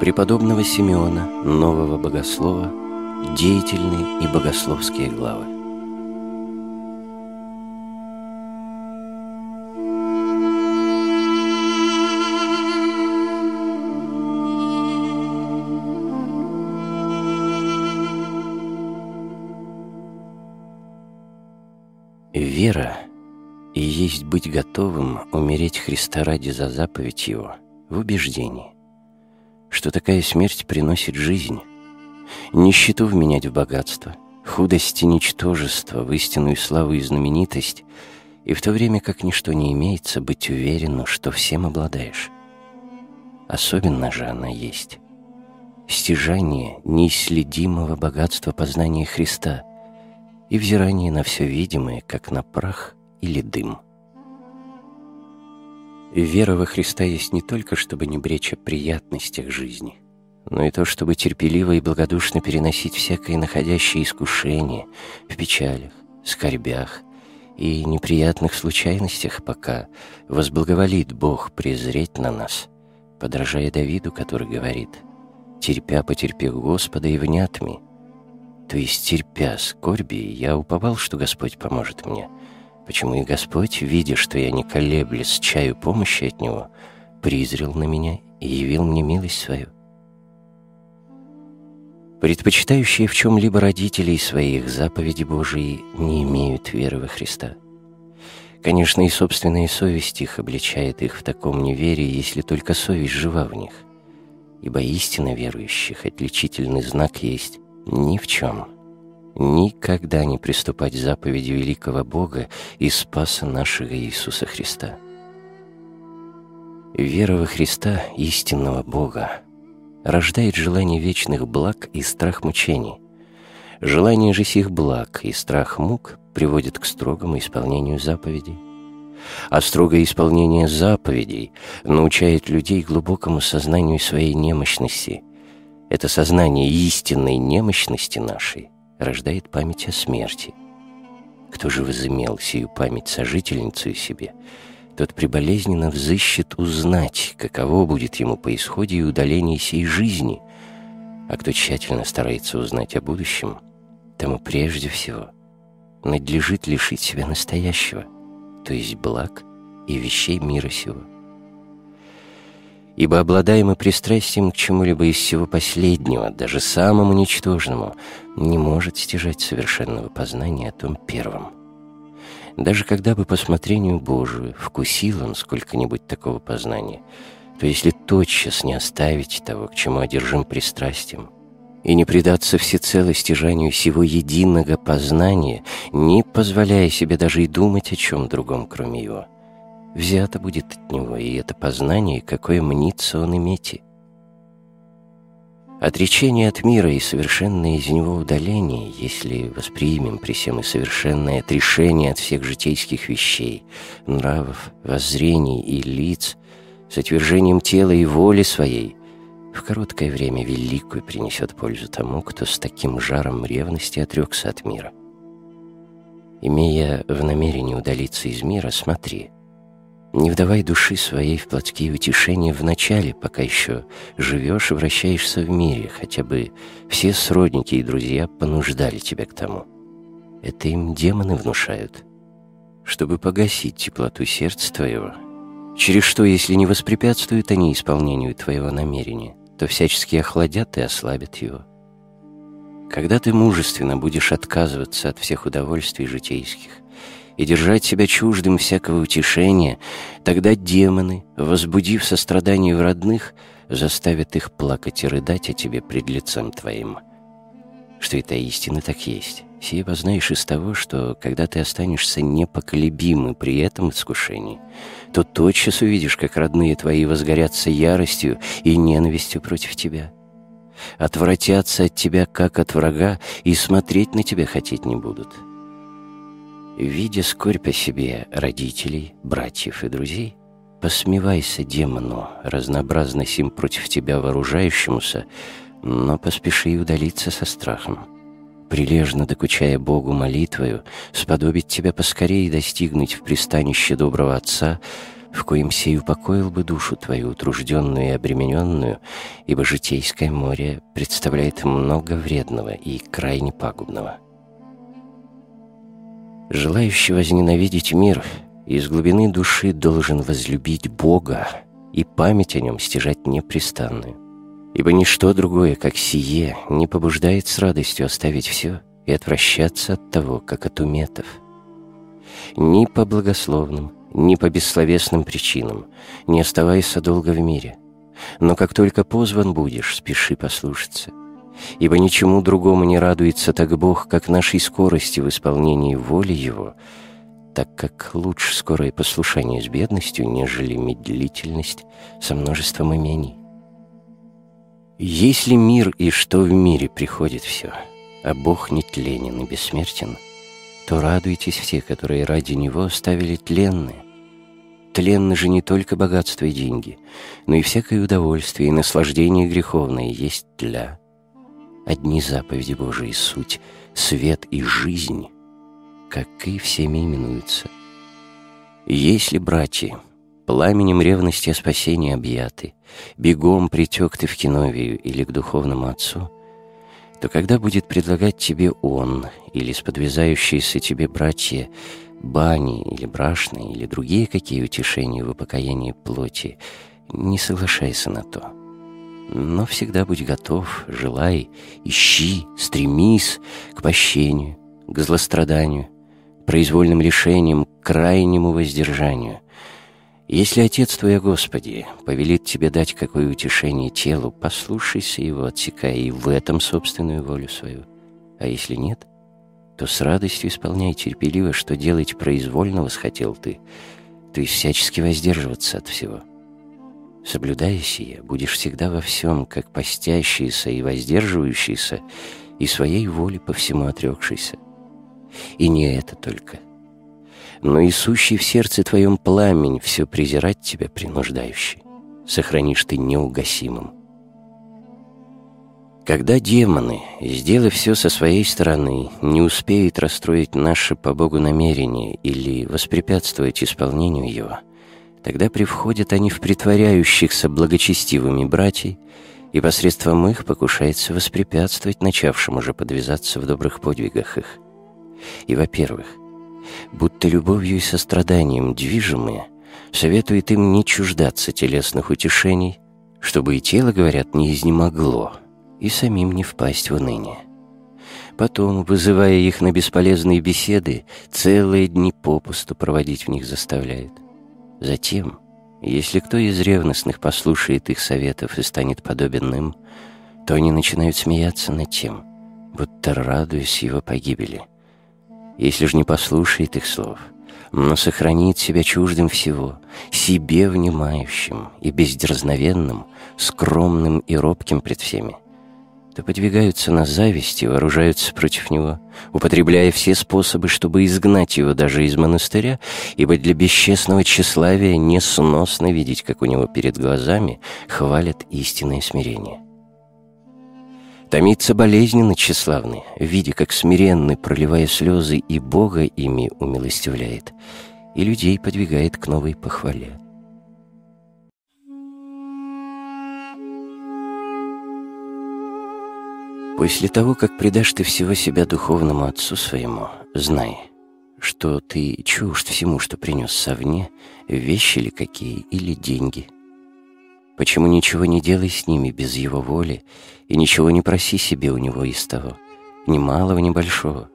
преподобного Симеона, нового богослова, деятельные и богословские главы. Вера и есть быть готовым умереть Христа ради за заповедь Его в убеждении, что такая смерть приносит жизнь, нищету вменять в богатство, худость и ничтожество в истинную славу и знаменитость, и в то время как ничто не имеется, быть уверенным, что всем обладаешь. Особенно же она есть. Стяжание неисследимого богатства познания Христа и взирание на все видимое, как на прах или дым. Вера во Христа есть не только, чтобы не бречь о приятностях жизни, но и то, чтобы терпеливо и благодушно переносить всякое находящее искушение в печалях, скорбях и неприятных случайностях, пока возблаговолит Бог презреть на нас, подражая Давиду, который говорит «Терпя потерпев Господа и внят ми», то есть терпя скорби, я уповал, что Господь поможет мне — Почему и Господь, видя, что я не колеблясь чаю помощи от Него, призрел на меня и явил мне милость свою. Предпочитающие в чем-либо родителей своих заповеди Божии не имеют веры во Христа. Конечно, и собственная совесть их обличает их в таком неверии, если только совесть жива в них. Ибо истинно верующих отличительный знак есть ни в чем – никогда не приступать к заповеди великого Бога и Спаса нашего Иисуса Христа. Вера во Христа, истинного Бога, рождает желание вечных благ и страх мучений. Желание же сих благ и страх мук приводит к строгому исполнению заповедей. А строгое исполнение заповедей научает людей глубокому сознанию своей немощности. Это сознание истинной немощности нашей – рождает память о смерти. Кто же возымел сию память сожительницу себе, тот приболезненно взыщет узнать, каково будет ему по исходе и удалении сей жизни, а кто тщательно старается узнать о будущем, тому прежде всего надлежит лишить себя настоящего, то есть благ и вещей мира сего ибо обладаемый пристрастием к чему-либо из всего последнего, даже самому ничтожному, не может стяжать совершенного познания о том первом. Даже когда бы по смотрению Божию вкусил он сколько-нибудь такого познания, то если тотчас не оставить того, к чему одержим пристрастием, и не предаться всецело стяжанию всего единого познания, не позволяя себе даже и думать о чем другом, кроме его — взято будет от него, и это познание, какое мнится он иметь. Отречение от мира и совершенное из него удаление, если воспримем при всем и совершенное отрешение от всех житейских вещей, нравов, воззрений и лиц, с отвержением тела и воли своей, в короткое время великую принесет пользу тому, кто с таким жаром ревности отрекся от мира. Имея в намерении удалиться из мира, смотри — не вдавай души своей в плотские утешения в начале, пока еще живешь и вращаешься в мире, хотя бы все сродники и друзья понуждали тебя к тому. Это им демоны внушают, чтобы погасить теплоту сердца твоего, через что, если не воспрепятствуют они исполнению твоего намерения, то всячески охладят и ослабят его. Когда ты мужественно будешь отказываться от всех удовольствий житейских и держать себя чуждым всякого утешения, тогда демоны, возбудив сострадание в родных, заставят их плакать и рыдать о тебе пред лицем твоим. Что это истина так есть. Сие познаешь из того, что, когда ты останешься непоколебимым при этом искушении, то тотчас увидишь, как родные твои возгорятся яростью и ненавистью против тебя. Отвратятся от тебя, как от врага, и смотреть на тебя хотеть не будут видя скорбь о себе родителей, братьев и друзей, посмевайся демону, разнообразно сим против тебя вооружающемуся, но поспеши удалиться со страхом. Прилежно докучая Богу молитвою, сподобить тебя поскорее достигнуть в пристанище доброго Отца, в коем сей упокоил бы душу твою, утружденную и обремененную, ибо житейское море представляет много вредного и крайне пагубного. Желающий возненавидеть мир из глубины души должен возлюбить Бога и память о нем стяжать непрестанную. Ибо ничто другое, как сие, не побуждает с радостью оставить все и отвращаться от того, как от уметов. Ни по благословным, ни по бессловесным причинам, не оставайся долго в мире. Но как только позван будешь, спеши послушаться. Ибо ничему другому не радуется так Бог, как нашей скорости в исполнении воли Его, так как лучше скорое послушание с бедностью, нежели медлительность со множеством имений. Если мир и что в мире приходит все, а Бог не тленен и бессмертен — то радуйтесь все, которые ради него оставили тленное. Тленны же не только богатство и деньги, но и всякое удовольствие и наслаждение греховное есть для. Одни заповеди Божии суть, свет и жизнь, как и всеми именуются. Если, братья, пламенем ревности о спасении объяты, бегом притек ты в Киновию или к духовному отцу — то когда будет предлагать тебе он или сподвязающиеся тебе братья бани или брашны или другие какие утешения в упокоении плоти, не соглашайся на то. Но всегда будь готов, желай, ищи, стремись к пощению, к злостраданию, произвольным решениям, к крайнему воздержанию, если Отец твой, Господи, повелит тебе дать какое утешение телу, послушайся его, отсекая и в этом собственную волю свою. А если нет, то с радостью исполняй терпеливо, что делать произвольно схотел ты, то есть всячески воздерживаться от всего. Соблюдая сие, будешь всегда во всем, как постящийся и воздерживающийся, и своей воли по всему отрекшийся. И не это только — но и сущий в сердце твоем пламень все презирать тебя принуждающий. Сохранишь ты неугасимым. Когда демоны, сделав все со своей стороны, не успеют расстроить наши по Богу намерения или воспрепятствовать исполнению его, тогда привходят они в притворяющихся благочестивыми братьей, и посредством их покушается воспрепятствовать начавшим уже подвязаться в добрых подвигах их. И, во-первых, будто любовью и состраданием движимые, советует им не чуждаться телесных утешений, чтобы и тело, говорят, не изнемогло, и самим не впасть в уныние. Потом, вызывая их на бесполезные беседы, целые дни попусту проводить в них заставляет. Затем, если кто из ревностных послушает их советов и станет подобен им, то они начинают смеяться над тем, будто радуясь его погибели — если ж не послушает их слов, но сохранит себя чуждым всего, себе внимающим и бездерзновенным, скромным и робким пред всеми, то подвигаются на зависть и вооружаются против него, употребляя все способы, чтобы изгнать его даже из монастыря, ибо для бесчестного тщеславия несносно видеть, как у него перед глазами хвалят истинное смирение. Томится болезненно тщеславный, видя, как смиренный, проливая слезы, и Бога ими умилостивляет, и людей подвигает к новой похвале. После того, как предашь ты всего себя духовному отцу своему, знай, что ты чужд всему, что принес совне, вещи ли какие или деньги — Почему ничего не делай с ними без его воли, и ничего не проси себе у него из того, ни малого, ни большого?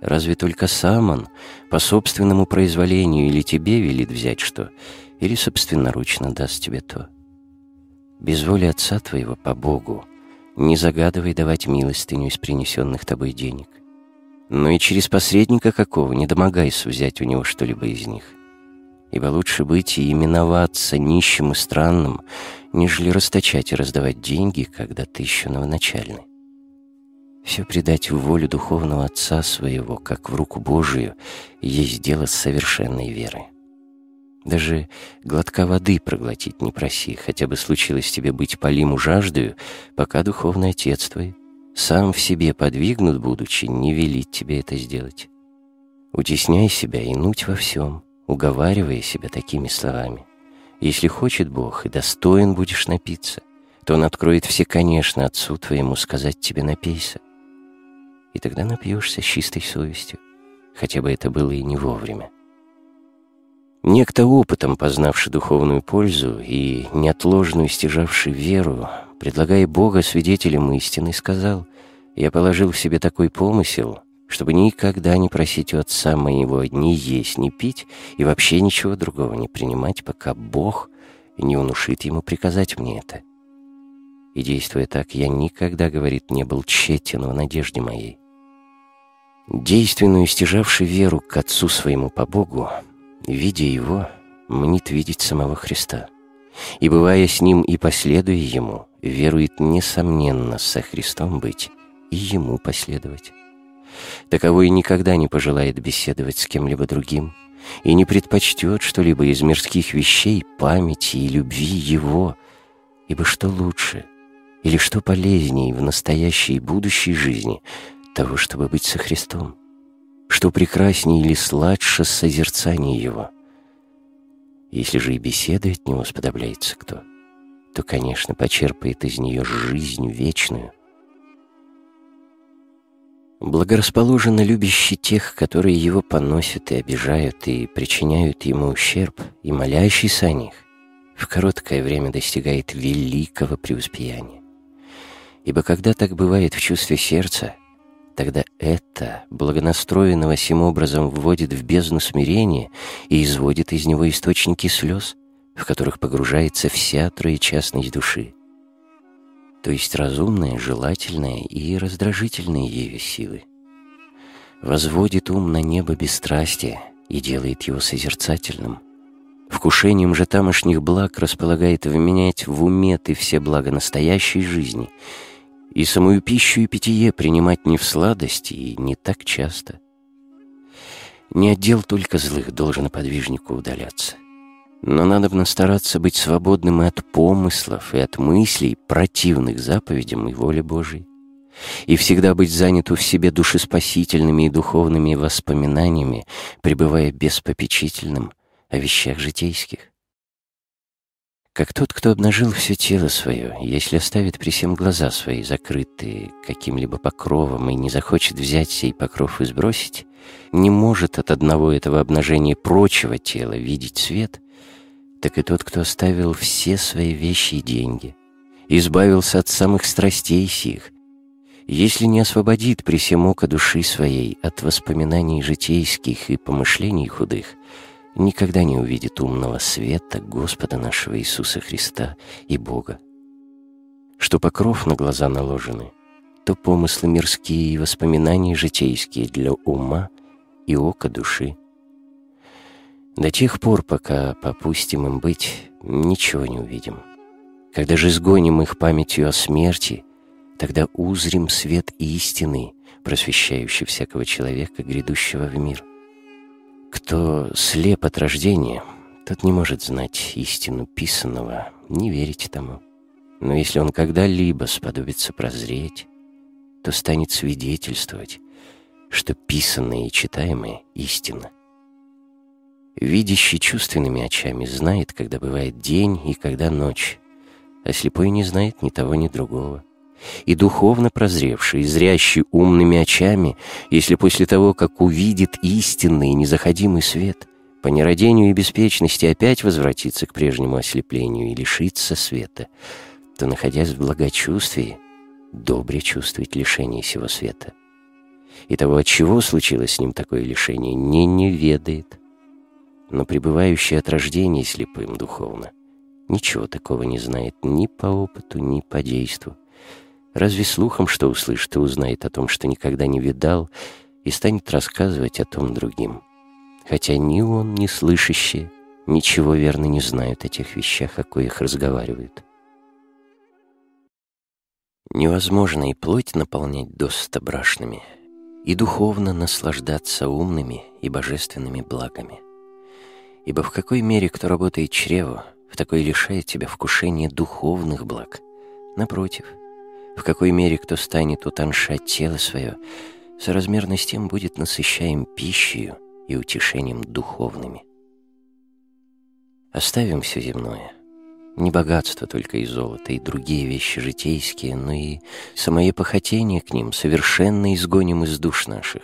Разве только сам он по собственному произволению или тебе велит взять что, или собственноручно даст тебе то? Без воли отца твоего по Богу не загадывай давать милостыню из принесенных тобой денег. Но и через посредника какого не домогайся взять у него что-либо из них — ибо лучше быть и именоваться нищим и странным, нежели расточать и раздавать деньги, когда ты еще новоначальный. Все предать в волю духовного отца своего, как в руку Божию, есть дело совершенной веры. Даже глотка воды проглотить не проси, хотя бы случилось тебе быть полиму жаждою, пока духовный отец твой, сам в себе подвигнут будучи, не велит тебе это сделать. Утесняй себя и нуть во всем, уговаривая себя такими словами — Если хочет Бог и достоин будешь напиться, то Он откроет все, конечно, Отцу твоему сказать тебе напейся. И тогда напьешься чистой совестью, хотя бы это было и не вовремя. Некто опытом познавший духовную пользу и неотложную стяжавший веру, предлагая Бога свидетелем истины, сказал, «Я положил в себе такой помысел, чтобы никогда не просить у Отца моего ни есть, ни пить и вообще ничего другого не принимать, пока Бог не внушит ему приказать мне это. И действуя так, я никогда, говорит, не был тщетен в надежде моей. Действенную стяжавший веру к Отцу своему по Богу, видя Его, мнит видеть самого Христа. И, бывая с Ним и последуя Ему, верует несомненно со Христом быть и Ему последовать. Таковой никогда не пожелает беседовать с кем-либо другим и не предпочтет что-либо из мирских вещей, памяти и любви Его, ибо что лучше или что полезнее в настоящей и будущей жизни того, чтобы быть со Христом? Что прекраснее или сладше созерцание Его? Если же и беседы от Него сподобляется кто, то, конечно, почерпает из нее жизнь вечную — Благорасположенно любящий тех, которые его поносят и обижают, и причиняют ему ущерб, и молящийся о них, в короткое время достигает великого преуспеяния. Ибо когда так бывает в чувстве сердца, тогда это, благонастроенного сим образом, вводит в бездну смирения и изводит из него источники слез, в которых погружается вся троечастность души то есть разумные, желательные и раздражительные ею силы. Возводит ум на небо бесстрастия и делает его созерцательным. Вкушением же тамошних благ располагает вменять в уме ты все блага настоящей жизни и самую пищу и питье принимать не в сладости и не так часто. Не отдел только злых должен подвижнику удаляться. Но надо стараться быть свободным и от помыслов, и от мыслей, противных заповедям и воле Божией. И всегда быть заняту в себе душеспасительными и духовными воспоминаниями, пребывая беспопечительным о вещах житейских. Как тот, кто обнажил все тело свое, если оставит при всем глаза свои закрытые каким-либо покровом и не захочет взять сей покров и сбросить, не может от одного этого обнажения прочего тела видеть свет, так и тот, кто оставил все свои вещи и деньги, избавился от самых страстей сих, если не освободит при всем око души своей от воспоминаний житейских и помышлений худых, никогда не увидит умного света Господа нашего Иисуса Христа и Бога. Что покров на глаза наложены, то помыслы мирские и воспоминания житейские для ума и ока души — до тех пор, пока попустим им быть, ничего не увидим. Когда же сгоним их памятью о смерти, тогда узрим свет истины, просвещающий всякого человека, грядущего в мир. Кто слеп от рождения, тот не может знать истину писанного, не верить тому. Но если он когда-либо сподобится прозреть, то станет свидетельствовать, что писанное и читаемое — истина. Видящий чувственными очами знает, когда бывает день и когда ночь, а слепой не знает ни того, ни другого. И духовно прозревший, зрящий умными очами, если после того, как увидит истинный и незаходимый свет, по нерадению и беспечности опять возвратится к прежнему ослеплению и лишится света, то, находясь в благочувствии, добре чувствует лишение сего света. И того, от чего случилось с ним такое лишение, не не ведает — но пребывающий от рождения слепым духовно ничего такого не знает ни по опыту, ни по действу. Разве слухом, что услышит и узнает о том, что никогда не видал, и станет рассказывать о том другим. Хотя ни он, ни слышащие ничего верно не знают о тех вещах, о коих разговаривают. Невозможно и плоть наполнять досыта брашными, и духовно наслаждаться умными и божественными благами. Ибо в какой мере кто работает чреву, в такой лишает тебя вкушения духовных благ. Напротив, в какой мере кто станет утоншать тело свое, соразмерно с тем будет насыщаем пищей и утешением духовными. Оставим все земное. Не богатство только и золото, и другие вещи житейские, но и самое похотение к ним совершенно изгоним из душ наших.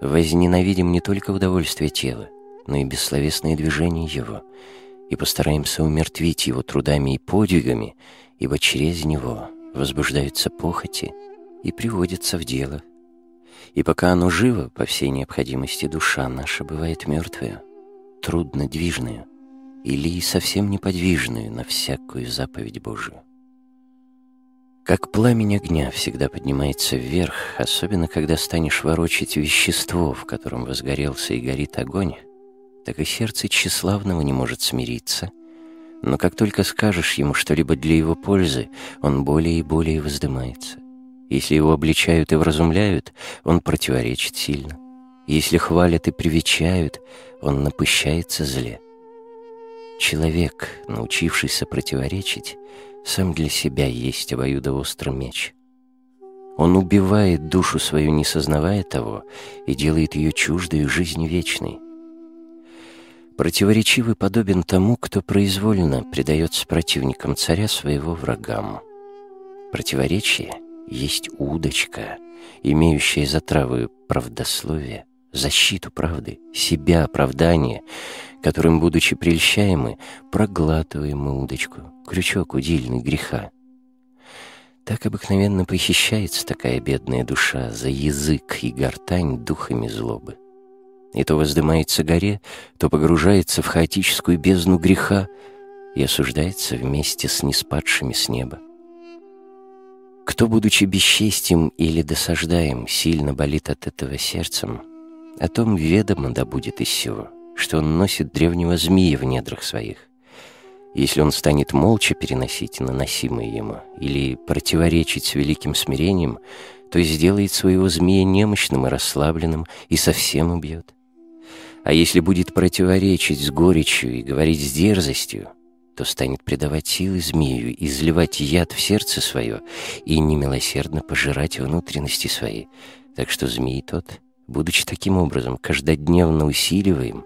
Возненавидим не только удовольствие тела, но и бессловесные движения его, и постараемся умертвить его трудами и подвигами, ибо через него возбуждаются похоти и приводятся в дело. И пока оно живо, по всей необходимости душа наша бывает мертвая, труднодвижная, или совсем неподвижную на всякую заповедь Божию. Как пламень огня всегда поднимается вверх, особенно когда станешь ворочать вещество, в котором возгорелся и горит огонь, так и сердце тщеславного не может смириться, но как только скажешь ему что-либо для его пользы, он более и более воздымается. Если его обличают и вразумляют, он противоречит сильно. Если хвалят и привечают, он напыщается зле. Человек, научившийся противоречить, сам для себя есть обоюдоострый меч. Он убивает душу свою, не сознавая того, и делает ее чуждой жизни вечной. Противоречивый подобен тому, кто произвольно предается противникам царя своего врагам. Противоречие есть удочка, имеющая за травы правдословие, защиту правды, себя оправдание, которым, будучи прельщаемы, проглатываем мы удочку, крючок удильный греха. Так обыкновенно похищается такая бедная душа за язык и гортань духами злобы. И то воздымается горе, то погружается в хаотическую бездну греха и осуждается вместе с неспадшими с неба. Кто, будучи бесчестием или досаждаем, сильно болит от этого сердцем, о том ведомо да будет из всего — что он носит древнего змея в недрах своих. Если он станет молча переносить наносимое ему или противоречить с великим смирением, то сделает своего змея немощным и расслабленным и совсем убьет. А если будет противоречить с горечью и говорить с дерзостью, то станет предавать силы змею, изливать яд в сердце свое и немилосердно пожирать внутренности свои. Так что змей тот, будучи таким образом каждодневно усиливаем,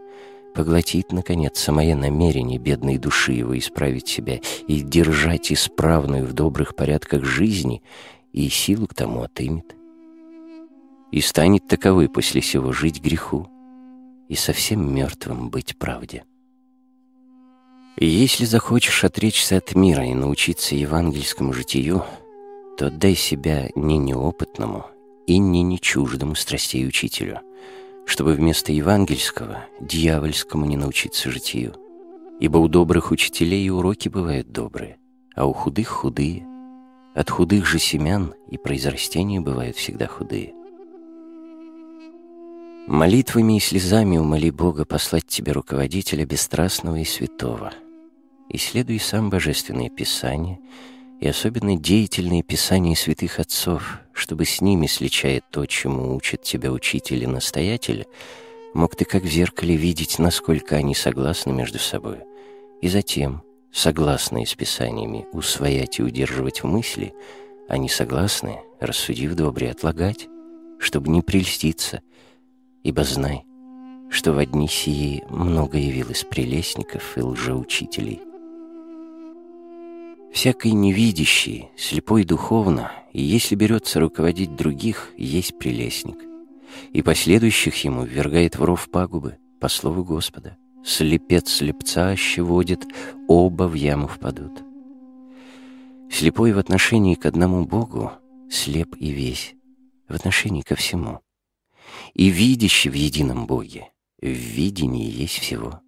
поглотит, наконец, самое намерение бедной души его исправить себя и держать исправную в добрых порядках жизни, и силу к тому отымет. И станет таковой после сего жить греху и совсем мертвым быть правде. Если захочешь отречься от мира и научиться евангельскому житию, то дай себя не неопытному и не нечуждому страстей учителю — чтобы вместо евангельского дьявольскому не научиться житию. Ибо у добрых учителей и уроки бывают добрые, а у худых — худые. От худых же семян и произрастения бывают всегда худые. Молитвами и слезами умоли Бога послать тебе руководителя бесстрастного и святого. Исследуй сам Божественное Писание — и особенно деятельные писания святых отцов, чтобы с ними, сличая то, чему учит тебя учитель и настоятель, мог ты как в зеркале видеть, насколько они согласны между собой, и затем, согласные с писаниями, усвоять и удерживать в мысли, они согласны, рассудив добре, отлагать, чтобы не прельститься, ибо знай, что в одни сии много явилось прелестников и лжеучителей. Всякий невидящий, слепой духовно, и если берется руководить других, есть прелестник. И последующих ему ввергает в ров пагубы, по слову Господа. Слепец слепца щеводит, оба в яму впадут. Слепой в отношении к одному Богу слеп и весь, в отношении ко всему. И видящий в едином Боге, в видении есть всего.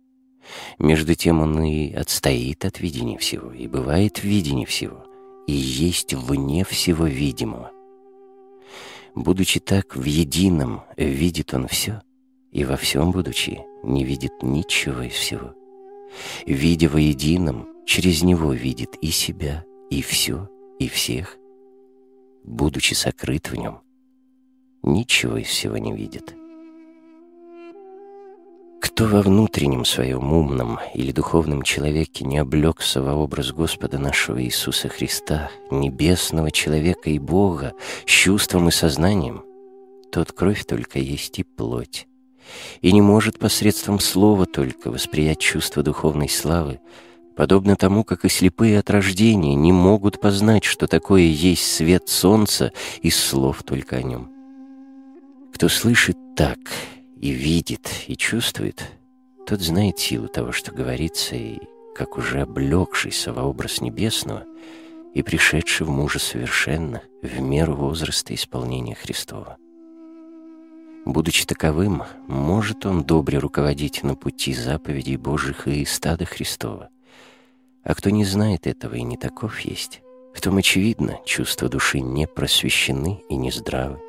Между тем он и отстоит от видения всего, и бывает в видении всего, и есть вне всего видимого. Будучи так в едином, видит он все, и во всем будучи, не видит ничего из всего. Видя во едином, через него видит и себя, и все, и всех. Будучи сокрыт в нем, ничего из всего не видит. Кто во внутреннем своем умном или духовном человеке не облегся во образ Господа нашего Иисуса Христа, небесного человека и Бога, с чувством и сознанием, тот кровь только есть и плоть, и не может посредством слова только восприять чувство духовной славы, подобно тому, как и слепые от рождения не могут познать, что такое есть свет солнца из слов только о нем. Кто слышит так и видит, и чувствует, тот знает силу того, что говорится, и, как уже облегшийся во образ небесного, и пришедший в мужа совершенно, в меру возраста исполнения Христова. Будучи таковым, может он добре руководить на пути заповедей Божьих и стада Христова. А кто не знает этого и не таков есть, в том, очевидно, чувства души не просвещены и не здравы.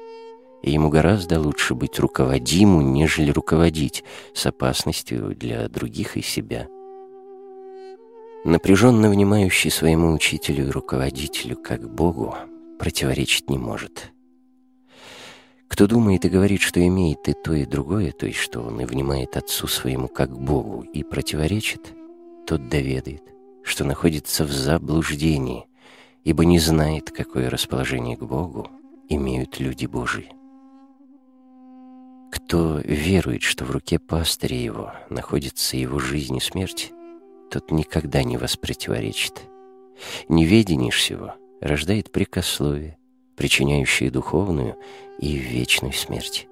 И ему гораздо лучше быть руководиму, нежели руководить, с опасностью для других и себя. Напряженно внимающий своему учителю и руководителю, как Богу, противоречить не может. Кто думает и говорит, что имеет и то, и другое, то есть что он и внимает Отцу своему как Богу и противоречит, тот доведает, что находится в заблуждении, ибо не знает, какое расположение к Богу имеют люди Божии. Кто верует, что в руке пастыря его находится его жизнь и смерть, тот никогда не воспротиворечит. Неведение всего рождает прикословие, причиняющие духовную и вечную смерть.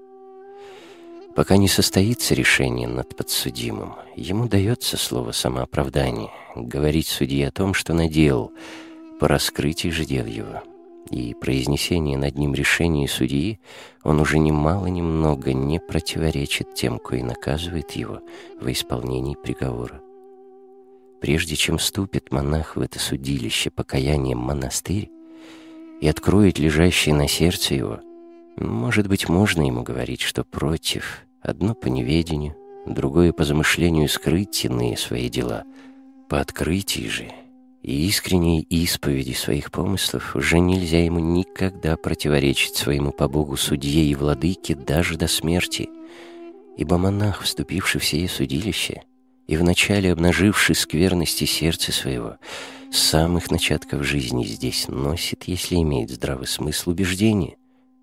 Пока не состоится решение над подсудимым, ему дается слово самооправдания, говорить судье о том, что наделал, по раскрытии же дел его. И произнесение над ним решения судьи он уже немало-немного не противоречит тем, кои наказывает его во исполнении приговора. Прежде чем вступит монах в это судилище покаянием монастырь, и откроет лежащее на сердце его, может быть, можно ему говорить, что против, одно по неведению, другое по замышлению скрыть иные свои дела, по открытии же и искренней исповеди своих помыслов уже нельзя ему никогда противоречить своему по Богу судье и владыке даже до смерти, ибо монах, вступивший в сие судилище и вначале обнаживший скверности сердца своего, с самых начатков жизни здесь носит, если имеет здравый смысл убеждения,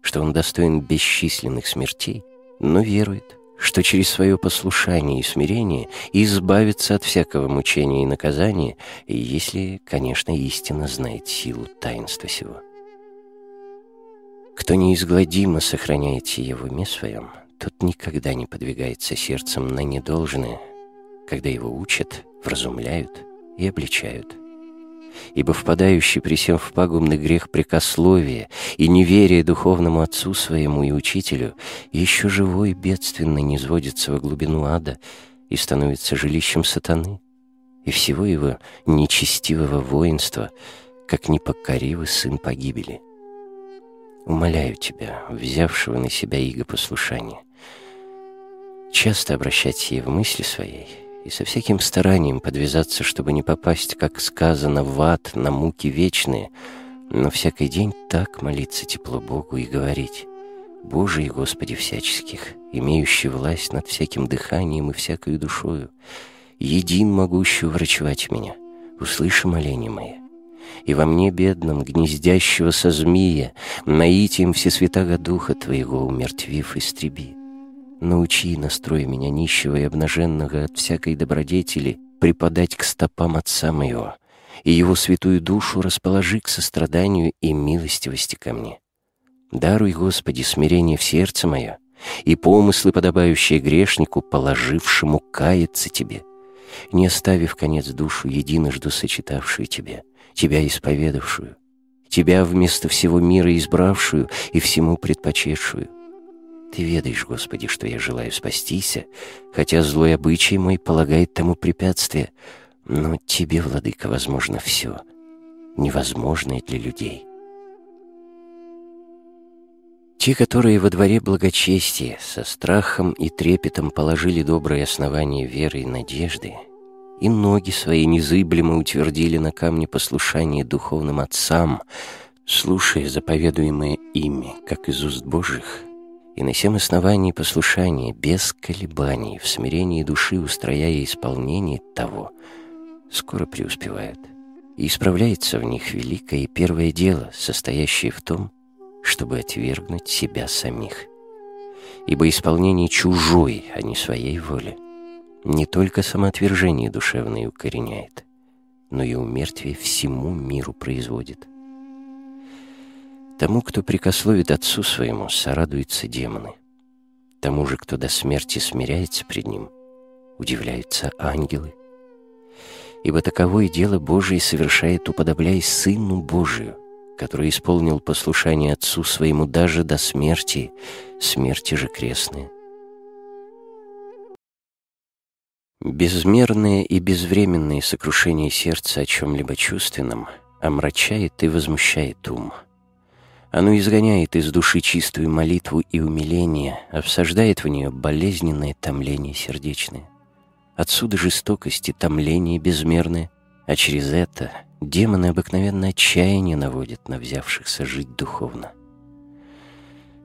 что он достоин бесчисленных смертей, но верует, что через свое послушание и смирение избавится от всякого мучения и наказания, если, конечно, истинно знает силу таинства сего. Кто неизгладимо сохраняет сие в уме своем, тот никогда не подвигается сердцем на недолжное, когда его учат, вразумляют и обличают ибо впадающий при всем в пагубный грех прикословия и неверие духовному отцу своему и учителю еще живой бедственно не сводится во глубину ада и становится жилищем сатаны и всего его нечестивого воинства, как непокоривый сын погибели. Умоляю тебя, взявшего на себя иго послушания, часто обращать сие в мысли своей — и со всяким старанием подвязаться, чтобы не попасть, как сказано, в ад на муки вечные, но всякий день так молиться тепло Богу и говорить «Боже и Господи всяческих, имеющий власть над всяким дыханием и всякой душою, един могущий врачевать меня, услыши моление мое» и во мне, бедном, гнездящегося змея, наитием всесвятого духа Твоего умертвив истреби. Научи, настрой меня нищего и обнаженного от всякой добродетели преподать к стопам Отца моего, и Его святую душу расположи к состраданию и милостивости ко мне. Даруй, Господи, смирение в сердце мое и помыслы, подобающие грешнику, положившему каяться Тебе, не оставив конец душу, единожды сочетавшую Тебя, Тебя исповедавшую, Тебя вместо всего мира избравшую и всему предпочетшую, ты ведаешь, Господи, что я желаю спастися, хотя злой обычай мой полагает тому препятствие, но Тебе, Владыка, возможно все, невозможное для людей. Те, которые во дворе благочестия со страхом и трепетом положили добрые основания веры и надежды, и ноги свои незыблемо утвердили на камне послушания духовным отцам, слушая заповедуемые ими, как из уст Божьих, и на всем основании послушания, без колебаний, в смирении души устрояя исполнение того, скоро преуспевают. И исправляется в них великое и первое дело, состоящее в том, чтобы отвергнуть себя самих. ибо исполнение чужой, а не своей воли, не только самоотвержение душевное укореняет, но и умертвие всему миру производит. Тому, кто прикословит отцу своему, сорадуются демоны. Тому же, кто до смерти смиряется пред ним, удивляются ангелы. Ибо таковое дело Божие совершает, уподобляясь Сыну Божию, который исполнил послушание Отцу своему даже до смерти, смерти же крестной. Безмерное и безвременное сокрушение сердца о чем-либо чувственном омрачает и возмущает ум. Оно изгоняет из души чистую молитву и умиление, обсаждает в нее болезненное томление сердечное. Отсюда жестокость и томление безмерное, а через это демоны обыкновенно отчаяние наводят на взявшихся жить духовно.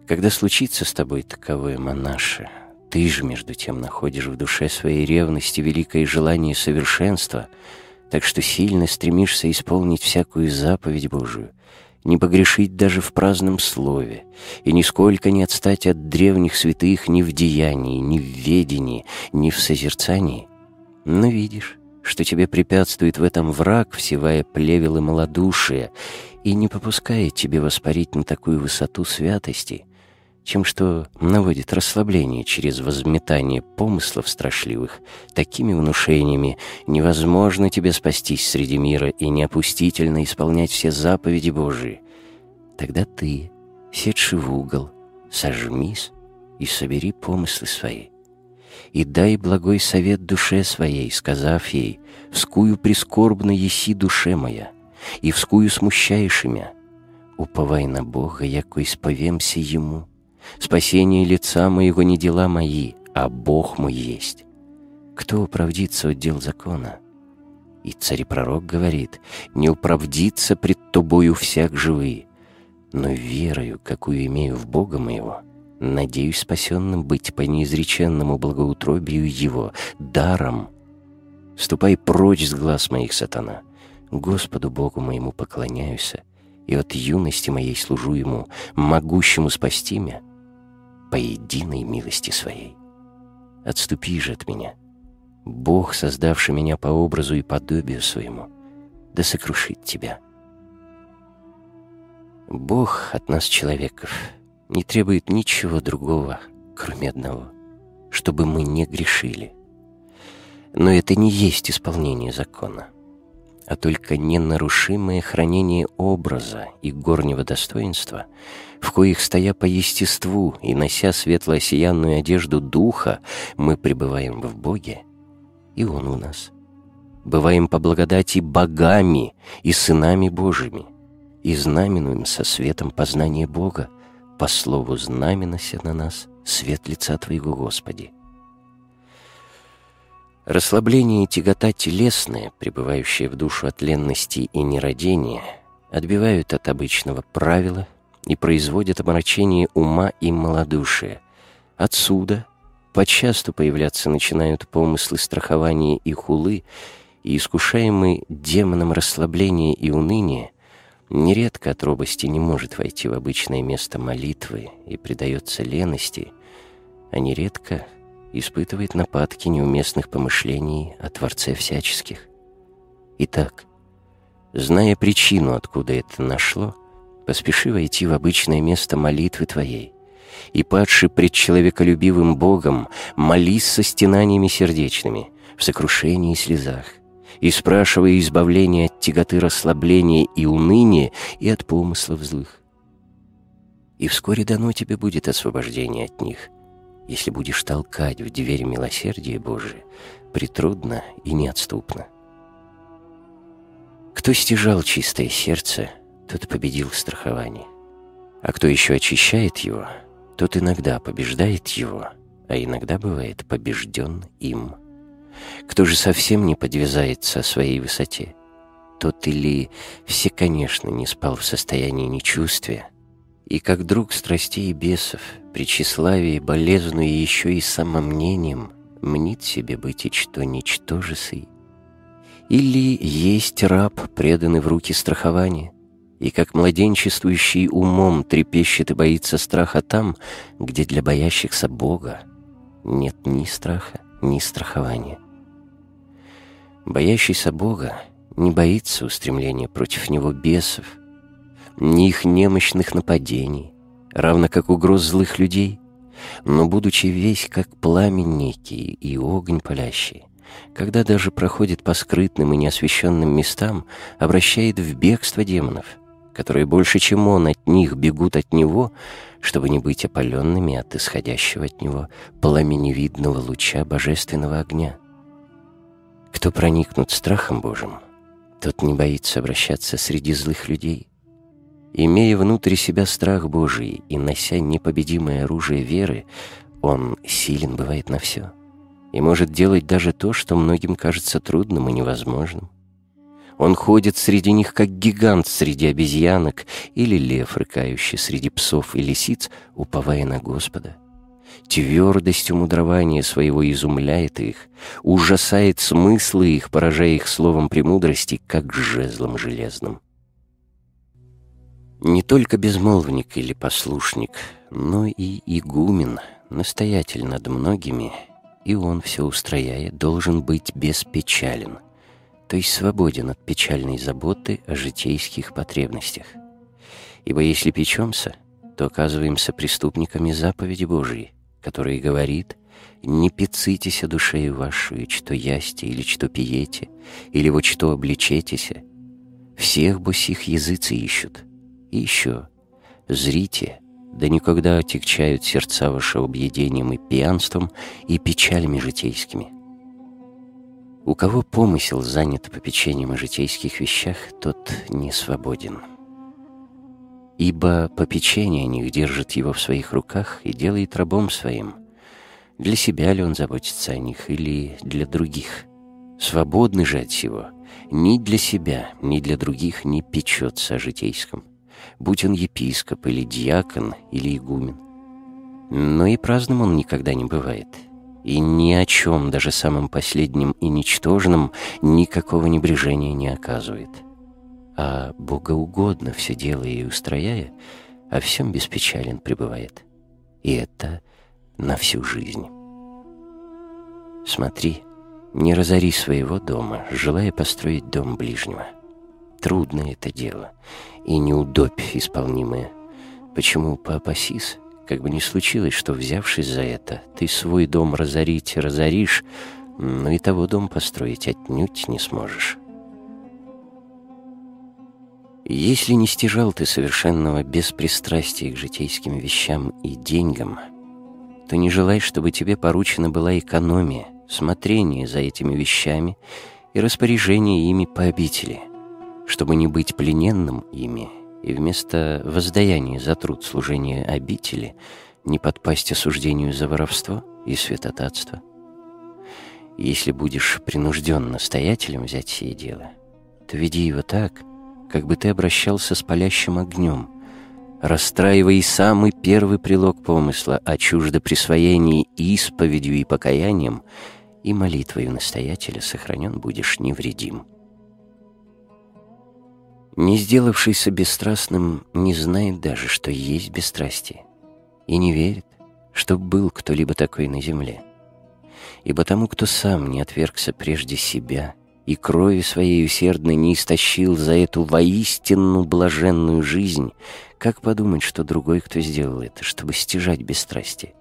Когда случится с тобой таковое, монаше, ты же, между тем, находишь в душе своей ревности великое желание совершенства, так что сильно стремишься исполнить всякую заповедь Божию, не погрешить даже в праздном слове, и нисколько не отстать от древних святых ни в деянии, ни в ведении, ни в созерцании. Но видишь, что тебе препятствует в этом враг, всевая плевел и малодушие, и не попускает тебе воспарить на такую высоту святости — чем что наводит расслабление через возметание помыслов страшливых, такими внушениями невозможно тебе спастись среди мира и неопустительно исполнять все заповеди Божии. Тогда ты, седший в угол, сожмись и собери помыслы свои. И дай благой совет душе своей, сказав ей, «Вскую прискорбно еси душе моя, и вскую смущаешь имя. Уповай на Бога, яко исповемся Ему» Спасение лица моего не дела мои, а Бог мой есть. Кто управдится от дел закона? И царь-пророк говорит, не управдится пред тобою всяк живые, но верою, какую имею в Бога моего, надеюсь спасенным быть по неизреченному благоутробию Его, даром. Ступай прочь с глаз моих, сатана. Господу Богу моему поклоняюсь, и от юности моей служу Ему, могущему спасти меня, по единой милости своей. Отступи же от меня. Бог, создавший меня по образу и подобию своему, да сокрушит тебя. Бог от нас, человеков, не требует ничего другого, кроме одного, чтобы мы не грешили. Но это не есть исполнение закона, а только ненарушимое хранение образа и горнего достоинства — в коих, стоя по естеству и нося светло-осиянную одежду Духа, мы пребываем в Боге, и Он у нас. Бываем по благодати богами и сынами Божьими, и знаменуем со светом познания Бога, по слову знаменося на нас свет лица Твоего, Господи. Расслабление и тягота телесная, пребывающая в душу от ленности и нерадения, отбивают от обычного правила и производят омрачение ума и малодушия. Отсюда почасту появляться начинают помыслы страхования и хулы, и искушаемый демоном расслабления и уныния, нередко от робости не может войти в обычное место молитвы и предается лености, а нередко испытывает нападки неуместных помышлений о Творце всяческих. Итак, зная причину, откуда это нашло, Поспеши войти в обычное место молитвы твоей. И, падший пред человеколюбивым Богом, молись со стенаниями сердечными, в сокрушении и слезах, и спрашивая избавления от тяготы расслабления и уныния и от помыслов злых. И вскоре дано тебе будет освобождение от них, если будешь толкать в дверь милосердия Божия притрудно и неотступно. Кто стяжал чистое сердце — тот победил в страховании. А кто еще очищает его, тот иногда побеждает его, а иногда бывает побежден им. Кто же совсем не подвязается о своей высоте, тот или все, конечно, не спал в состоянии нечувствия, и как друг страстей и бесов, при тщеславии, и еще и самомнением, мнит себе быть и что ничтожесый. Или есть раб, преданный в руки страхования, и как младенчествующий умом трепещет и боится страха там, где для боящихся Бога нет ни страха, ни страхования. Боящийся Бога не боится устремления против него бесов, ни их немощных нападений, равно как угроз злых людей, но, будучи весь как пламень некий и огонь палящий, когда даже проходит по скрытным и неосвещенным местам, обращает в бегство демонов, которые больше, чем он, от них бегут от него, чтобы не быть опаленными от исходящего от него пламеневидного луча божественного огня. Кто проникнут страхом Божьим, тот не боится обращаться среди злых людей. Имея внутри себя страх Божий и нося непобедимое оружие веры, он силен бывает на все и может делать даже то, что многим кажется трудным и невозможным. Он ходит среди них, как гигант среди обезьянок или лев, рыкающий среди псов и лисиц, уповая на Господа. Твердостью мудрования своего изумляет их, ужасает смыслы их, поражая их словом премудрости, как жезлом железным. Не только безмолвник или послушник, но и игумен, настоятель над многими — и он, все устрояя, должен быть беспечален, то есть свободен от печальной заботы о житейских потребностях. Ибо если печемся, то оказываемся преступниками заповеди Божией, которая говорит «Не пецитесь о душе вашу, что ясте или что пиете, или вот что обличетеся. Всех босих языцы ищут. И еще, зрите, да никогда отягчают сердца ваши объедением и пьянством и печалями житейскими. У кого помысел занят попечением о житейских вещах, тот не свободен. Ибо попечение о них держит его в своих руках и делает рабом своим. Для себя ли он заботится о них или для других? Свободный же от всего, ни для себя, ни для других не печется о житейском будь он епископ или диакон или игумен. Но и праздным он никогда не бывает. И ни о чем, даже самым последним и ничтожным, никакого небрежения не оказывает. А богоугодно все делая и устрояя, о всем беспечален пребывает. И это на всю жизнь. Смотри, не разори своего дома, желая построить дом ближнего. Трудное это дело и неудобь исполнимое. Почему Папа Сис, как бы ни случилось, что, взявшись за это, ты свой дом разорить разоришь, но и того дом построить отнюдь не сможешь. Если не стяжал ты совершенного беспристрастия к житейским вещам и деньгам, то не желай, чтобы тебе поручена была экономия, смотрение за этими вещами и распоряжение ими по обители — чтобы не быть плененным ими и вместо воздаяния за труд служения обители не подпасть осуждению за воровство и святотатство. Если будешь принужден настоятелем взять сие дело, то веди его так, как бы ты обращался с палящим огнем, расстраивая самый первый прилог помысла о чуждоприсвоении исповедью и покаянием, и молитвою настоятеля сохранен будешь невредим. Не сделавшийся бесстрастным не знает даже, что есть бесстрастие, и не верит, что был кто-либо такой на земле. Ибо тому, кто сам не отвергся прежде себя и крови своей усердной не истощил за эту воистинно блаженную жизнь, как подумать, что другой, кто сделал это, чтобы стяжать бесстрастие?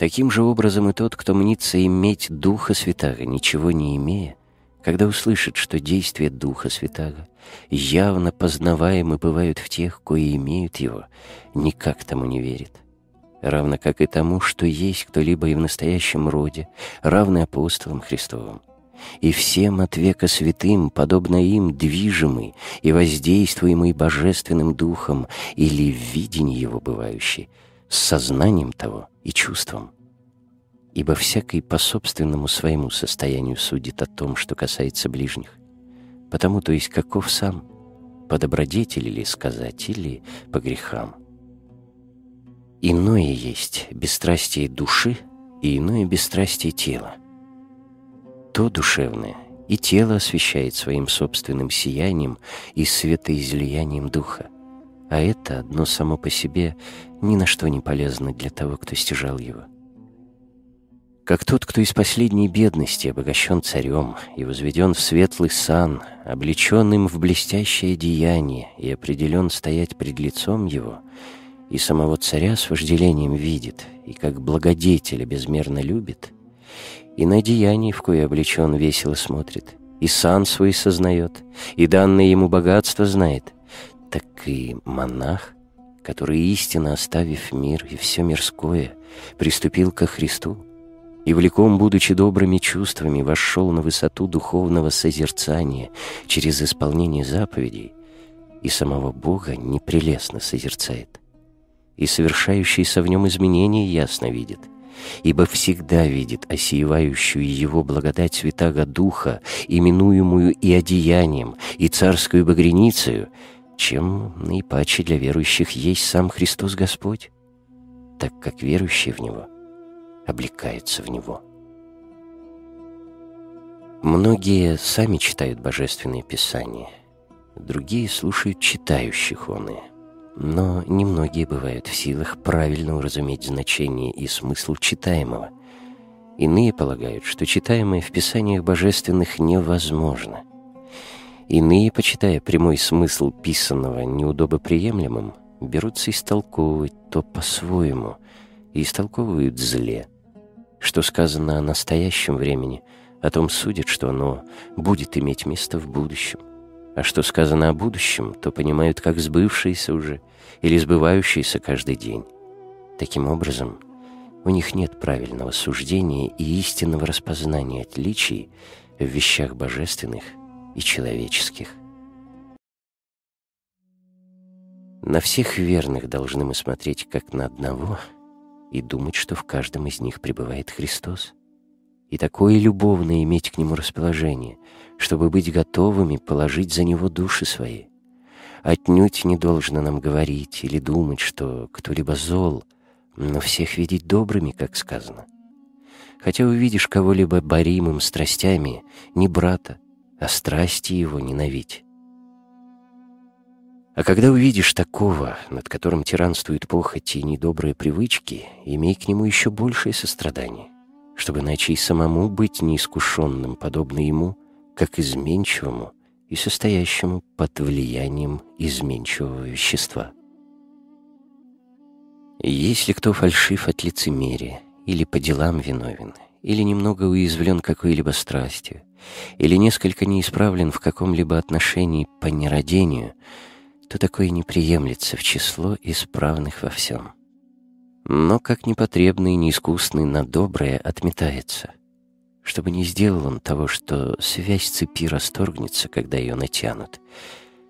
Таким же образом и тот, кто мнится иметь Духа Святаго, ничего не имея, когда услышит, что действия Духа Святаго явно познаваемы бывают в тех, кои имеют его, никак тому не верит. Равно как и тому, что есть кто-либо и в настоящем роде, равный апостолам Христовым. И всем от века святым, подобно им, движимый и воздействуемый Божественным Духом или в видении Его бывающий, с сознанием того и чувством ибо всякий по собственному своему состоянию судит о том, что касается ближних. Потому то есть каков сам, по добродетели ли сказать, или по грехам. Иное есть бесстрастие души и иное бесстрастие тела. То душевное и тело освещает своим собственным сиянием и светоизлиянием духа. А это одно само по себе ни на что не полезно для того, кто стяжал его. Как тот, кто из последней бедности обогащен царем и возведен в светлый сан, облечен им в блестящее деяние и определен стоять пред лицом его, и самого царя с вожделением видит, и как благодетеля безмерно любит, и на деяние, в кое облечен, весело смотрит, и сан свой сознает, и данное ему богатство знает, так и монах, который, истинно оставив мир и все мирское, приступил ко Христу, и, влеком будучи добрыми чувствами, вошел на высоту духовного созерцания через исполнение заповедей, и самого Бога непрелестно созерцает, и совершающиеся в нем изменения ясно видит, ибо всегда видит осеивающую его благодать Святаго Духа, именуемую и одеянием, и царскую багреницею, чем наипаче для верующих есть сам Христос Господь, так как верующие в Него облекаются в Него. Многие сами читают Божественные Писания, другие слушают читающих оные, но немногие бывают в силах правильно уразуметь значение и смысл читаемого. Иные полагают, что читаемое в Писаниях Божественных невозможно, Иные, почитая прямой смысл писанного неудобоприемлемым, берутся истолковывать то по-своему и истолковывают зле. Что сказано о настоящем времени, о том судят, что оно будет иметь место в будущем. А что сказано о будущем, то понимают как сбывшееся уже или сбывающееся каждый день. Таким образом, у них нет правильного суждения и истинного распознания отличий в вещах божественных и человеческих. На всех верных должны мы смотреть как на одного и думать, что в каждом из них пребывает Христос. И такое любовное иметь к Нему расположение, чтобы быть готовыми положить за Него души свои. Отнюдь не должно нам говорить или думать, что кто-либо зол, но всех видеть добрыми, как сказано. Хотя увидишь кого-либо боримым страстями, не брата, а страсти его ненавидь. А когда увидишь такого, над которым тиранствуют похоти и недобрые привычки, имей к нему еще большее сострадание, чтобы иначе и самому быть неискушенным, подобно ему, как изменчивому и состоящему под влиянием изменчивого вещества. Если кто фальшив от лицемерия или по делам виновен, или немного уязвлен какой-либо страстью, или несколько неисправлен в каком-либо отношении по нерадению, то такое не приемлется в число исправных во всем. Но как непотребный и неискусный на доброе отметается, чтобы не сделал он того, что связь цепи расторгнется, когда ее натянут,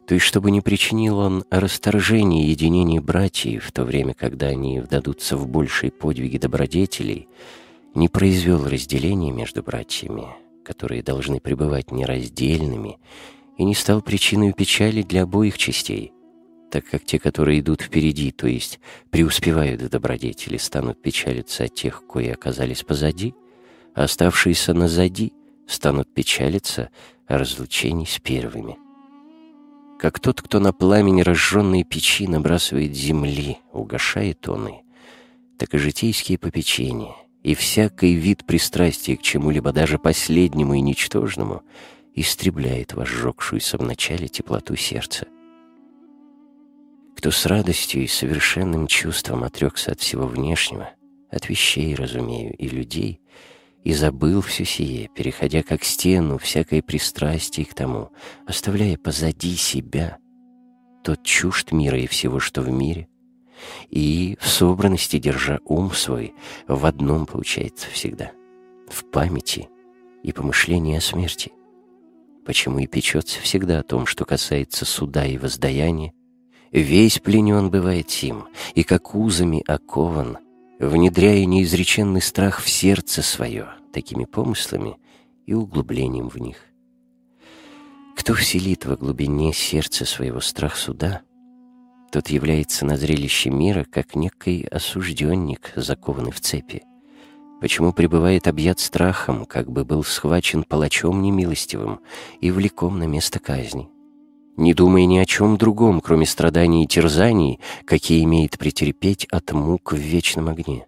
то есть чтобы не причинил он расторжение единения братьев в то время, когда они вдадутся в большие подвиги добродетелей, не произвел разделения между братьями, которые должны пребывать нераздельными, и не стал причиной печали для обоих частей, так как те, которые идут впереди, то есть преуспевают в добродетели, станут печалиться от тех, кои оказались позади, а оставшиеся назади станут печалиться о разлучении с первыми. Как тот, кто на пламени разжженной печи набрасывает земли, угошает он и, так и житейские попечения — и всякий вид пристрастия к чему-либо, даже последнему и ничтожному, истребляет возжегшуюся вначале теплоту сердца. Кто с радостью и совершенным чувством отрекся от всего внешнего, от вещей, разумею, и людей, и забыл все сие, переходя как стену всякое пристрастие к тому, оставляя позади себя, тот чужд мира и всего, что в мире — и в собранности, держа ум свой, в одном получается всегда — в памяти и помышлении о смерти. Почему и печется всегда о том, что касается суда и воздаяния, весь пленен бывает сим, и как узами окован, внедряя неизреченный страх в сердце свое, такими помыслами и углублением в них. Кто вселит во глубине сердца своего страх суда — тот является на зрелище мира как некий осужденник, закованный в цепи. Почему пребывает объят страхом, как бы был схвачен палачом немилостивым и влеком на место казни? Не думая ни о чем другом, кроме страданий и терзаний, какие имеет претерпеть от мук в вечном огне.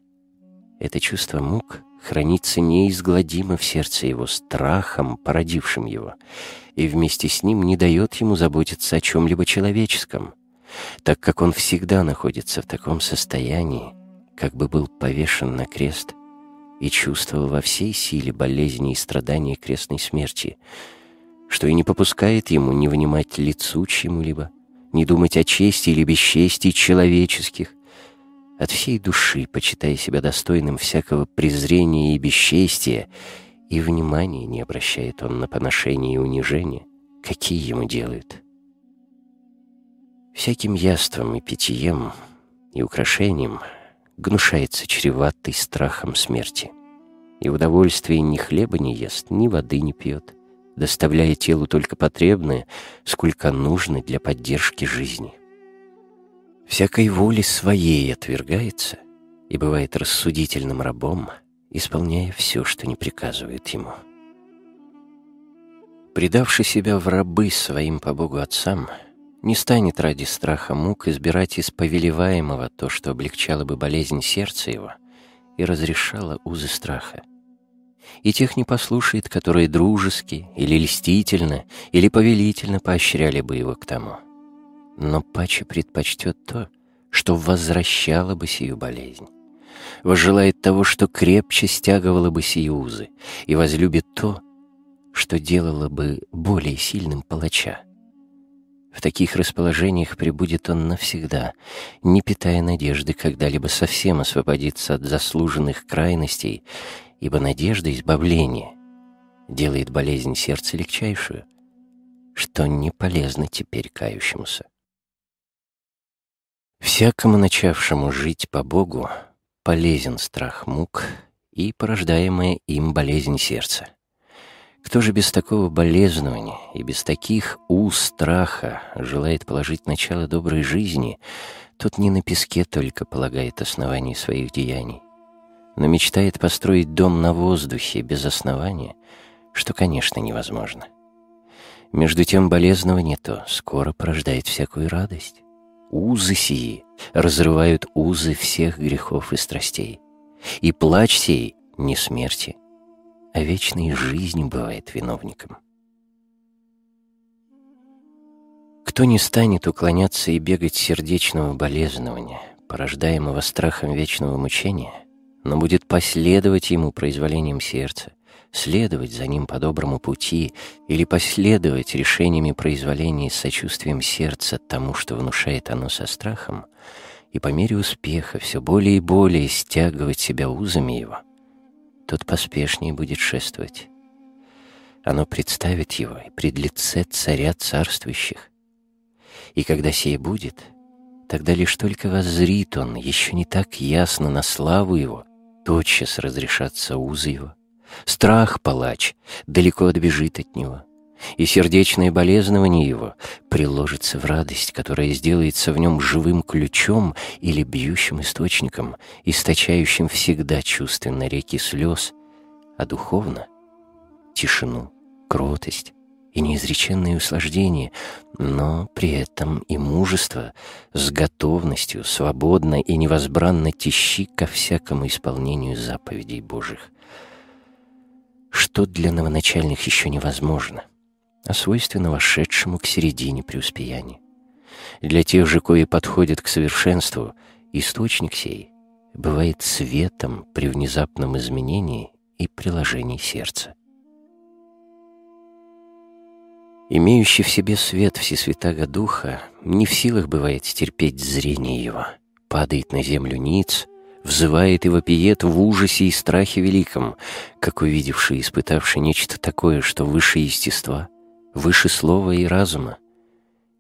Это чувство мук хранится неизгладимо в сердце его страхом, породившим его, и вместе с ним не дает ему заботиться о чем-либо человеческом, так как он всегда находится в таком состоянии, как бы был повешен на крест и чувствовал во всей силе болезни и страдания крестной смерти, что и не попускает ему не внимать лицу чему-либо, не думать о чести или бесчестии человеческих, от всей души почитая себя достойным всякого презрения и бесчестия, и внимания не обращает он на поношение и унижение, какие ему делают. Всяким яством и питьем и украшением гнушается чреватый страхом смерти. И удовольствие ни хлеба не ест, ни воды не пьет, доставляя телу только потребное, сколько нужно для поддержки жизни. Всякой воли своей отвергается и бывает рассудительным рабом, исполняя все, что не приказывает ему. Предавший себя в рабы своим по Богу отцам — не станет ради страха мук избирать из повелеваемого то, что облегчало бы болезнь сердца его и разрешало узы страха. И тех не послушает, которые дружески или льстительно или повелительно поощряли бы его к тому. Но паче предпочтет то, что возвращало бы сию болезнь. Возжелает того, что крепче стягивало бы сию узы, и возлюбит то, что делало бы более сильным палача. В таких расположениях пребудет он навсегда, не питая надежды когда-либо совсем освободиться от заслуженных крайностей, ибо надежда избавления делает болезнь сердца легчайшую, что не полезно теперь кающемуся. Всякому начавшему жить по Богу полезен страх мук и порождаемая им болезнь сердца. Кто же без такого болезнования и без таких уз страха желает положить начало доброй жизни, тот не на песке только полагает основание своих деяний, но мечтает построить дом на воздухе без основания, что, конечно, невозможно. Между тем болезнование то скоро порождает всякую радость. Узы сии разрывают узы всех грехов и страстей. И плач сей не смерти, а вечной жизни бывает виновником. Кто не станет уклоняться и бегать сердечного болезнования, порождаемого страхом вечного мучения, но будет последовать ему произволением сердца, следовать за ним по доброму пути или последовать решениями произволения с сочувствием сердца тому, что внушает оно со страхом, и по мере успеха все более и более стягивать себя узами его — тот поспешнее будет шествовать. Оно представит его и пред лице царя царствующих. И когда сие будет, тогда лишь только воззрит он, еще не так ясно на славу его, тотчас разрешатся узы его. Страх палач далеко отбежит от него — и сердечное болезнование его приложится в радость, которая сделается в нем живым ключом или бьющим источником, источающим всегда чувственно реки слез, а духовно — тишину, кротость и неизреченные услаждения, но при этом и мужество с готовностью свободно и невозбранно тещи ко всякому исполнению заповедей Божьих. Что для новоначальных еще невозможно — а свойственно вошедшему к середине преуспеяния. Для тех же, кои подходят к совершенству, источник сей бывает светом при внезапном изменении и приложении сердца. Имеющий в себе свет Всесвятаго Духа не в силах бывает терпеть зрение его, падает на землю ниц, взывает и вопиет в ужасе и страхе великом, как увидевший и испытавший нечто такое, что выше естества — выше слова и разума.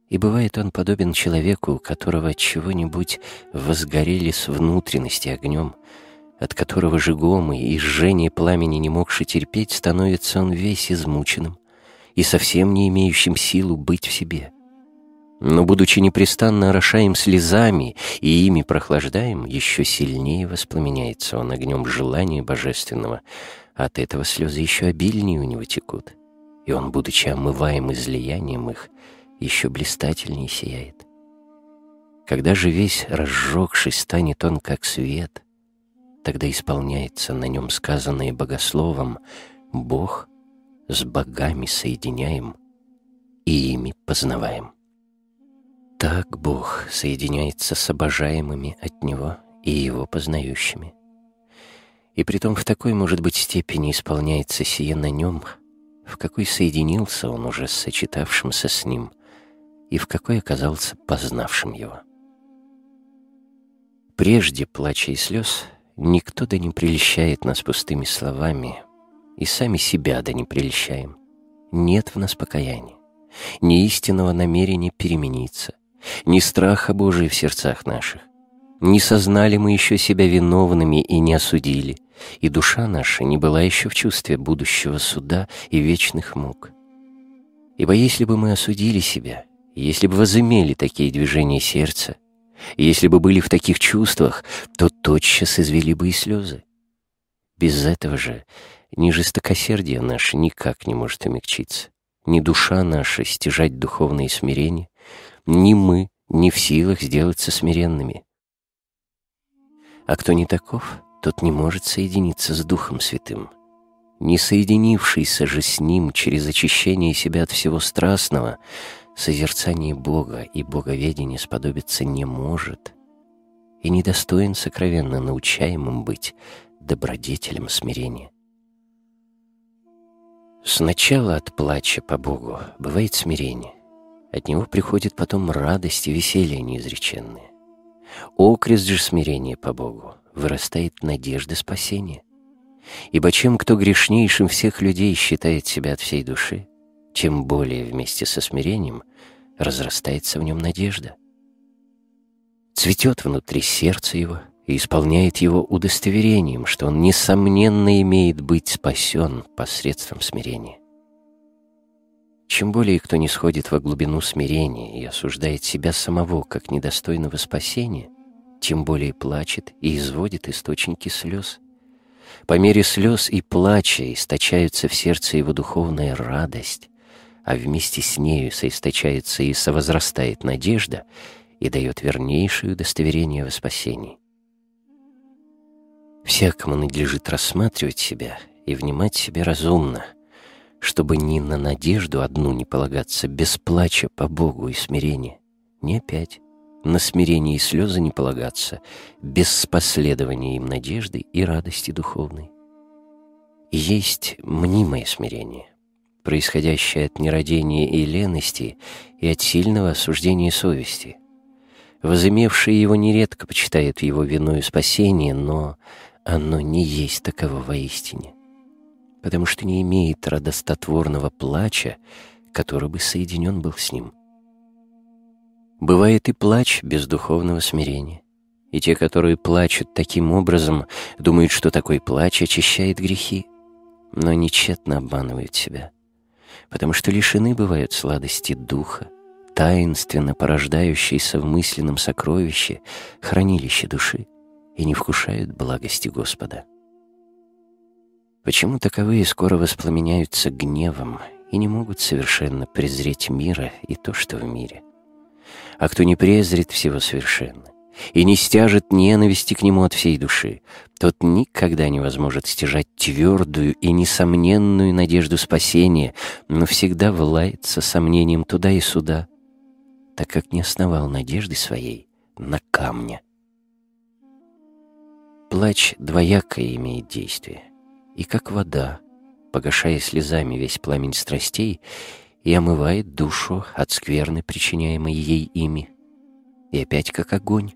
И бывает он подобен человеку, у которого чего-нибудь возгорели с внутренности огнем, от которого жигом и жжение пламени не могши терпеть, становится он весь измученным и совсем не имеющим силу быть в себе. но, будучи непрестанно орошаем слезами и ими прохлаждаем, еще сильнее воспламеняется он огнем желания божественного. От этого слезы еще обильнее у него текут, и он, будучи омываем излиянием их, еще блистательнее сияет. Когда же весь разжегшись станет он как свет, тогда исполняется на нем сказанное богословом «Бог с богами соединяем и ими познаваем». Так Бог соединяется с обожаемыми от Него и Его познающими. И притом в такой, может быть, степени исполняется сие на нем, в какой соединился он уже с сочетавшимся с ним, и в какой оказался познавшим его. Прежде плача и слез никто да не прельщает нас пустыми словами, и сами себя да не прельщаем. Нет в нас покаяния, ни истинного намерения перемениться, ни страха Божия в сердцах наших. Не сознали мы еще себя виновными и не осудили, и душа наша не была еще в чувстве будущего суда и вечных мук. Ибо если бы мы осудили себя, если бы возымели такие движения сердца, если бы были в таких чувствах, то тотчас извели бы и слезы. Без этого же ни жестокосердие наше никак не может умягчиться, ни душа наша стяжать духовное смирение, ни мы не в силах сделаться смиренными. А кто не таков, тот не может соединиться с Духом Святым. Не соединившийся же с Ним через очищение себя от всего страстного, созерцание Бога и боговедение сподобиться не может и недостоин сокровенно научаемым быть добродетелем смирения. Сначала от плача по Богу бывает смирение, от него приходит потом радость и веселье неизреченные. Окрест же смирения по Богу вырастает надежда спасения. Ибо чем кто грешнейшим всех людей считает себя от всей души, тем более вместе со смирением разрастается в нем надежда. Цветет внутри сердца его и исполняет его удостоверением, что он несомненно имеет быть спасен посредством смирения. Чем более кто не сходит во глубину смирения и осуждает себя самого как недостойного спасения, тем более плачет и изводит источники слез. По мере слез и плача источаются в сердце его духовная радость, а вместе с нею соисточается и совозрастает надежда и дает вернейшее удостоверение во спасении. Всякому надлежит рассматривать себя и внимать себе разумно — чтобы ни на надежду одну не полагаться без плача по Богу и смирения, ни опять на смирение и слезы не полагаться без последования им надежды и радости духовной. есть мнимое смирение, происходящее от нерадения и лености и от сильного осуждения совести. Возымевшие его нередко почитают его вину и спасение, но оно не есть таково воистине потому что не имеет радостотворного плача, который бы соединен был с ним. Бывает и плач без духовного смирения. И те, которые плачут таким образом, думают, что такой плач очищает грехи, но они тщетно обманывают себя, потому что лишены бывают сладости духа, таинственно порождающейся в мысленном сокровище, хранилище души, и не вкушают благости Господа. Почему таковые скоро воспламеняются гневом и не могут совершенно презреть мира и то, что в мире? А кто не презрит всего совершенно и не стяжет ненависти к нему от всей души, тот никогда не возможет стяжать твердую и несомненную надежду спасения, но всегда влается сомнением туда и сюда, так как не основал надежды своей на камне. Плач двоякое имеет действие и как вода, погашая слезами весь пламень страстей, и омывает душу от скверны, причиняемой ей ими, и опять как огонь.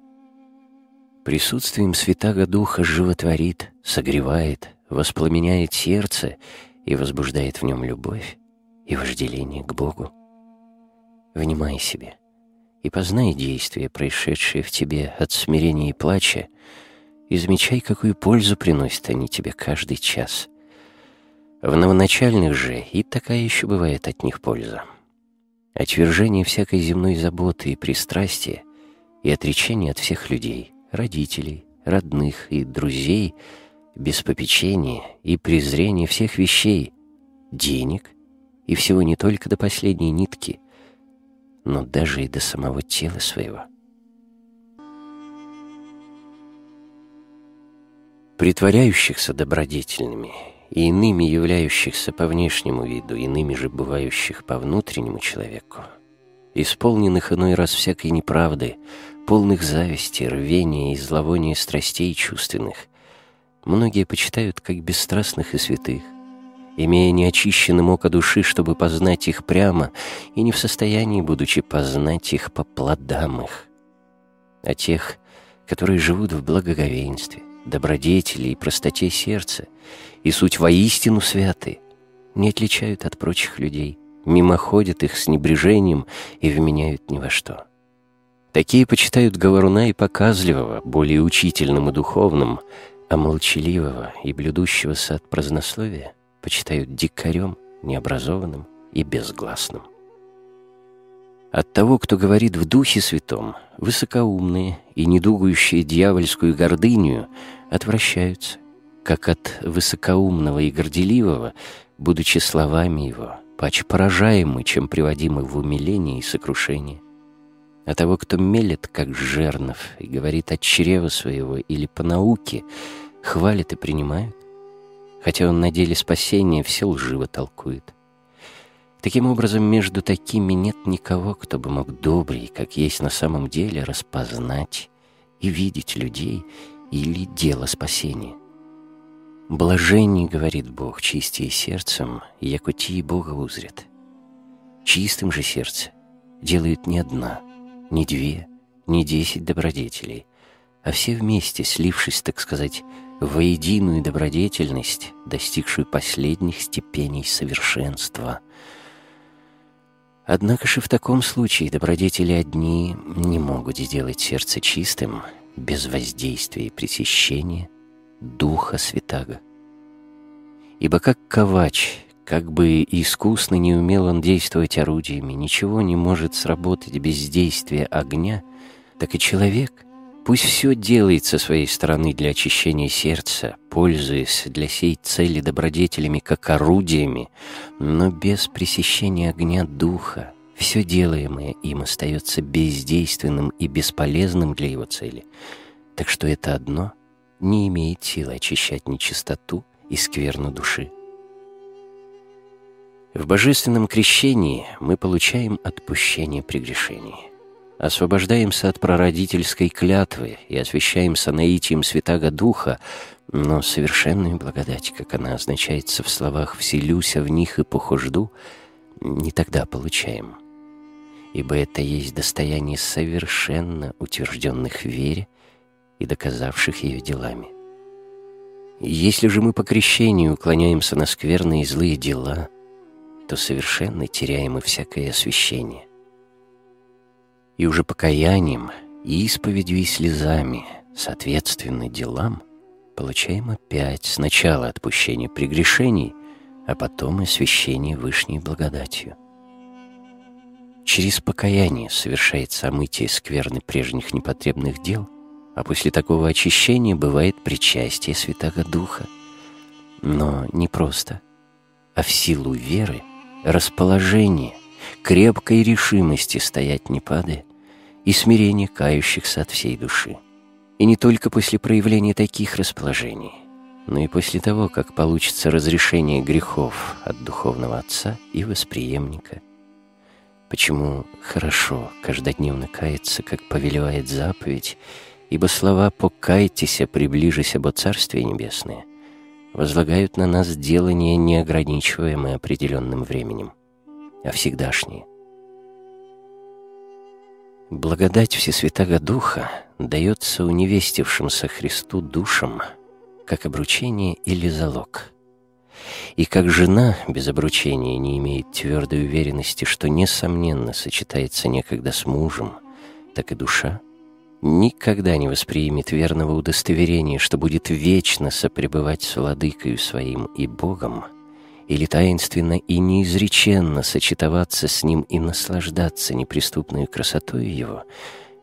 Присутствием Святаго Духа животворит, согревает, воспламеняет сердце и возбуждает в нем любовь и вожделение к Богу. Внимай себе и познай действия, происшедшие в тебе от смирения и плача, и замечай, какую пользу приносят они тебе каждый час. В новоначальных же и такая еще бывает от них польза. отвержение всякой земной заботы и пристрастия и отречение от всех людей, родителей, родных и друзей, без попечения и презрения всех вещей, денег и всего не только до последней нитки, но даже и до самого тела своего. Притворяющихся добродетельными и иными являющихся по внешнему виду, иными же бывающих по внутреннему человеку, исполненных иной раз всякой неправды, полных зависти, рвения и зловония страстей чувственных, многие почитают как бесстрастных и святых, имея неочищенным око души, чтобы познать их прямо, и не в состоянии, будучи познать их по плодам их. А тех, которые живут в благоговенстве, добродетели и простоте сердца, и суть воистину святы, не отличают от прочих людей, мимоходят их с небрежением и вменяют ни во что. Такие почитают говоруна и показливого, более учительным и духовным, а молчаливого и блюдущегося от празднословия почитают дикарем, необразованным и безгласным. От того, кто говорит в Духе Святом, высокоумные и недугующие дьявольскую гордыню отвращаются, как от высокоумного и горделивого, будучи словами его, паче поражаемы, чем приводимы в умиление и сокрушение. А того, кто мелет, как жернов, и говорит от чрева своего или по науке, хвалит и принимают, хотя он на деле спасения все лживо толкует. Таким образом, между такими нет никого, кто бы мог добрый, как есть на самом деле, распознать и видеть людей или дело спасения. Блаженней, говорит Бог, чистее сердцем, яко и Бога узрят. Чистым же сердце делают не одна, не две, не десять добродетелей, а все вместе, слившись, так сказать, воединую добродетельность, достигшую последних степеней совершенства. Однако же в таком случае добродетели одни не могут сделать сердце чистым без воздействия и пресещения Духа Святаго. Ибо как ковач, как бы искусно не умел он действовать орудиями, ничего не может сработать без действия огня, так и человек — Пусть все делает со своей стороны для очищения сердца, пользуясь для сей цели добродетелями как орудиями, но без пресещения огня духа все делаемое им остается бездейственным и бесполезным для его цели. Так что это одно не имеет силы очищать нечистоту и скверну души. В божественном крещении мы получаем отпущение прегрешений освобождаемся от прародительской клятвы и освящаемся наитием Святаго Духа, но совершенную благодать, как она означается в словах «вселюся в них и похожду», не тогда получаем. Ибо это есть достояние совершенно утвержденных в вере и доказавших ее делами. Если же мы по крещению уклоняемся на скверные и злые дела, то совершенно теряем и всякое освящение и уже покаянием, и исповедью и слезами, соответственно делам, получаем опять сначала отпущение прегрешений, а потом и освящение Вышней благодатью. Через покаяние совершается омытие скверны прежних непотребных дел, а после такого очищения бывает причастие Святого Духа. Но не просто, а в силу веры, расположения, крепкой решимости стоять не падая и смирения кающихся от всей души. И не только после проявления таких расположений, но и после того, как получится разрешение грехов от духовного отца и восприемника. Почему хорошо каждодневно каяться, как повелевает заповедь, ибо слова «покайтесь, приближись обо Царствие Небесное» возлагают на нас делание, неограничиваемое определенным временем а всегдашние. Благодать Всесвятаго Духа дается уневестившимся Христу душам как обручение или залог. И как жена без обручения не имеет твердой уверенности, что несомненно сочетается некогда с мужем, так и душа никогда не воспримет верного удостоверения, что будет вечно сопребывать с Владыкою Своим и Богом, или таинственно и неизреченно сочетоваться с ним и наслаждаться неприступной красотой его,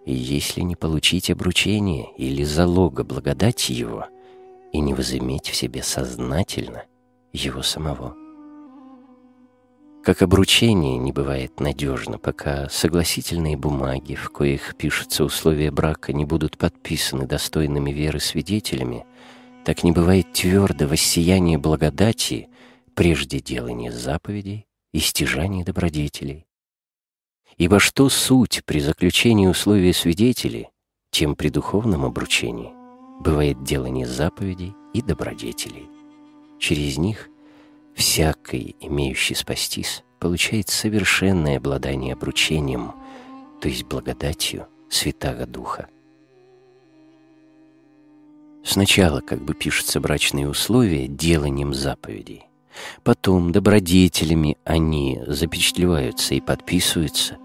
если не получить обручение или залога благодати его, и не возыметь в себе сознательно его самого. Как обручение не бывает надежно, пока согласительные бумаги, в коих пишутся условия брака, не будут подписаны достойными веры свидетелями, так не бывает твердо воссияние благодати прежде делания заповедей и стяжания добродетелей. Ибо что суть при заключении условия свидетелей, тем при духовном обручении бывает делание заповедей и добродетелей. Через них всякий, имеющий спастись, получает совершенное обладание обручением, то есть благодатью Святаго Духа. Сначала, как бы пишутся брачные условия, деланием заповедей. Потом добродетелями они запечатлеваются и подписываются,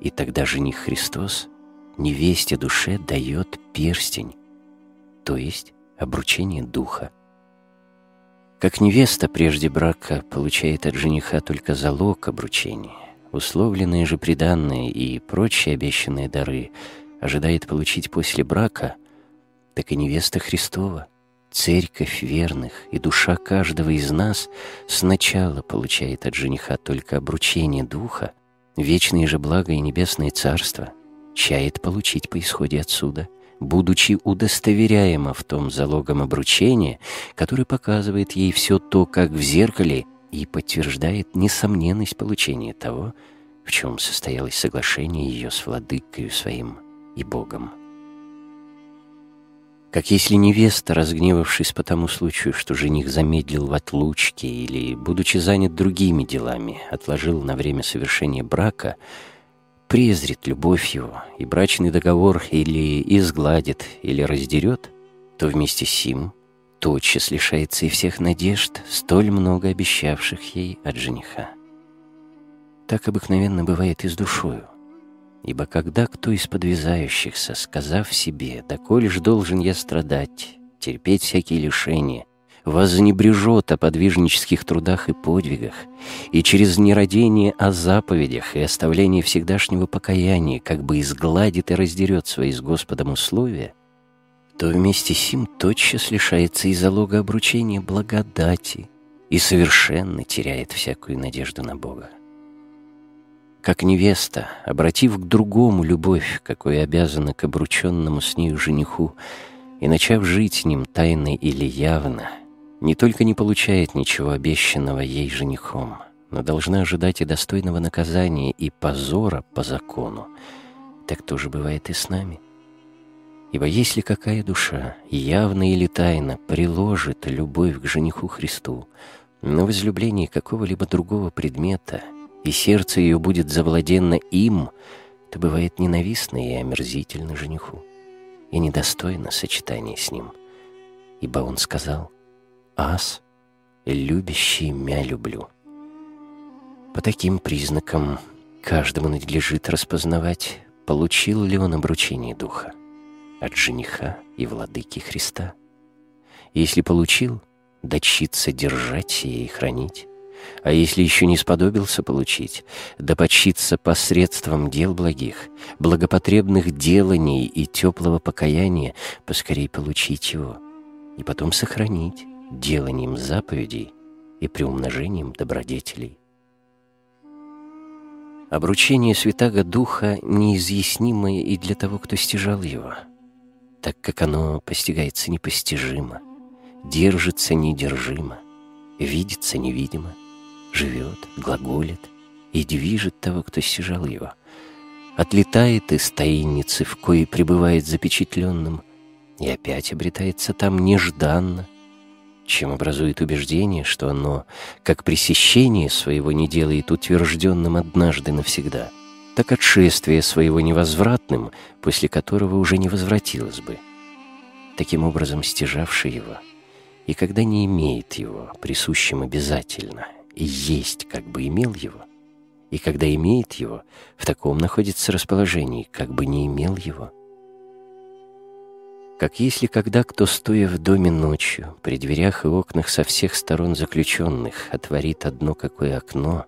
и тогда жених Христос невесте душе дает перстень, то есть обручение духа. Как невеста прежде брака получает от жениха только залог обручения, условленные же приданные и прочие обещанные дары ожидает получить после брака, так и невеста Христова, церковь верных и душа каждого из нас сначала получает от жениха только обручение духа, вечные же блага и небесное царство чает получить по исходе отсюда — будучи удостоверяема в том залогом обручения, который показывает ей все то, как в зеркале, и подтверждает несомненность получения того, в чем состоялось соглашение ее с владыкою своим и Богом. Как если невеста, разгневавшись по тому случаю, что жених замедлил в отлучке или, будучи занят другими делами, отложил на время совершения брака — презрит любовь его и брачный договор или изгладит, или раздерет, то вместе с сим тотчас лишается и всех надежд, столь много обещавших ей от жениха. Так обыкновенно бывает и с душою. Ибо когда кто из подвязающихся, сказав себе, «Доколе ж должен я страдать, терпеть всякие лишения, вознебрежет о подвижнических трудах и подвигах, и через нерадение о заповедях и оставление всегдашнего покаяния как бы изгладит и раздерет свои с Господом условия, то вместе с сим тотчас лишается и залога обручения благодати и совершенно теряет всякую надежду на Бога. Как невеста, обратив к другому любовь, какой обязана к обрученному с нею жениху, и начав жить с ним тайно или явно — не только не получает ничего обещанного ей женихом, но должна ожидать и достойного наказания, и позора по закону. Так тоже бывает и с нами. Ибо если какая душа, явно или тайно, приложит любовь к жениху Христу, на возлюблении какого-либо другого предмета, и сердце ее будет завладено им, то бывает ненавистно и омерзительно жениху, и недостойно сочетания с ним. Ибо он сказал — ас, любящий мя люблю. По таким признакам каждому надлежит распознавать, получил ли он обручение духа от жениха и владыки Христа. Если получил, дочиться держать сие и хранить. А если еще не сподобился получить, да почиться посредством дел благих, благопотребных деланий и теплого покаяния, поскорей получить его и потом сохранить, деланием заповедей и приумножением добродетелей. Обручение Святаго Духа неизъяснимое и для того, кто стяжал его, так как оно постигается непостижимо, держится недержимо, видится невидимо, живет, глаголит и движет того, кто стяжал его, отлетает из таинницы, в коей пребывает запечатленным, и опять обретается там нежданно, чем образует убеждение, что оно, как пресещение своего не делает утвержденным однажды навсегда, так отшествие своего невозвратным, после которого уже не возвратилось бы. Таким образом, стяжавший его, и когда не имеет его, присущим обязательно, и есть, как бы имел его, и когда имеет его, в таком находится расположении, как бы не имел его — как если когда кто, стоя в доме ночью, при дверях и окнах со всех сторон заключенных, отворит одно какое окно,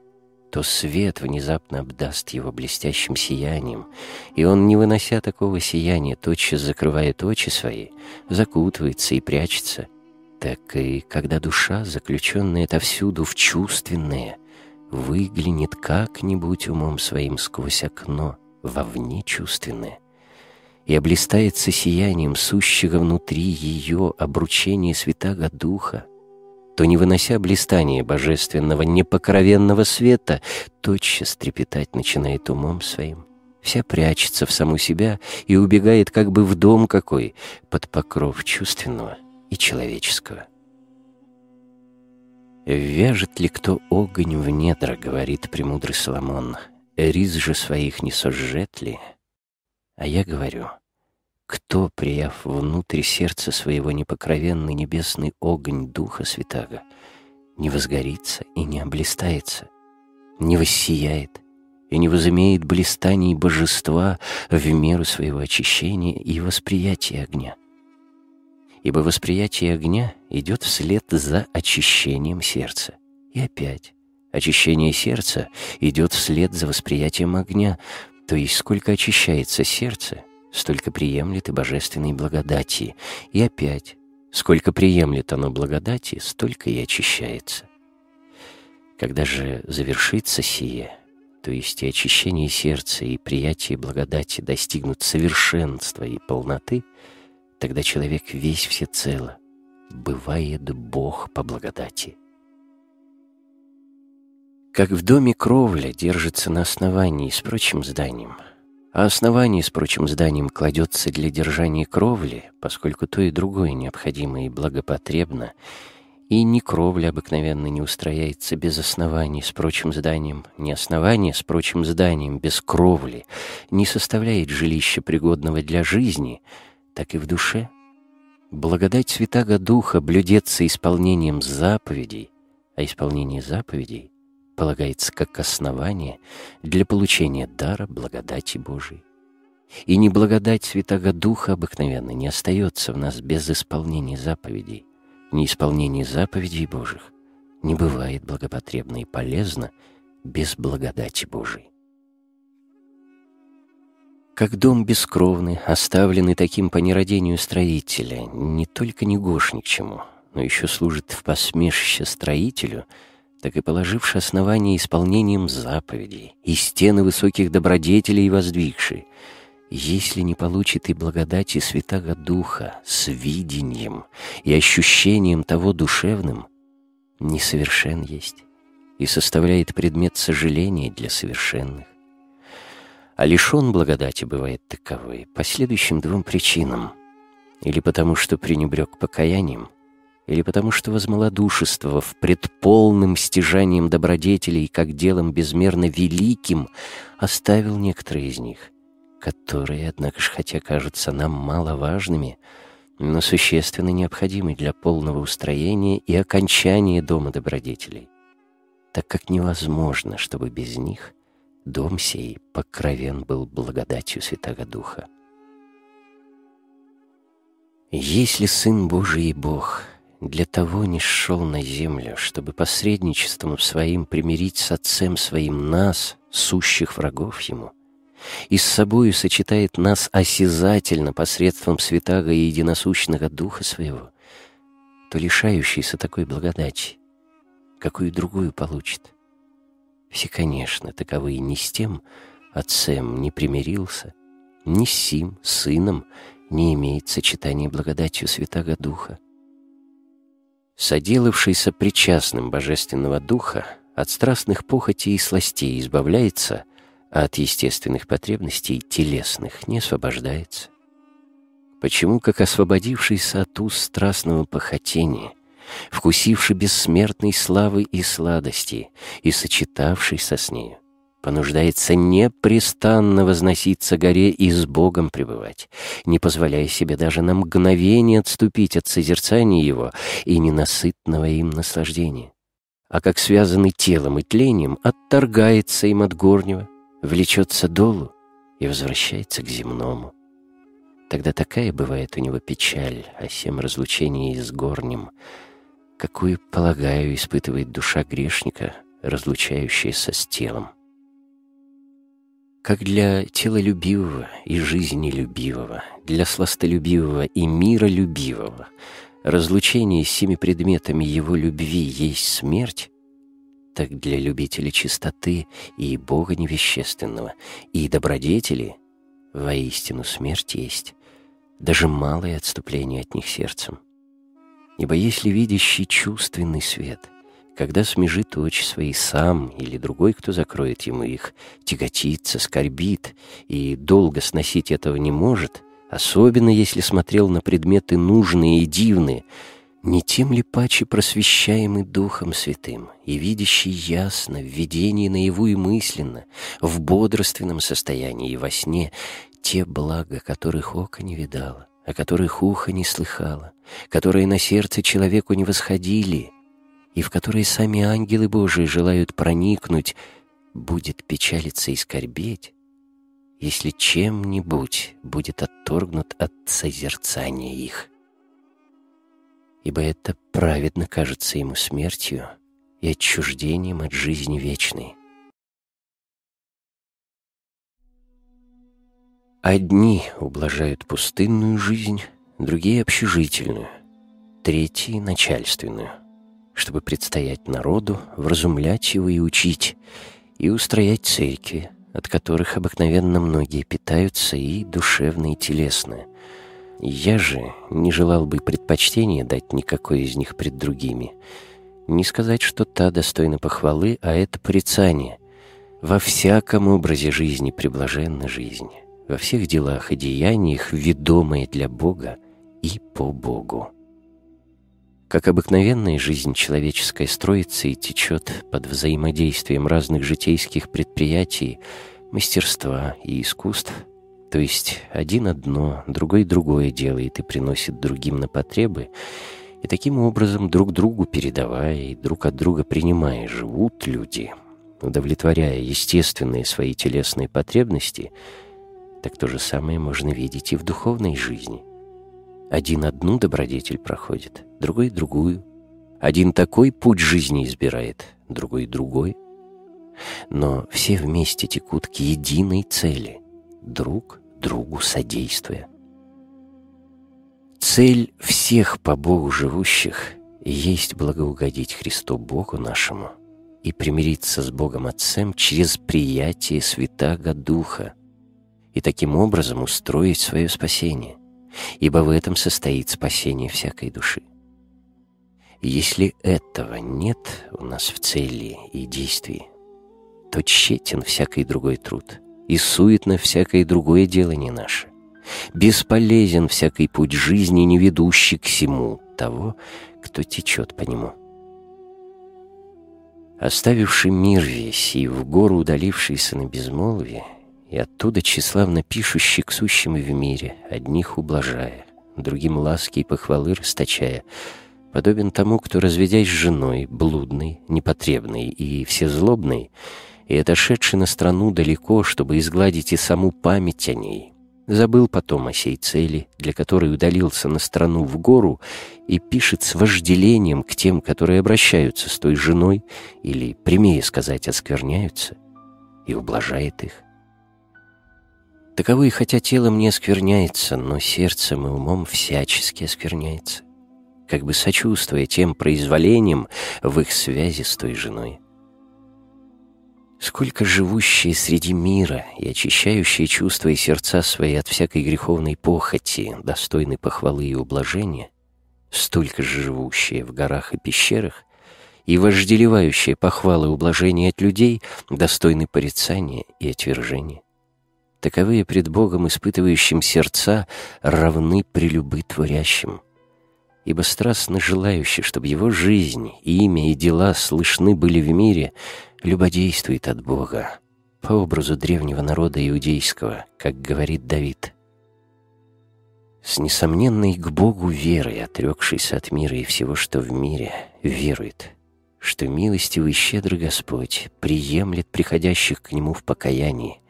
то свет внезапно обдаст его блестящим сиянием, и он, не вынося такого сияния, тотчас закрывает очи свои, закутывается и прячется, так и когда душа, заключенная отовсюду в чувственное, выглянет как-нибудь умом своим сквозь окно, вовне чувственное, и облистается сиянием сущего внутри ее обручения Святаго Духа, то, не вынося блистания божественного, непокровенного света, тотчас трепетать начинает умом своим. Вся прячется в саму себя и убегает как бы в дом какой, под покров чувственного и человеческого. «Вяжет ли кто огонь в недра, — говорит премудрый Соломон, — рис же своих не сожжет ли?» А я говорю, кто, прияв внутрь сердца своего непокровенный небесный огонь Духа Святаго, не возгорится и не облистается, не воссияет и не возымеет блистаний божества в меру своего очищения и восприятия огня? ибо восприятие огня идет вслед за очищением сердца. И опять, очищение сердца идет вслед за восприятием огня, то есть сколько очищается сердце, столько приемлет и божественной благодати. И опять, сколько приемлет оно благодати, столько и очищается. Когда же завершится сие, то есть и очищение сердца, и приятие благодати достигнут совершенства и полноты — Тогда человек весь всецело. Бывает Бог по благодати. Как в доме кровля держится на основании с прочим зданием, а основание с прочим зданием кладется для держания кровли, поскольку то и другое необходимо и благопотребно, и ни кровля обыкновенно не устрояется без оснований с прочим зданием, ни основание с прочим зданием без кровли не составляет жилища пригодного для жизни — так и в душе. Благодать Святаго Духа блюдется исполнением заповедей, а исполнение заповедей полагается как основание для получения дара благодати Божией. И неблагодать Святаго Духа обыкновенно не остается в нас без исполнения заповедей. Неисполнение заповедей Божьих не бывает благопотребно и полезно без благодати Божией. Как дом бескровный, оставленный таким по нерадению строителя, не только не гош ни к чему, но еще служит в посмешище строителю, так и положивший основание исполнением заповедей и стены высоких добродетелей воздвигший, если не получит и благодати Святаго Духа с видением и ощущением того душевным, несовершен есть и составляет предмет сожаления для совершенных а лишен благодати бывает таковой по следующим двум причинам. Или потому, что пренебрег покаянием, или потому, что возмолодушествовав пред полным стяжанием добродетелей как делом безмерно великим, оставил некоторые из них, которые, однако ж, хотя кажутся нам маловажными, но существенно необходимы для полного устроения и окончания дома добродетелей, так как невозможно, чтобы без них дом сей покровен был благодатью Святого Духа. Если Сын Божий и Бог для того не шел на землю, чтобы посредничеством своим примирить с Отцем своим нас, сущих врагов Ему, и с собою сочетает нас осязательно посредством святаго и единосущного Духа Своего, то лишающийся такой благодати, какую другую получит. Все, конечно, таковые ни с тем отцем не примирился, ни с сим сыном не имеет сочетания благодатью Святаго Духа. Соделавшийся причастным Божественного Духа от страстных похотей и сластей избавляется, а от естественных потребностей телесных не освобождается. Почему, как освободившийся от уст страстного похотения — вкусивший бессмертной славы и сладости и сочетавшийся с нею, понуждается непрестанно возноситься горе и с Богом пребывать, не позволяя себе даже на мгновение отступить от созерцания Его и ненасытного им наслаждения. А как связанный телом и тлением, отторгается им от горнего, влечется долу и возвращается к земному. Тогда такая бывает у него печаль о всем разлучении с горнем, какую, полагаю, испытывает душа грешника, разлучающаяся с телом. Как для телолюбивого и жизнелюбивого, для сластолюбивого и миролюбивого разлучение с всеми предметами его любви есть смерть, так для любителей чистоты и Бога невещественного, и добродетели воистину смерть есть, даже малое отступление от них сердцем. Ибо если видящий чувственный свет, когда смежит очи свои сам или другой, кто закроет ему их, тяготится, скорбит и долго сносить этого не может, особенно если смотрел на предметы нужные и дивные, не тем ли паче просвещаемый Духом Святым и видящий ясно в видении наяву и мысленно, в бодрственном состоянии и во сне, те блага, которых око не видало, о которых ухо не слыхало, которые на сердце человеку не восходили, и в которые сами ангелы Божии желают проникнуть, будет печалиться и скорбеть, если чем-нибудь будет отторгнут от созерцания их. Ибо это праведно кажется ему смертью и отчуждением от жизни вечной. Одни ублажают пустынную жизнь, другие — общежительную, третьи — начальственную, чтобы предстоять народу, вразумлять его и учить, и устроять церкви, от которых обыкновенно многие питаются и душевно, и телесно. Я же не желал бы предпочтения дать никакой из них пред другими. Не сказать, что та достойна похвалы, а это порицание. Во всяком образе жизни приблаженна жизнь во всех делах и деяниях, ведомые для Бога и по Богу. Как обыкновенная жизнь человеческая строится и течет под взаимодействием разных житейских предприятий, мастерства и искусств, то есть один одно, другой другое делает и приносит другим на потребы, и таким образом друг другу передавая и друг от друга принимая, живут люди, удовлетворяя естественные свои телесные потребности – так то же самое можно видеть и в духовной жизни. Один одну добродетель проходит, другой другую. Один такой путь жизни избирает, другой другой. Но все вместе текут к единой цели, друг другу содействуя. Цель всех по Богу живущих есть благоугодить Христу Богу нашему и примириться с Богом Отцем через приятие Святаго Духа, и таким образом устроить свое спасение, ибо в этом состоит спасение всякой души. Если этого нет у нас в цели и действии, то тщетен всякий другой труд, и суетно всякое другое делание наше. Бесполезен всякий путь жизни, не ведущий к всему того, кто течет по нему. Оставивший мир весь и в гору удалившийся на безмолвие, и оттуда тщеславно пишущий к сущим в мире, одних ублажая, другим ласки и похвалы расточая, подобен тому, кто, разведясь с женой, блудный, непотребный и всезлобный, и отошедший на страну далеко, чтобы изгладить и саму память о ней, забыл потом о сей цели, для которой удалился на страну в гору и пишет с вожделением к тем, которые обращаются с той женой или, прямее сказать, оскверняются, и ублажает их. Таковы, хотя телом не оскверняется, но сердцем и умом всячески оскверняется, как бы сочувствуя тем произволением в их связи с той женой. Сколько живущие среди мира и очищающие чувства и сердца свои от всякой греховной похоти, достойны похвалы и ублажения, столько же живущие в горах и пещерах, и вожделевающие похвалы и ублажения от людей, достойны порицания и отвержения. Таковые пред Богом, испытывающим сердца, равны прелюбы творящим. Ибо страстно желающий, чтобы его жизнь, имя и дела слышны были в мире, любодействует от Бога, по образу древнего народа иудейского, как говорит Давид. С несомненной к Богу верой, отрекшийся от мира и всего, что в мире, верует, что милостивый и щедрый Господь приемлет приходящих к Нему в покаянии,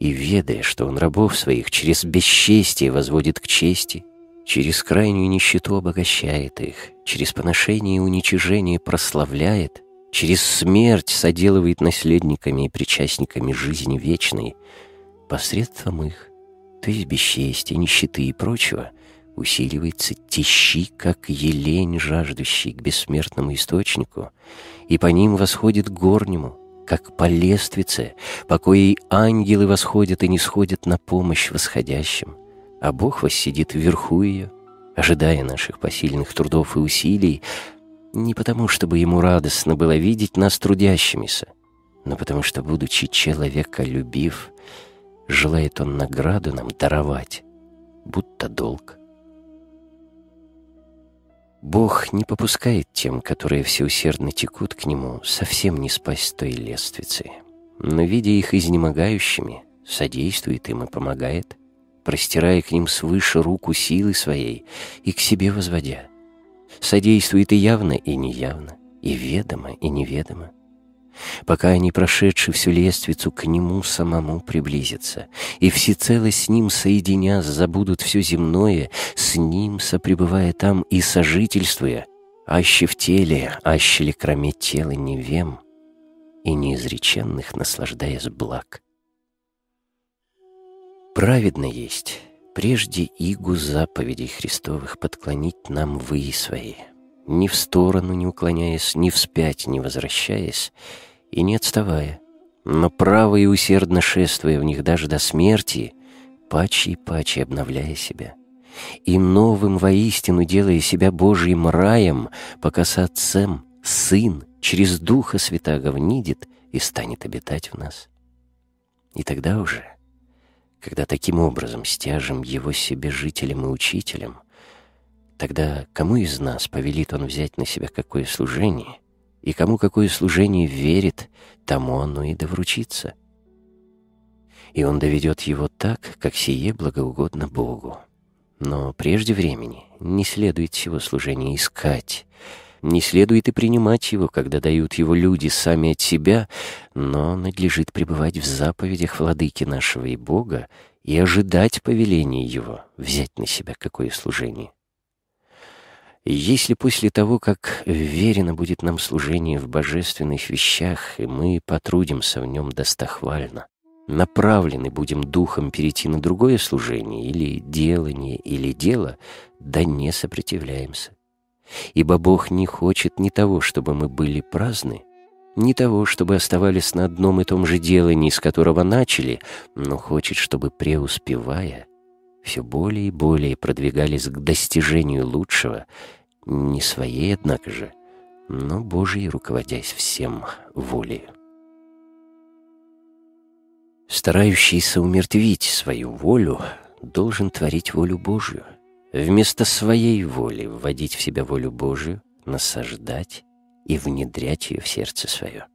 и ведая, что он рабов своих через бесчестие возводит к чести, через крайнюю нищету обогащает их, через поношение и уничижение прославляет, через смерть соделывает наследниками и причастниками жизни вечной, посредством их, то есть бесчестия, нищеты и прочего, усиливается тищи, как елень, жаждущий к бессмертному источнику, и по ним восходит горнему, как по лествице, по коей ангелы восходят и не сходят на помощь восходящим, а Бог воссидит вверху ее, ожидая наших посильных трудов и усилий, не потому, чтобы ему радостно было видеть нас трудящимися, но потому что, будучи человеколюбив, желает он награду нам даровать, будто долг. Бог не попускает тем, которые всеусердно текут к Нему, совсем не спасть той лествицы, но, видя их изнемогающими, содействует им и помогает, простирая к ним свыше руку силы своей и к себе возводя. Содействует и явно, и неявно, и ведомо, и неведомо пока они, прошедшие всю лествицу, к Нему самому приблизятся, и всецело с Ним соединясь забудут все земное, с Ним сопребывая там и сожительствуя, аще в теле, аще ли кроме тела не вем, и неизреченных наслаждаясь благ. Праведно есть прежде игу заповедей Христовых подклонить нам вы свои — ни в сторону не уклоняясь, ни вспять не возвращаясь и не отставая, но право и усердно шествуя в них даже до смерти, паче и паче обновляя себя, и новым воистину делая себя Божьим раем, пока с Отцем Сын через Духа Святаго внидит и станет обитать в нас. И тогда уже, когда таким образом стяжем Его себе жителем и учителем, Тогда кому из нас повелит он взять на себя какое служение, и кому какое служение верит, тому оно и довручится. И он доведет его так, как сие благоугодно Богу. Но прежде времени не следует всего служения искать, не следует и принимать его, когда дают его люди сами от себя, но надлежит пребывать в заповедях владыки нашего и Бога и ожидать повеления его взять на себя какое служение. Если после того, как верено будет нам служение в божественных вещах, и мы потрудимся в нем достохвально, направлены будем духом перейти на другое служение, или делание, или дело, да не сопротивляемся. Ибо Бог не хочет ни того, чтобы мы были праздны, ни того, чтобы оставались на одном и том же делании, с которого начали, но хочет, чтобы, преуспевая, все более и более продвигались к достижению лучшего, не своей, однако же, но Божией руководясь всем волею. Старающийся умертвить свою волю должен творить волю Божию, вместо своей воли вводить в себя волю Божию, насаждать и внедрять ее в сердце свое.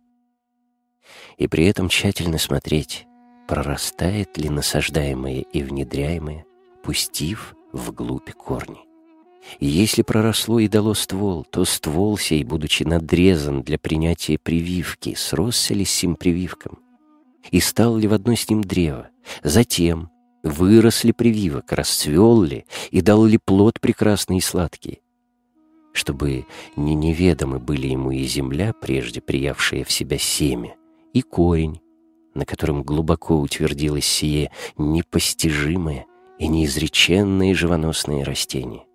И при этом тщательно смотреть, прорастает ли насаждаемое и внедряемое, пустив вглубь корни. И если проросло и дало ствол, то ствол сей, будучи надрезан для принятия прививки, сросся ли с сим прививком? И стал ли в одно с ним древо? Затем вырос ли прививок, расцвел ли и дал ли плод прекрасный и сладкий? Чтобы не неведомы были ему и земля, прежде приявшая в себя семя, и корень, на котором глубоко утвердилось сие непостижимое и неизреченное живоносное растение.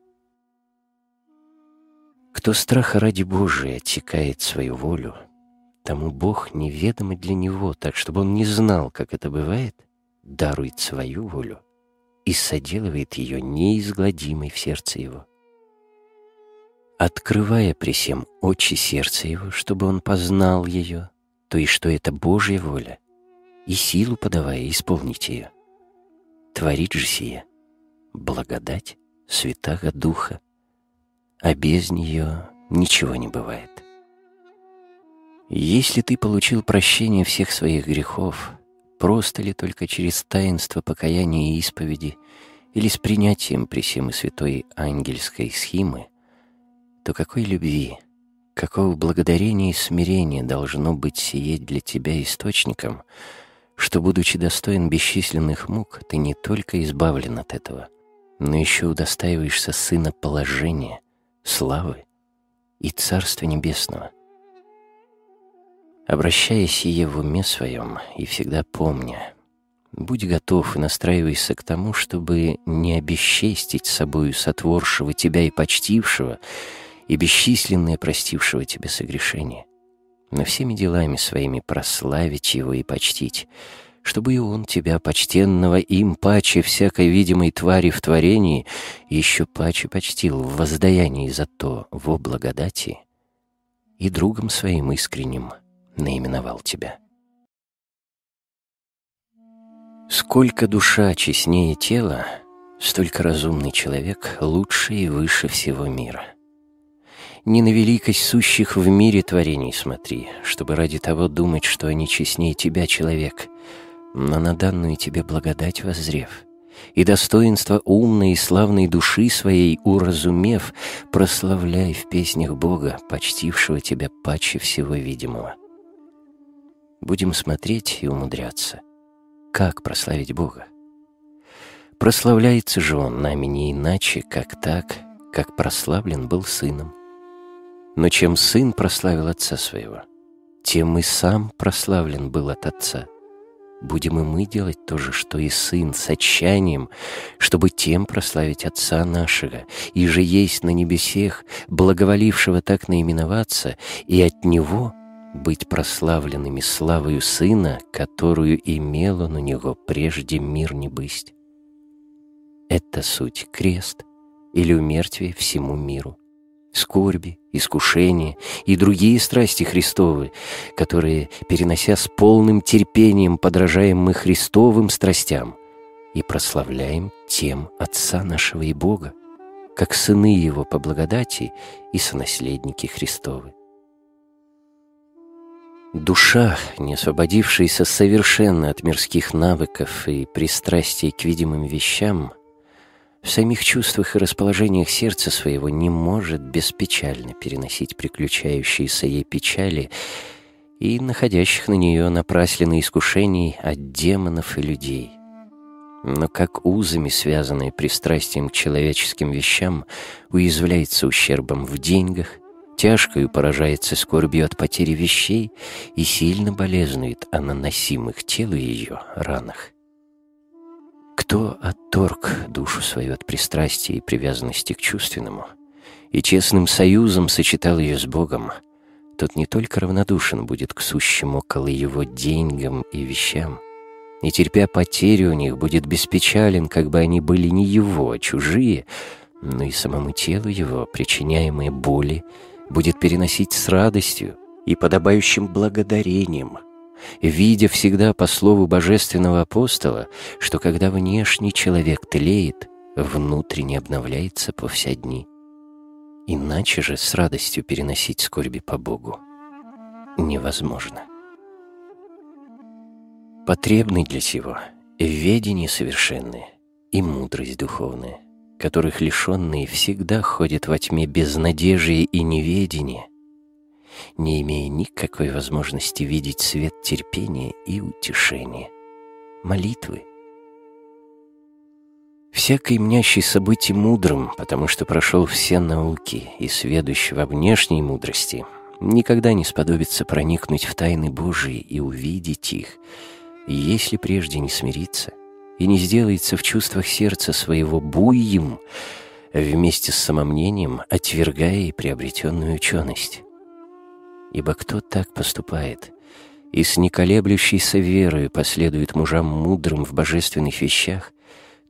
Кто страха ради Божия отсекает свою волю, тому Бог неведомый для него, так чтобы он не знал, как это бывает, дарует свою волю и соделывает ее неизгладимой в сердце его. Открывая при всем очи сердца его, чтобы он познал ее, то и что это Божья воля, и силу подавая исполнить ее. Творит же сие благодать Святаго Духа, а без нее ничего не бывает. Если ты получил прощение всех своих грехов, просто ли только через таинство покаяния и исповеди, или с принятием при всем и святой ангельской схимы, то какой любви, какого благодарения и смирения должно быть сиеть для тебя источником, что, будучи достоин бесчисленных мук, ты не только избавлен от этого, но еще удостаиваешься Сына положения, славы и Царства Небесного. Обращая сие в уме своем и всегда помня, будь готов и настраивайся к тому, чтобы не обесчестить собою сотворшего тебя и почтившего, и бесчисленное простившего тебе согрешение, но всеми делами своими прославить его и почтить, чтобы и он тебя, почтенного им паче всякой видимой твари в творении, еще паче почтил в воздаянии за то во благодати и другом своим искренним наименовал тебя. Сколько душа честнее тела, столько разумный человек лучше и выше всего мира. Не на великость сущих в мире творений смотри, чтобы ради того думать, что они честнее тебя, человек, но на данную тебе благодать воззрев, и достоинство умной и славной души своей уразумев, прославляй в песнях Бога, почтившего тебя паче всего видимого. Будем смотреть и умудряться. Как прославить Бога? Прославляется же Он нами не иначе, как так, как прославлен был Сыном. Но чем сын прославил отца своего, тем и сам прославлен был от отца. Будем и мы делать то же, что и сын, с отчаянием, чтобы тем прославить отца нашего, и же есть на небесех, благоволившего так наименоваться, и от него быть прославленными славою сына, которую имел он у него прежде мир не бысть. Это суть крест или умертвие всему миру скорби, искушения и другие страсти Христовы, которые, перенося с полным терпением, подражаем мы Христовым страстям и прославляем тем Отца нашего и Бога, как сыны Его по благодати и сонаследники Христовы. Душа, не освободившаяся совершенно от мирских навыков и пристрастий к видимым вещам — в самих чувствах и расположениях сердца своего не может беспечально переносить приключающиеся ей печали и находящих на нее напраслины искушений от демонов и людей. Но как узами, связанные пристрастием к человеческим вещам, уязвляется ущербом в деньгах, тяжкою поражается скорбью от потери вещей и сильно болезнует о наносимых телу ее ранах. Кто отторг душу свою от пристрастия и привязанности к чувственному и честным союзом сочетал ее с Богом, тот не только равнодушен будет к сущим около его деньгам и вещам, и, терпя потерю у них, будет беспечален, как бы они были не его, а чужие, но и самому телу его причиняемые боли будет переносить с радостью и подобающим благодарением — видя всегда по слову божественного апостола, что когда внешний человек тлеет, внутренне обновляется по вся дни. Иначе же с радостью переносить скорби по Богу невозможно. Потребны для сего ведение совершенное и мудрость духовная, которых лишенные всегда ходят во тьме безнадежия и неведения, не имея никакой возможности видеть свет терпения и утешения. Молитвы. Всякий мнящий событий мудрым, потому что прошел все науки и сведущий во внешней мудрости, никогда не сподобится проникнуть в тайны Божии и увидеть их, если прежде не смирится и не сделается в чувствах сердца своего буйем, вместе с самомнением отвергая и приобретенную ученость. Ибо кто так поступает и с неколеблющейся верою последует мужам мудрым в божественных вещах,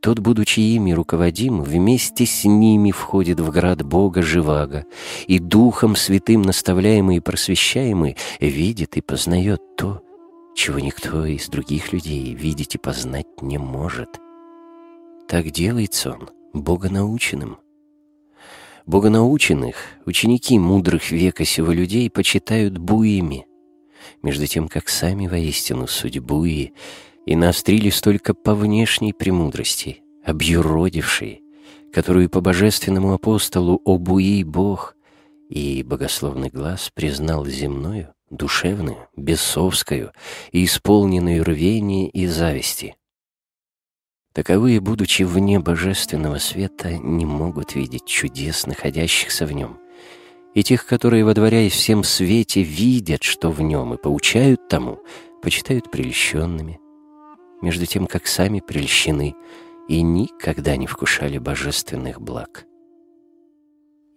тот, будучи ими руководим, вместе с ними входит в град Бога Живаго, и Духом Святым наставляемый и просвещаемый видит и познает то, чего никто из других людей видеть и познать не может. Так делается он богонаученным, Богонаученных, ученики мудрых века сего людей почитают буями, между тем, как сами воистину суть буи и наострились только по внешней премудрости, объюродившей, которую по божественному апостолу о буи Бог и богословный глаз признал земною душевную, бесовскую и исполненную рвения и зависти. Таковые, будучи вне божественного света, не могут видеть чудес, находящихся в нем, и тех, которые, водворяясь всем свете, видят, что в нем, и поучают тому, почитают прельщенными, между тем, как сами прельщены и никогда не вкушали божественных благ.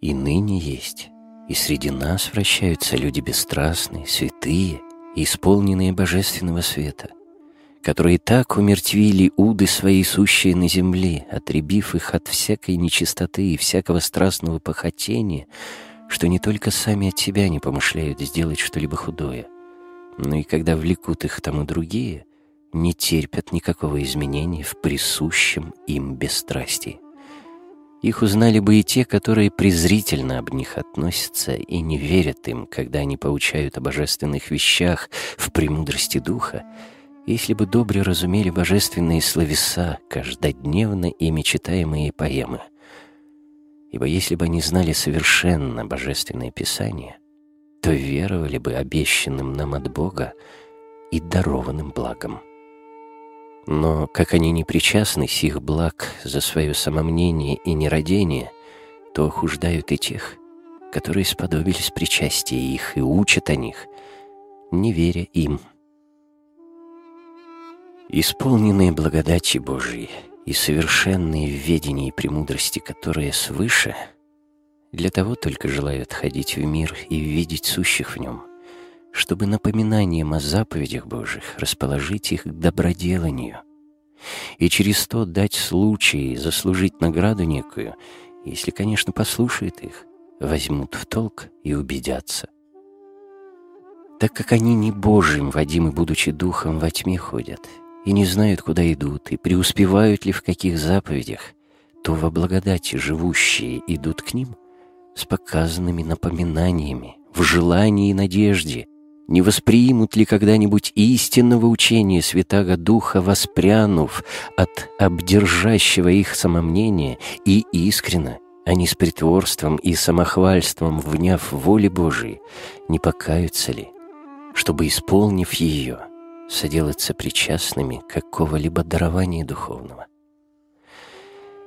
И ныне есть, и среди нас вращаются люди бесстрастные, святые и исполненные божественного света, которые так умертвили уды свои сущие на земле, отребив их от всякой нечистоты и всякого страстного похотения, что не только сами от себя не помышляют сделать что-либо худое, но и когда влекут их тому другие, не терпят никакого изменения в присущем им бесстрастии. Их узнали бы и те, которые презрительно об них относятся и не верят им, когда они поучают о божественных вещах в премудрости духа, если бы добре разумели божественные словеса, каждодневно ими читаемые поэмы. Ибо если бы они знали совершенно божественное писание, то веровали бы обещанным нам от Бога и дарованным благом. Но, как они не причастны сих благ за свое самомнение и нерадение, то охуждают и тех, которые сподобились причастия их и учат о них, не веря им. Исполненные благодати Божией и совершенные в ведении и премудрости, которые свыше, для того только желают ходить в мир и видеть сущих в нем, чтобы напоминанием о заповедях Божьих расположить их к доброделанию и через то дать случай заслужить награду некую, если, конечно, послушают их, возьмут в толк и убедятся. Так как они не Божьим, Вадимы, будучи духом, во тьме ходят, и не знают, куда идут, и преуспевают ли в каких заповедях, то во благодати живущие идут к ним с показанными напоминаниями, в желании и надежде, не воспримут ли когда-нибудь истинного учения Святаго Духа, воспрянув от обдержащего их самомнения и искренно, а не с притворством и самохвальством, вняв воли Божией, не покаются ли, чтобы, исполнив ее, соделаться причастными какого-либо дарования духовного.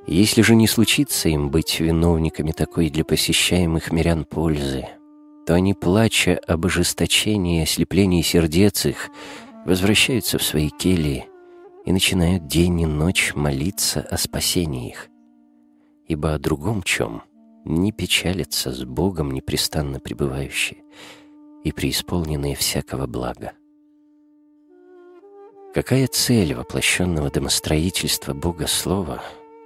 Если же не случится им быть виновниками такой для посещаемых мирян пользы, то они, плача об ожесточении и ослеплении сердец их, возвращаются в свои кельи и начинают день и ночь молиться о спасении их. Ибо о другом чем не печалятся с Богом непрестанно пребывающие и преисполненные всякого блага. Какая цель воплощенного домостроительства Бога Слова,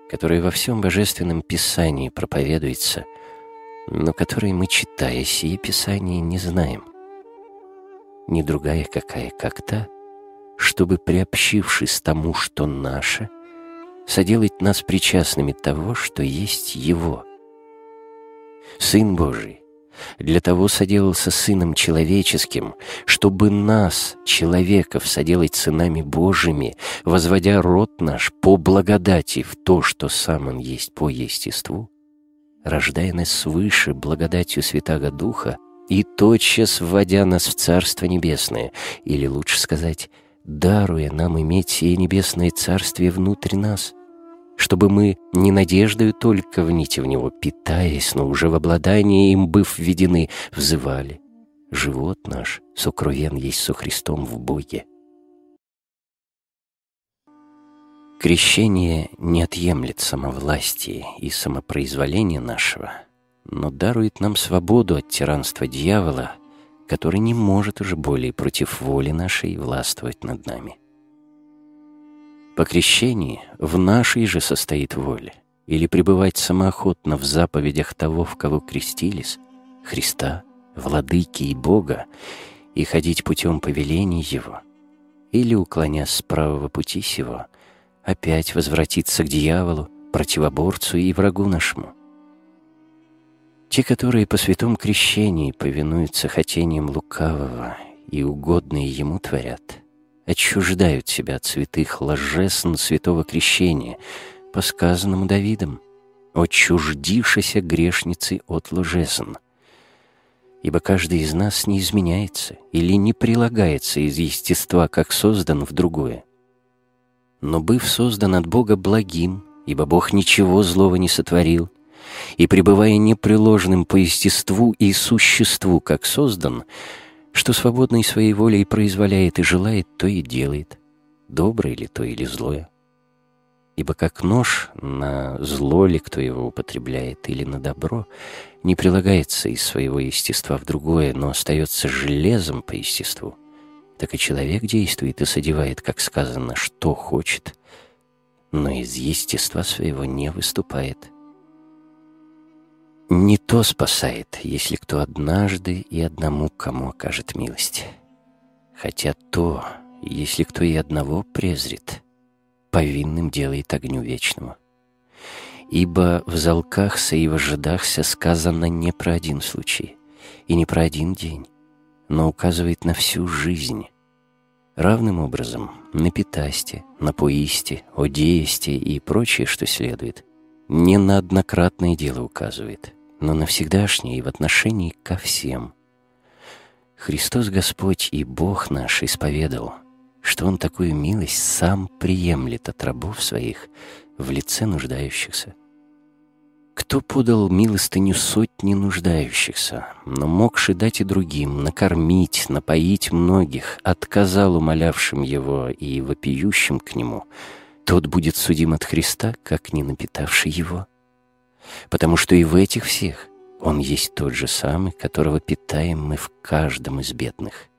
которое во всем Божественном Писании проповедуется, но которой мы, читая сие Писание, не знаем? Не другая какая, как та, чтобы, приобщившись тому, что наше, соделать нас причастными того, что есть Его. Сын Божий для того соделался Сыном Человеческим, чтобы нас, человеков, соделать сынами Божьими, возводя род наш по благодати в то, что сам Он есть по естеству, рождая нас свыше благодатью Святаго Духа и тотчас вводя нас в Царство Небесное, или лучше сказать, даруя нам иметь сие небесное Царствие внутрь нас — чтобы мы не надеждою только вните в него, питаясь, но уже в обладании им быв введены, взывали. Живот наш сокровен есть со Христом в Боге. Крещение не отъемлет самовластие и самопроизволения нашего, но дарует нам свободу от тиранства дьявола, который не может уже более против воли нашей властвовать над нами. По крещении в нашей же состоит воля, или пребывать самоохотно в заповедях того, в кого крестились, Христа, Владыки и Бога, и ходить путем повелений Его, или, уклонясь с правого пути сего, опять возвратиться к дьяволу, противоборцу и врагу нашему. Те, которые по святом крещении повинуются хотениям лукавого и угодные ему творят — отчуждают себя от святых ложесн святого крещения, по сказанному Давидом, отчуждившейся грешницы от ложесн. ибо каждый из нас не изменяется или не прилагается из естества, как создан в другое. Но быв создан от Бога благим, ибо Бог ничего злого не сотворил, и пребывая непреложным по естеству и существу, как создан, что свободной своей волей произволяет и желает, то и делает, доброе ли то или злое. Ибо как нож, на зло ли кто его употребляет или на добро, не прилагается из своего естества в другое, но остается железом по естеству, так и человек действует и содевает, как сказано, что хочет, но из естества своего не выступает. Не то спасает, если кто однажды и одному кому окажет милость. Хотя то, если кто и одного презрит, повинным делает огню вечному. Ибо в залкахся и в ожидахся сказано не про один случай и не про один день, но указывает на всю жизнь. Равным образом на питасте, на поисте, одеесте и прочее, что следует, не на однократное дело указывает, но на всегдашнее и в отношении ко всем. Христос Господь и Бог наш исповедал — что Он такую милость сам приемлет от рабов своих в лице нуждающихся. Кто подал милостыню сотни нуждающихся, но могши дать и другим, накормить, напоить многих, отказал умолявшим его и вопиющим к нему, тот будет судим от Христа, как не напитавший его. Потому что и в этих всех он есть тот же самый, которого питаем мы в каждом из бедных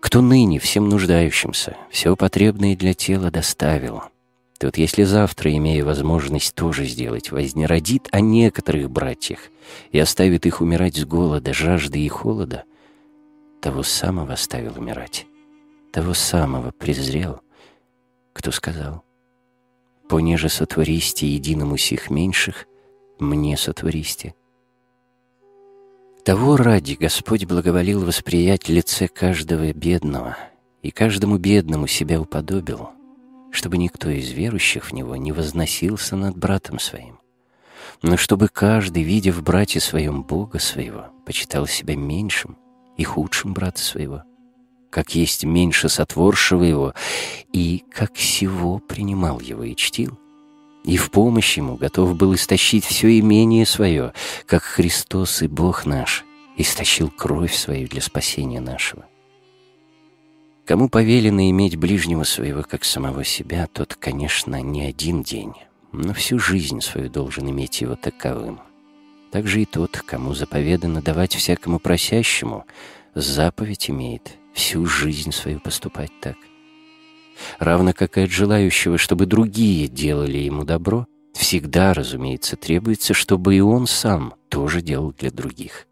кто ныне всем нуждающимся все потребное для тела доставил. Тот, если завтра, имея возможность тоже сделать, вознеродит о некоторых братьях и оставит их умирать с голода, жажды и холода, того самого оставил умирать, того самого презрел, кто сказал, «Понеже сотвористе единому сих меньших, мне сотвористе». Того ради Господь благоволил восприять лице каждого бедного и каждому бедному себя уподобил, чтобы никто из верующих в Него не возносился над братом своим, но чтобы каждый, видя в брате своем Бога своего, почитал себя меньшим и худшим брата своего, как есть меньше сотворшего его, и как сего принимал его и чтил, и в помощь ему готов был истощить все имение свое, как Христос и Бог наш истощил кровь свою для спасения нашего. Кому повелено иметь ближнего своего как самого себя, тот, конечно, не один день, но всю жизнь свою должен иметь его таковым. Также и тот, кому заповедано давать всякому просящему, заповедь имеет всю жизнь свою поступать так. Равно как и от желающего, чтобы другие делали ему добро, всегда, разумеется, требуется, чтобы и он сам тоже делал для других.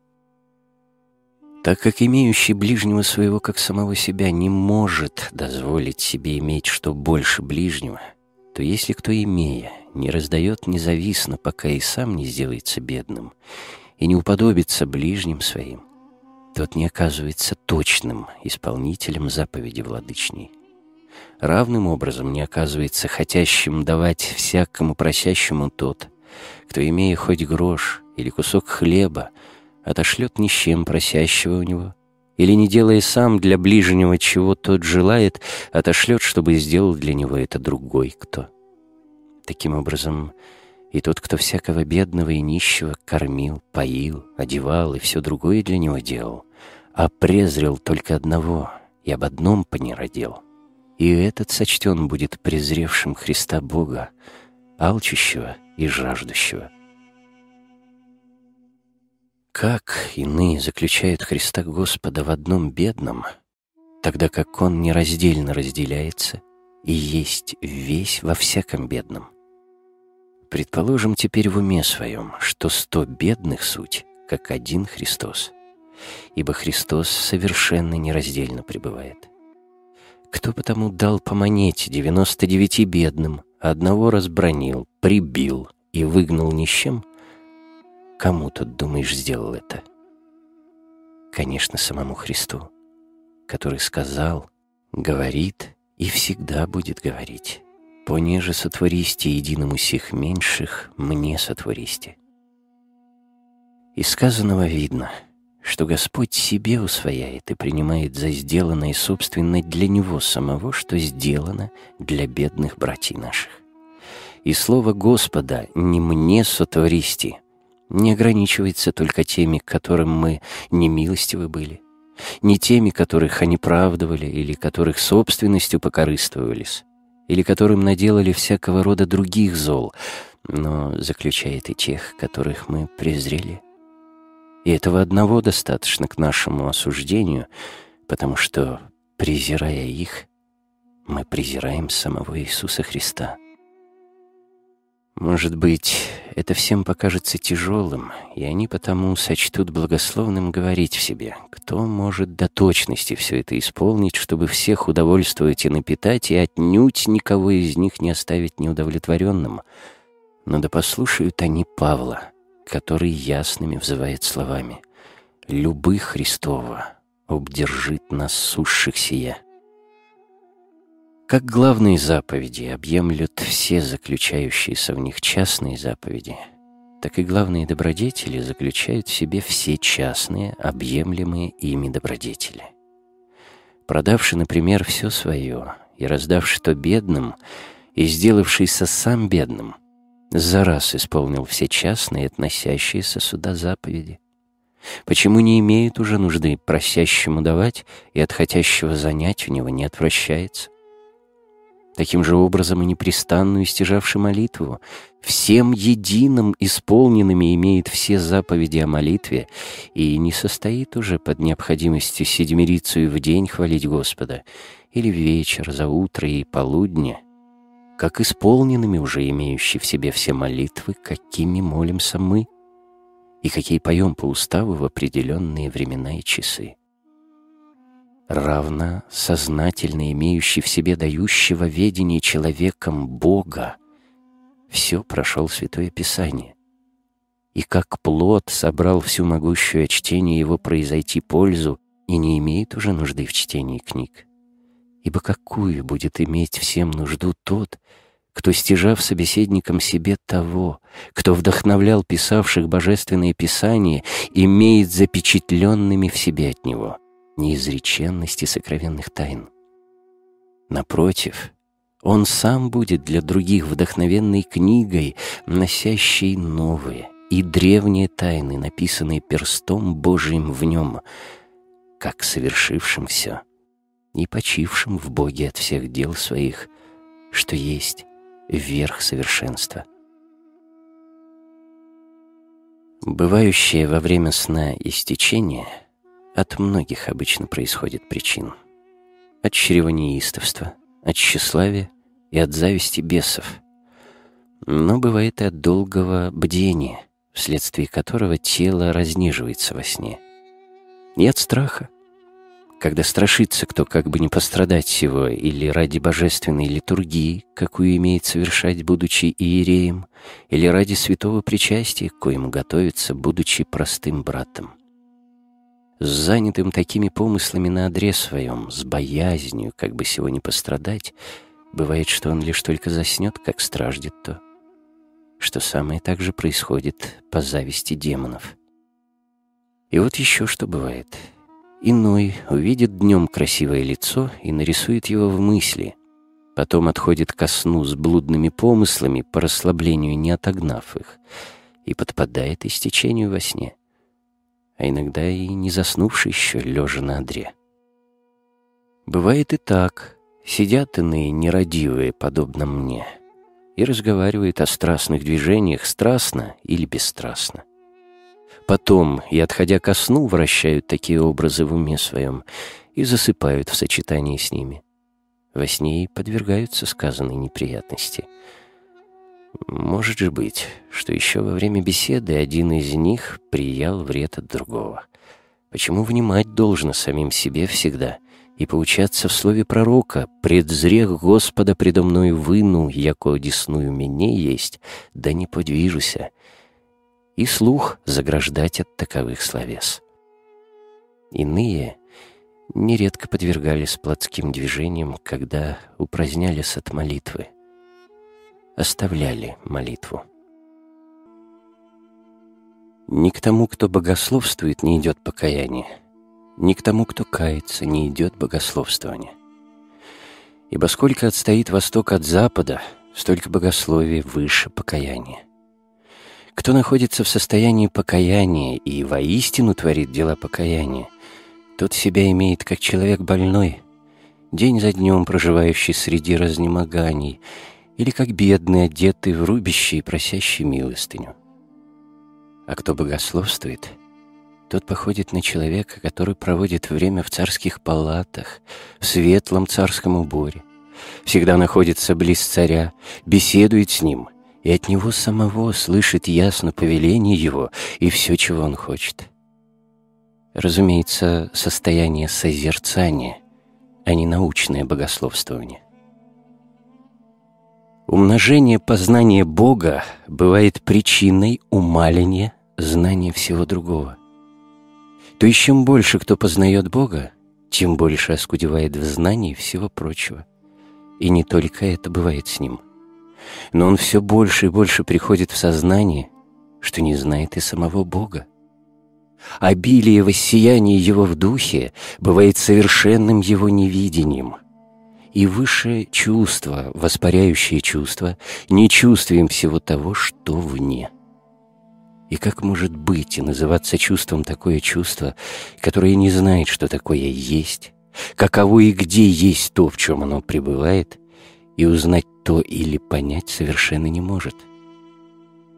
Так как имеющий ближнего своего как самого себя не может дозволить себе иметь что больше ближнего, то если кто, имея, не раздает независно, пока и сам не сделается бедным, и не уподобится ближним своим, тот не оказывается точным исполнителем заповеди владычней. Равным образом не оказывается хотящим давать всякому просящему тот, кто, имея хоть грош или кусок хлеба, отошлет ни с просящего у него, или, не делая сам для ближнего, чего тот желает, отошлет, чтобы сделал для него это другой кто. Таким образом, и тот, кто всякого бедного и нищего кормил, поил, одевал и все другое для него делал, а презрел только одного и об одном понеродил, и этот сочтен будет презревшим Христа Бога, алчущего и жаждущего. Как иные заключают Христа Господа в одном бедном, тогда как Он нераздельно разделяется и есть весь во всяком бедном? Предположим теперь в уме своем, что сто бедных суть, как один Христос, ибо Христос совершенно нераздельно пребывает. Кто потому дал по монете девяносто девяти бедным, одного разбронил, прибил и выгнал нищим — Кому тут, думаешь, сделал это? Конечно, самому Христу, который сказал, говорит и всегда будет говорить. «Понеже сотвористе единому сих меньших, мне сотвористе». Из сказанного видно, что Господь себе усвояет и принимает за сделанное собственно для Него самого, что сделано для бедных братьев наших. И слово Господа «не мне сотвористи» не ограничивается только теми, к которым мы немилостивы были, не теми, которых они правдовали или которых собственностью покорыстовались, или которым наделали всякого рода других зол, но заключает и тех, которых мы презрели. И этого одного достаточно к нашему осуждению, потому что, презирая их, мы презираем самого Иисуса Христа. Может быть, это всем покажется тяжелым, и они потому сочтут благословным говорить в себе, кто может до точности все это исполнить, чтобы всех удовольствовать и напитать, и отнюдь никого из них не оставить неудовлетворенным. Но да послушают они Павла, который ясными взывает словами «Любы Христова обдержит нас сущих сия». Как главные заповеди объемлют все заключающиеся в них частные заповеди, так и главные добродетели заключают в себе все частные, объемлемые ими добродетели. Продавший, например, все свое и раздавший то бедным, и сделавшийся сам бедным, за раз исполнил все частные, относящиеся сюда заповеди. Почему не имеет уже нужды просящему давать и от хотящего занять у него не отвращается? Таким же образом и непрестанную стяжавший молитву, всем единым исполненными имеет все заповеди о молитве и не состоит уже под необходимостью седьмерицию в день хвалить Господа или вечер, за утро и полудня, как исполненными уже имеющие в себе все молитвы, какими молимся мы и какие поем по уставу в определенные времена и часы равно сознательно имеющий в себе дающего ведение человеком Бога, все прошел Святое Писание. И как плод собрал всю могущую чтение его произойти пользу и не имеет уже нужды в чтении книг. Ибо какую будет иметь всем нужду тот, кто, стяжав собеседником себе того, кто вдохновлял писавших божественные писания, имеет запечатленными в себе от него — неизреченности сокровенных тайн. Напротив, он сам будет для других вдохновенной книгой, носящей новые и древние тайны, написанные перстом Божиим в нем, как совершившим все и почившим в Боге от всех дел своих, что есть верх совершенства. Бывающее во время сна истечение — от многих обычно происходит причин. От чревонеистовства, от тщеславия и от зависти бесов. Но бывает и от долгого бдения, вследствие которого тело разниживается во сне. И от страха, когда страшится кто как бы не пострадать всего или ради божественной литургии, какую имеет совершать, будучи иереем, или ради святого причастия, к коему готовится, будучи простым братом с занятым такими помыслами на адре своем, с боязнью, как бы сего не пострадать, бывает, что он лишь только заснет, как страждет то, что самое также происходит по зависти демонов. И вот еще что бывает. Иной увидит днем красивое лицо и нарисует его в мысли, потом отходит ко сну с блудными помыслами, по расслаблению не отогнав их, и подпадает истечению во сне а иногда и не заснувший еще, лежа на одре. Бывает и так. Сидят иные нерадивые, подобно мне, и разговаривают о страстных движениях страстно или бесстрастно. Потом, и отходя ко сну, вращают такие образы в уме своем и засыпают в сочетании с ними. Во сне и подвергаются сказанной неприятности — может же быть, что еще во время беседы один из них приял вред от другого. Почему внимать должно самим себе всегда и поучаться в слове пророка «Предзрех Господа предо мною выну, яко одесную мне есть, да не подвижуся», и слух заграждать от таковых словес. Иные нередко подвергались плотским движениям, когда упразднялись от молитвы оставляли молитву. Ни к тому, кто богословствует, не идет покаяние, ни к тому, кто кается, не идет богословствование. Ибо сколько отстоит Восток от Запада, столько богословия выше покаяния. Кто находится в состоянии покаяния и воистину творит дела покаяния, тот себя имеет как человек больной, день за днем проживающий среди разнемоганий, или как бедный, одетый в рубище и просящий милостыню. А кто богословствует, тот походит на человека, который проводит время в царских палатах, в светлом царском уборе, всегда находится близ царя, беседует с ним — и от него самого слышит ясно повеление его и все, чего он хочет. Разумеется, состояние созерцания, а не научное богословствование. Умножение познания Бога бывает причиной умаления знания всего другого. То есть чем больше кто познает Бога, тем больше оскудевает в знании всего прочего. И не только это бывает с ним но он все больше и больше приходит в сознание, что не знает и самого Бога. Обилие воссияния его в духе бывает совершенным его невидением. И высшее чувство, воспаряющее чувство, не чувствуем всего того, что вне. И как может быть и называться чувством такое чувство, которое не знает, что такое есть, каково и где есть то, в чем оно пребывает, и узнать то или понять совершенно не может.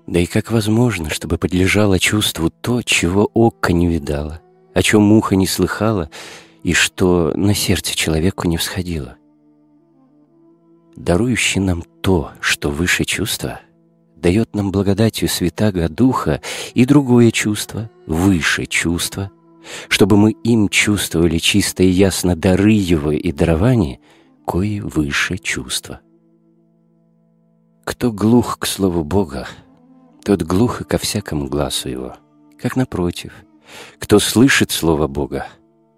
Да и как возможно, чтобы подлежало чувству то, чего око не видало, о чем муха не слыхала и что на сердце человеку не всходило? Дарующий нам то, что выше чувства, дает нам благодатью Святаго Духа и другое чувство, выше чувства, чтобы мы им чувствовали чисто и ясно дары Его и дарования, кое выше чувства. Кто глух к слову Бога, тот глух и ко всякому глазу его, как напротив. Кто слышит слово Бога,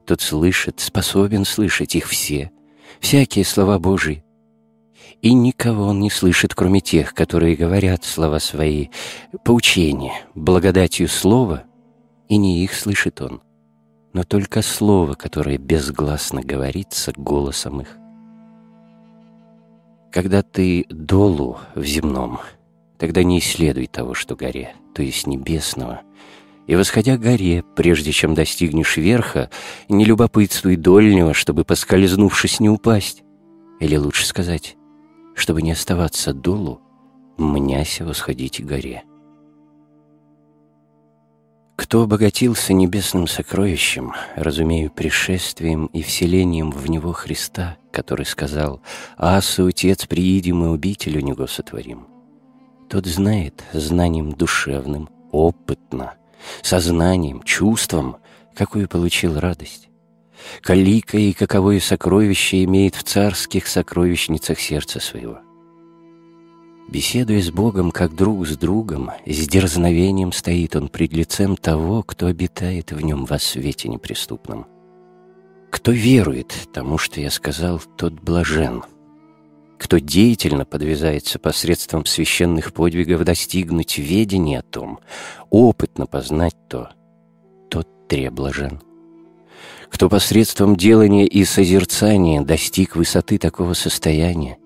тот слышит, способен слышать их все, всякие слова Божии. И никого он не слышит, кроме тех, которые говорят слова свои, поучение, благодатью слова, и не их слышит он, но только слово, которое безгласно говорится голосом их. Когда ты долу в земном, тогда не исследуй того, что горе, то есть небесного. И, восходя к горе, прежде чем достигнешь верха, не любопытствуй дольнего, чтобы, поскользнувшись, не упасть. Или лучше сказать, чтобы не оставаться долу, мняся восходить к горе. Кто обогатился небесным сокровищем, разумею, пришествием и вселением в него Христа, который сказал «Аса, Отец, приидем и обитель у него сотворим», тот знает знанием душевным, опытно, сознанием, чувством, какую получил радость. Калика и каковое сокровище имеет в царских сокровищницах сердца своего – Беседуя с Богом как друг с другом, с дерзновением стоит он пред лицем того, кто обитает в нем во свете неприступном. Кто верует тому, что я сказал, тот блажен. Кто деятельно подвязается посредством священных подвигов достигнуть ведения о том, опытно познать то, тот треблажен. Кто посредством делания и созерцания достиг высоты такого состояния,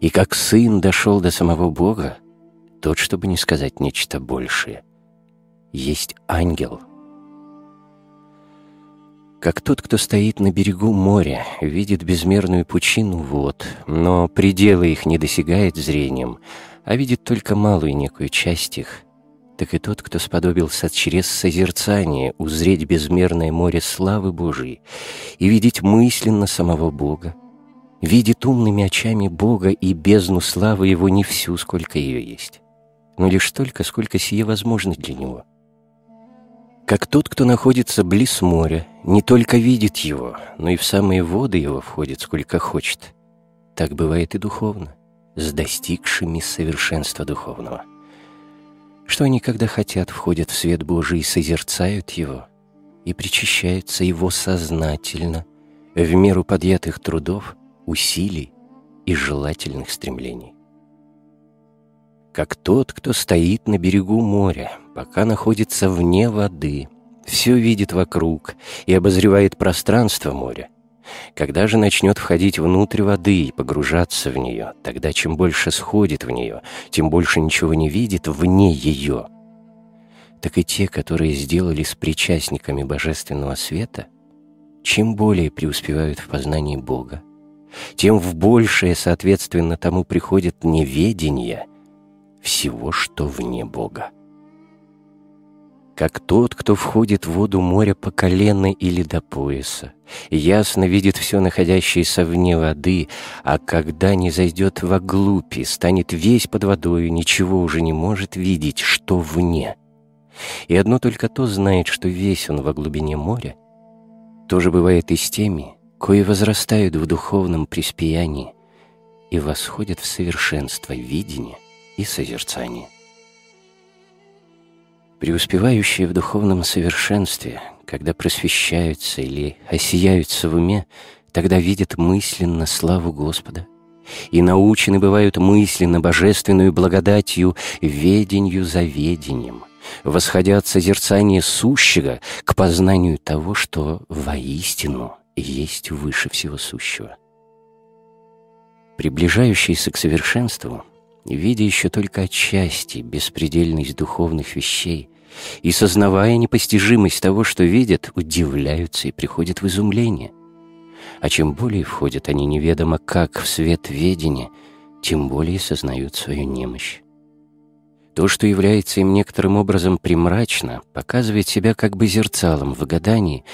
и как сын дошел до самого Бога, тот, чтобы не сказать нечто большее, есть ангел. Как тот, кто стоит на берегу моря, видит безмерную пучину вод, но пределы их не досягает зрением, а видит только малую некую часть их, так и тот, кто сподобился через созерцание узреть безмерное море славы Божией и видеть мысленно самого Бога, видит умными очами Бога и бездну славы Его не всю, сколько ее есть, но лишь столько, сколько сие возможно для Него. Как тот, кто находится близ моря, не только видит его, но и в самые воды его входит, сколько хочет. Так бывает и духовно, с достигшими совершенства духовного. Что они, когда хотят, входят в свет Божий и созерцают его, и причащаются его сознательно, в меру подъятых трудов, усилий и желательных стремлений. как тот, кто стоит на берегу моря, пока находится вне воды, все видит вокруг и обозревает пространство моря. Когда же начнет входить внутрь воды и погружаться в нее, тогда чем больше сходит в нее, тем больше ничего не видит вне ее. Так и те, которые сделали с причастниками божественного света, чем более преуспевают в познании Бога, тем в большее, соответственно, тому приходит неведение всего, что вне Бога. Как тот, кто входит в воду моря по колено или до пояса, ясно видит все находящееся вне воды, а когда не зайдет во глубь и станет весь под водой, ничего уже не может видеть, что вне. И одно только то знает, что весь он во глубине моря, тоже бывает и с теми, кои возрастают в духовном приспеянии и восходят в совершенство видения и созерцания. Преуспевающие в духовном совершенстве, когда просвещаются или осияются в уме, тогда видят мысленно славу Господа и научены бывают мысленно божественную благодатью веденью за ведением, восходя от созерцания сущего к познанию того, что воистину есть выше всего сущего. Приближающиеся к совершенству, видя еще только отчасти беспредельность духовных вещей и сознавая непостижимость того, что видят, удивляются и приходят в изумление. А чем более входят они неведомо как в свет ведения, тем более сознают свою немощь. То, что является им некоторым образом примрачно, показывает себя как бы зерцалом в гадании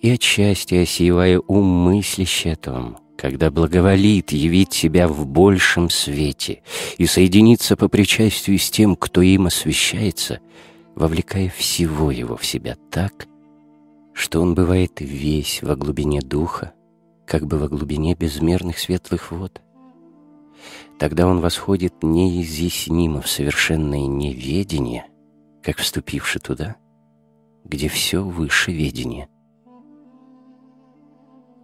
и отчасти осеивая ум мыслящий о том, когда благоволит явить себя в большем свете и соединиться по причастию с тем, кто им освещается, вовлекая всего его в себя так, что он бывает весь во глубине духа, как бы во глубине безмерных светлых вод. Тогда он восходит неизъяснимо в совершенное неведение, как вступивший туда, где все выше ведения.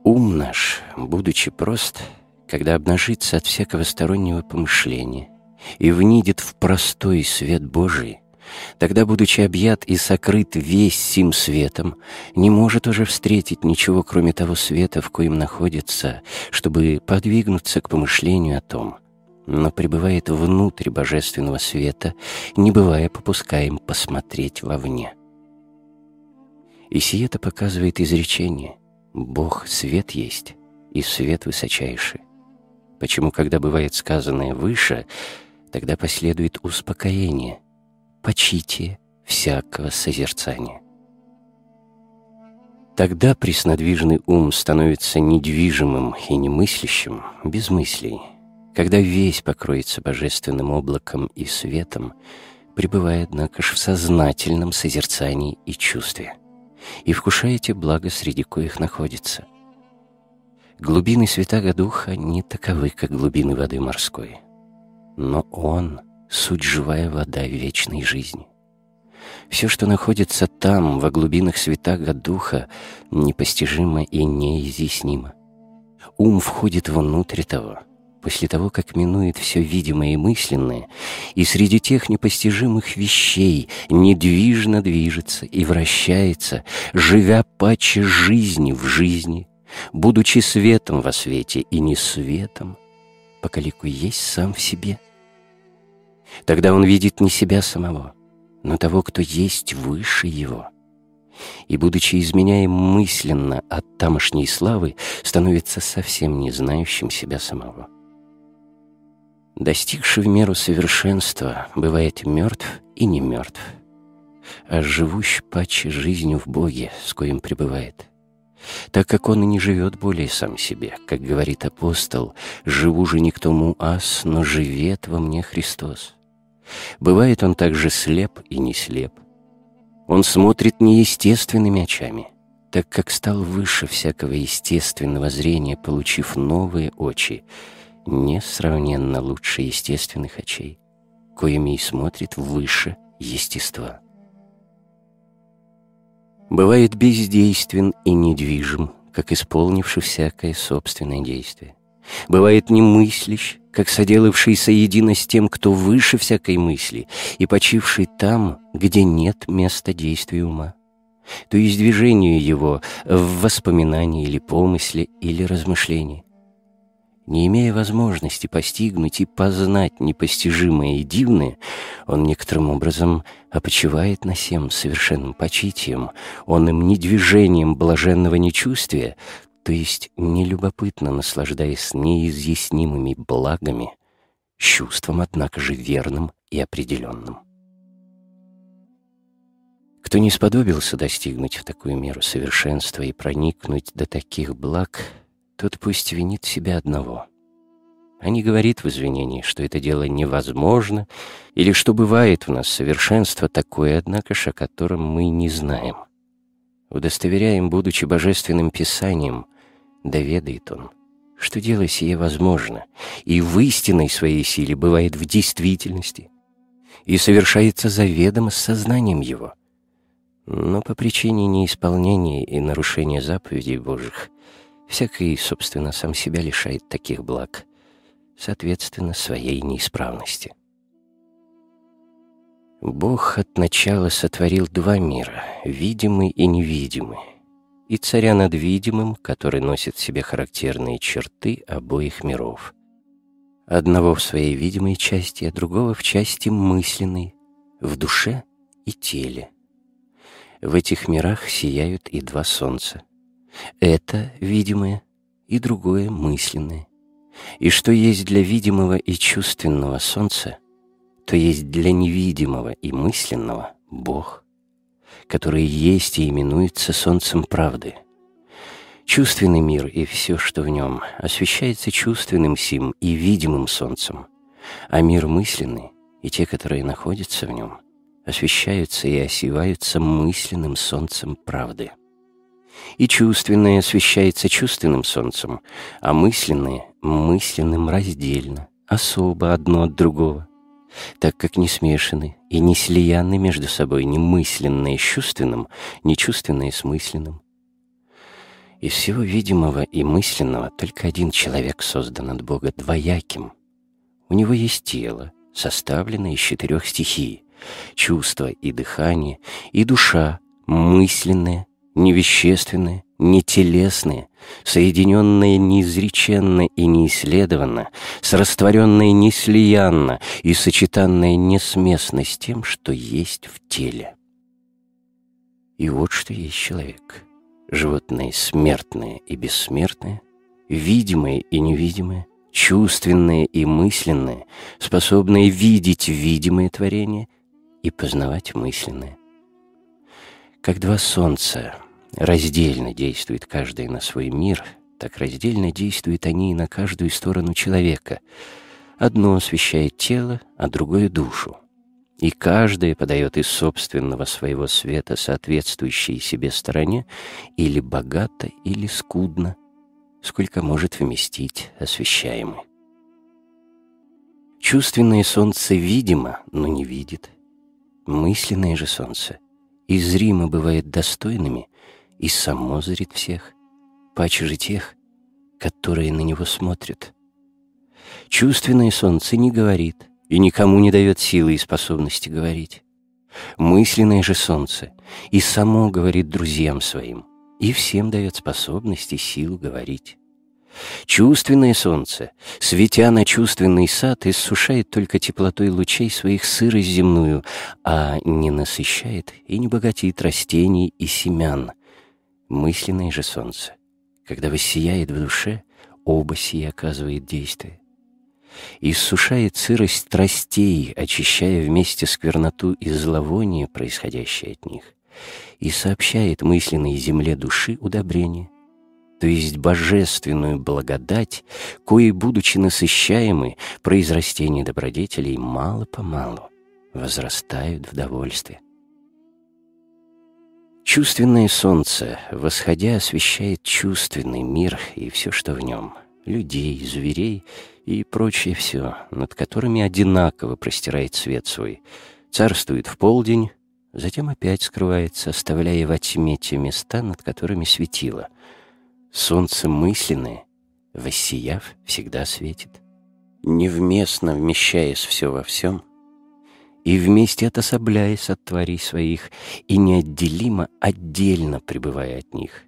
Ум наш, будучи прост, когда обнажится от всякого стороннего помышления и внидит в простой свет Божий, тогда, будучи объят и сокрыт весь сим светом, не может уже встретить ничего, кроме того света, в коем находится, чтобы подвигнуться к помышлению о том, но пребывает внутрь божественного света, не бывая попускаем посмотреть вовне. И сие-то показывает изречение «Бог свет есть, и свет высочайший». Почему, когда бывает сказанное «выше», тогда последует успокоение, почитие всякого созерцания. Тогда преснодвижный ум становится недвижимым и немыслящим, без мыслей, когда весь покроется божественным облаком и светом, пребывая, однако ж, в сознательном созерцании и чувстве, и вкушаете благо, среди коих находится. Глубины Святаго Духа не таковы, как глубины воды морской, но Он — суть живая вода вечной жизни. Все, что находится там, во глубинах Святаго Духа, непостижимо и неизъяснимо. Ум входит внутрь того — после того, как минует все видимое и мысленное, и среди тех непостижимых вещей недвижно движется и вращается, живя паче жизни в жизни, будучи светом во свете и не светом, поколику есть сам в себе. Тогда он видит не себя самого, но того, кто есть выше его — и, будучи изменяем мысленно от тамошней славы, становится совсем не знающим себя самого. Достигший в меру совершенства бывает мертв и не мертв, а живущий паче жизнью в Боге, с коим пребывает. Так как он и не живет более сам себе, как говорит апостол, «Живу же не к тому ас, но живет во мне Христос». Бывает он также слеп и не слеп. Он смотрит неестественными очами, так как стал выше всякого естественного зрения, получив новые очи — несравненно лучше естественных очей, коими и смотрит выше естества. Бывает бездействен и недвижим, как исполнивший всякое собственное действие. Бывает немыслящ как соделавший соедино с тем, кто выше всякой мысли, и почивший там, где нет места действия ума, то есть движению его в воспоминании или помысле или размышлении. Не имея возможности постигнуть и познать непостижимое и дивное, он некоторым образом опочивает на всем совершенным почитием, он им не движением блаженного нечувствия, то есть нелюбопытно наслаждаясь неизъяснимыми благами, чувством, однако же, верным и определенным. Кто не сподобился достигнуть в такую меру совершенства и проникнуть до таких благ — тот пусть винит себя одного. А не говорит в извинении, что это дело невозможно, или что бывает в нас совершенство такое, однако ж, о котором мы не знаем. Удостоверяем, будучи божественным писанием, доведает он, что дело сие возможно, и в истинной своей силе бывает в действительности, и совершается заведомо с сознанием его. Но по причине неисполнения и нарушения заповедей Божьих Всякий, собственно, сам себя лишает таких благ, соответственно, своей неисправности. Бог от начала сотворил два мира, видимый и невидимый, и царя над видимым, который носит в себе характерные черты обоих миров. Одного в своей видимой части, а другого в части мысленной, в душе и теле. В этих мирах сияют и два солнца — это видимое и другое мысленное. И что есть для видимого и чувственного солнца, то есть для невидимого и мысленного Бог, который есть и именуется солнцем правды. Чувственный мир и все, что в нем, освещается чувственным сим и видимым солнцем, а мир мысленный и те, которые находятся в нем, освещаются и осеваются мысленным солнцем правды и чувственное освещается чувственным солнцем, а мысленное — мысленным раздельно, особо одно от другого, так как не смешаны и не слияны между собой ни мысленное с чувственным, ни чувственное с мысленным. Из всего видимого и мысленного только один человек создан от Бога двояким. У него есть тело, составленное из четырех стихий — чувство и дыхание, и душа, мысленная, невещественное, нетелесное, соединенное неизреченно и неисследованно, срастворенное неслиянно и сочетанное несместно с тем, что есть в теле. И вот что есть человек. Животное смертное и бессмертное, видимое и невидимое, чувственное и мысленное, способное видеть видимое творение и познавать мысленное. Как два солнца раздельно действует каждый на свой мир, так раздельно действуют они и на каждую сторону человека. Одно освещает тело, а другое — душу. И каждое подает из собственного своего света соответствующей себе стороне или богато, или скудно, сколько может вместить освещаемый. Чувственное солнце видимо, но не видит. Мысленное же солнце и зримо бывает достойными, и само зрит всех, паче же тех, которые на него смотрят. Чувственное солнце не говорит и никому не дает силы и способности говорить. Мысленное же солнце и само говорит друзьям своим, и всем дает способность и силу говорить. Чувственное солнце, светя на чувственный сад, иссушает только теплотой лучей своих сырость земную, а не насыщает и не богатит растений и семян. Мысленное же солнце, когда воссияет в душе, оба сии оказывает действие. Иссушает сырость страстей, очищая вместе скверноту и зловоние, происходящее от них, и сообщает мысленной земле души удобрение, то есть божественную благодать, кои, будучи насыщаемы, произрастение добродетелей мало-помалу возрастают в довольстве. Чувственное солнце, восходя, освещает чувственный мир и все, что в нем — людей, зверей и прочее все, над которыми одинаково простирает свет свой, царствует в полдень, затем опять скрывается, оставляя во тьме те места, над которыми светило — Солнце мысленное, воссияв, всегда светит. невместно вмещаясь все во всем, и вместе отособляясь от тварей своих, и неотделимо отдельно пребывая от них,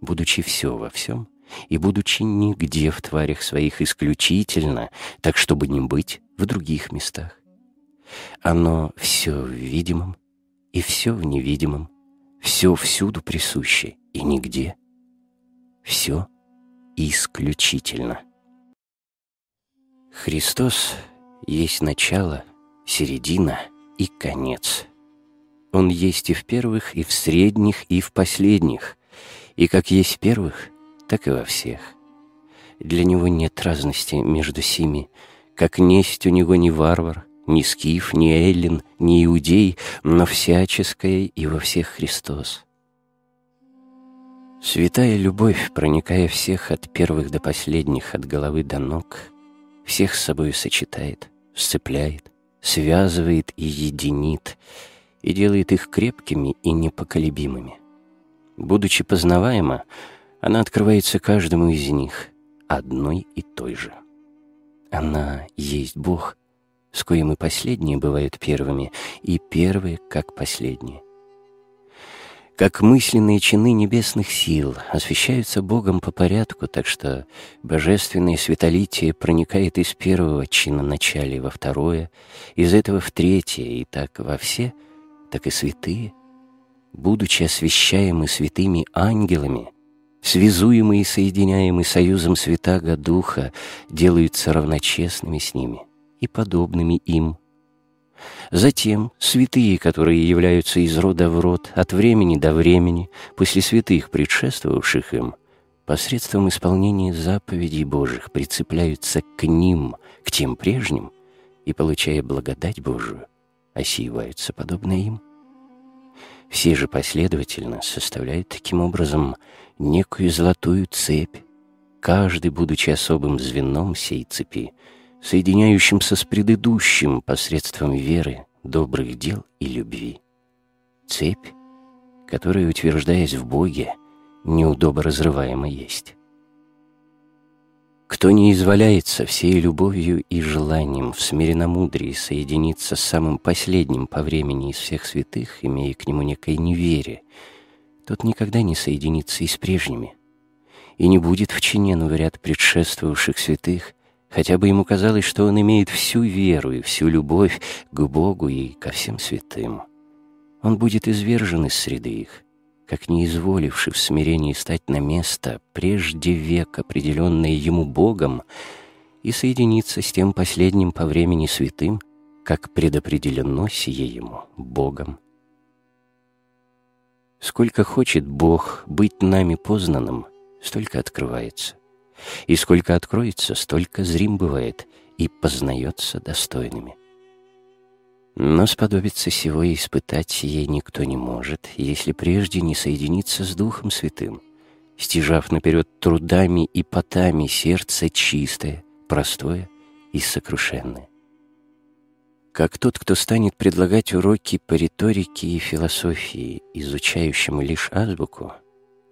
будучи все во всем, и будучи нигде в тварях своих исключительно, так чтобы не быть в других местах. Оно все в видимом и все в невидимом, все всюду присуще и нигде. Все исключительно. Христос есть начало, середина и конец. Он есть и в первых, и в средних, и в последних, и как есть в первых, так и во всех. Для него нет разности между сими, как несть у него не варвар, ни скиф, ни эллин, ни иудей, но всяческое и во всех Христос. Святая любовь, проникая всех от первых до последних, от головы до ног, всех с собой сочетает, сцепляет, связывает и единит, и делает их крепкими и непоколебимыми. Будучи познаваема, она открывается каждому из них, одной и той же. Она есть Бог, с коим и последние бывают первыми, и первые, как последние. Как мысленные чины небесных сил освещаются Богом по порядку, так что божественное светолитие проникает из первого чина начале во второе, из этого в третье, и так во все, так и святые, будучи освящаемы святыми ангелами, связуемые и соединяемые союзом Святаго Духа, делаются равночестными с ними и подобными им. Затем святые, которые являются из рода в род, от времени до времени, после святых, предшествовавших им, посредством исполнения заповедей Божьих прицепляются к ним, к тем прежним, и, получая благодать Божию, осеиваются подобно им. Все же последовательно составляют таким образом некую золотую цепь, каждый, будучи особым звеном сей цепи, соединяющимся с предыдущим посредством веры, добрых дел и любви. Цепь, которая, утверждаясь в Боге, неудобо разрываема есть. Кто не изваляется всей любовью и желанием в смиренномудрии соединиться с самым последним по времени из всех святых, имея к нему некое неверие, тот никогда не соединится и с прежними, и не будет вчинен в ряд предшествовавших святых, хотя бы ему казалось, что он имеет всю веру и всю любовь к Богу и ко всем святым. Он будет извержен из среды их, как не изволивший в смирении стать на место, прежде век, определенное ему Богом, и соединиться с тем последним по времени святым, как предопределено сие ему Богом. Сколько хочет Бог быть нами познанным, столько открывается. И сколько откроется, столько зрим бывает и познается достойными. Но сподобиться сего и испытать ей никто не может, если прежде не соединиться с Духом Святым, стяжав наперед трудами и потами сердце чистое, простое и сокрушенное. Как тот, кто станет предлагать уроки по риторике и философии, изучающему лишь азбуку,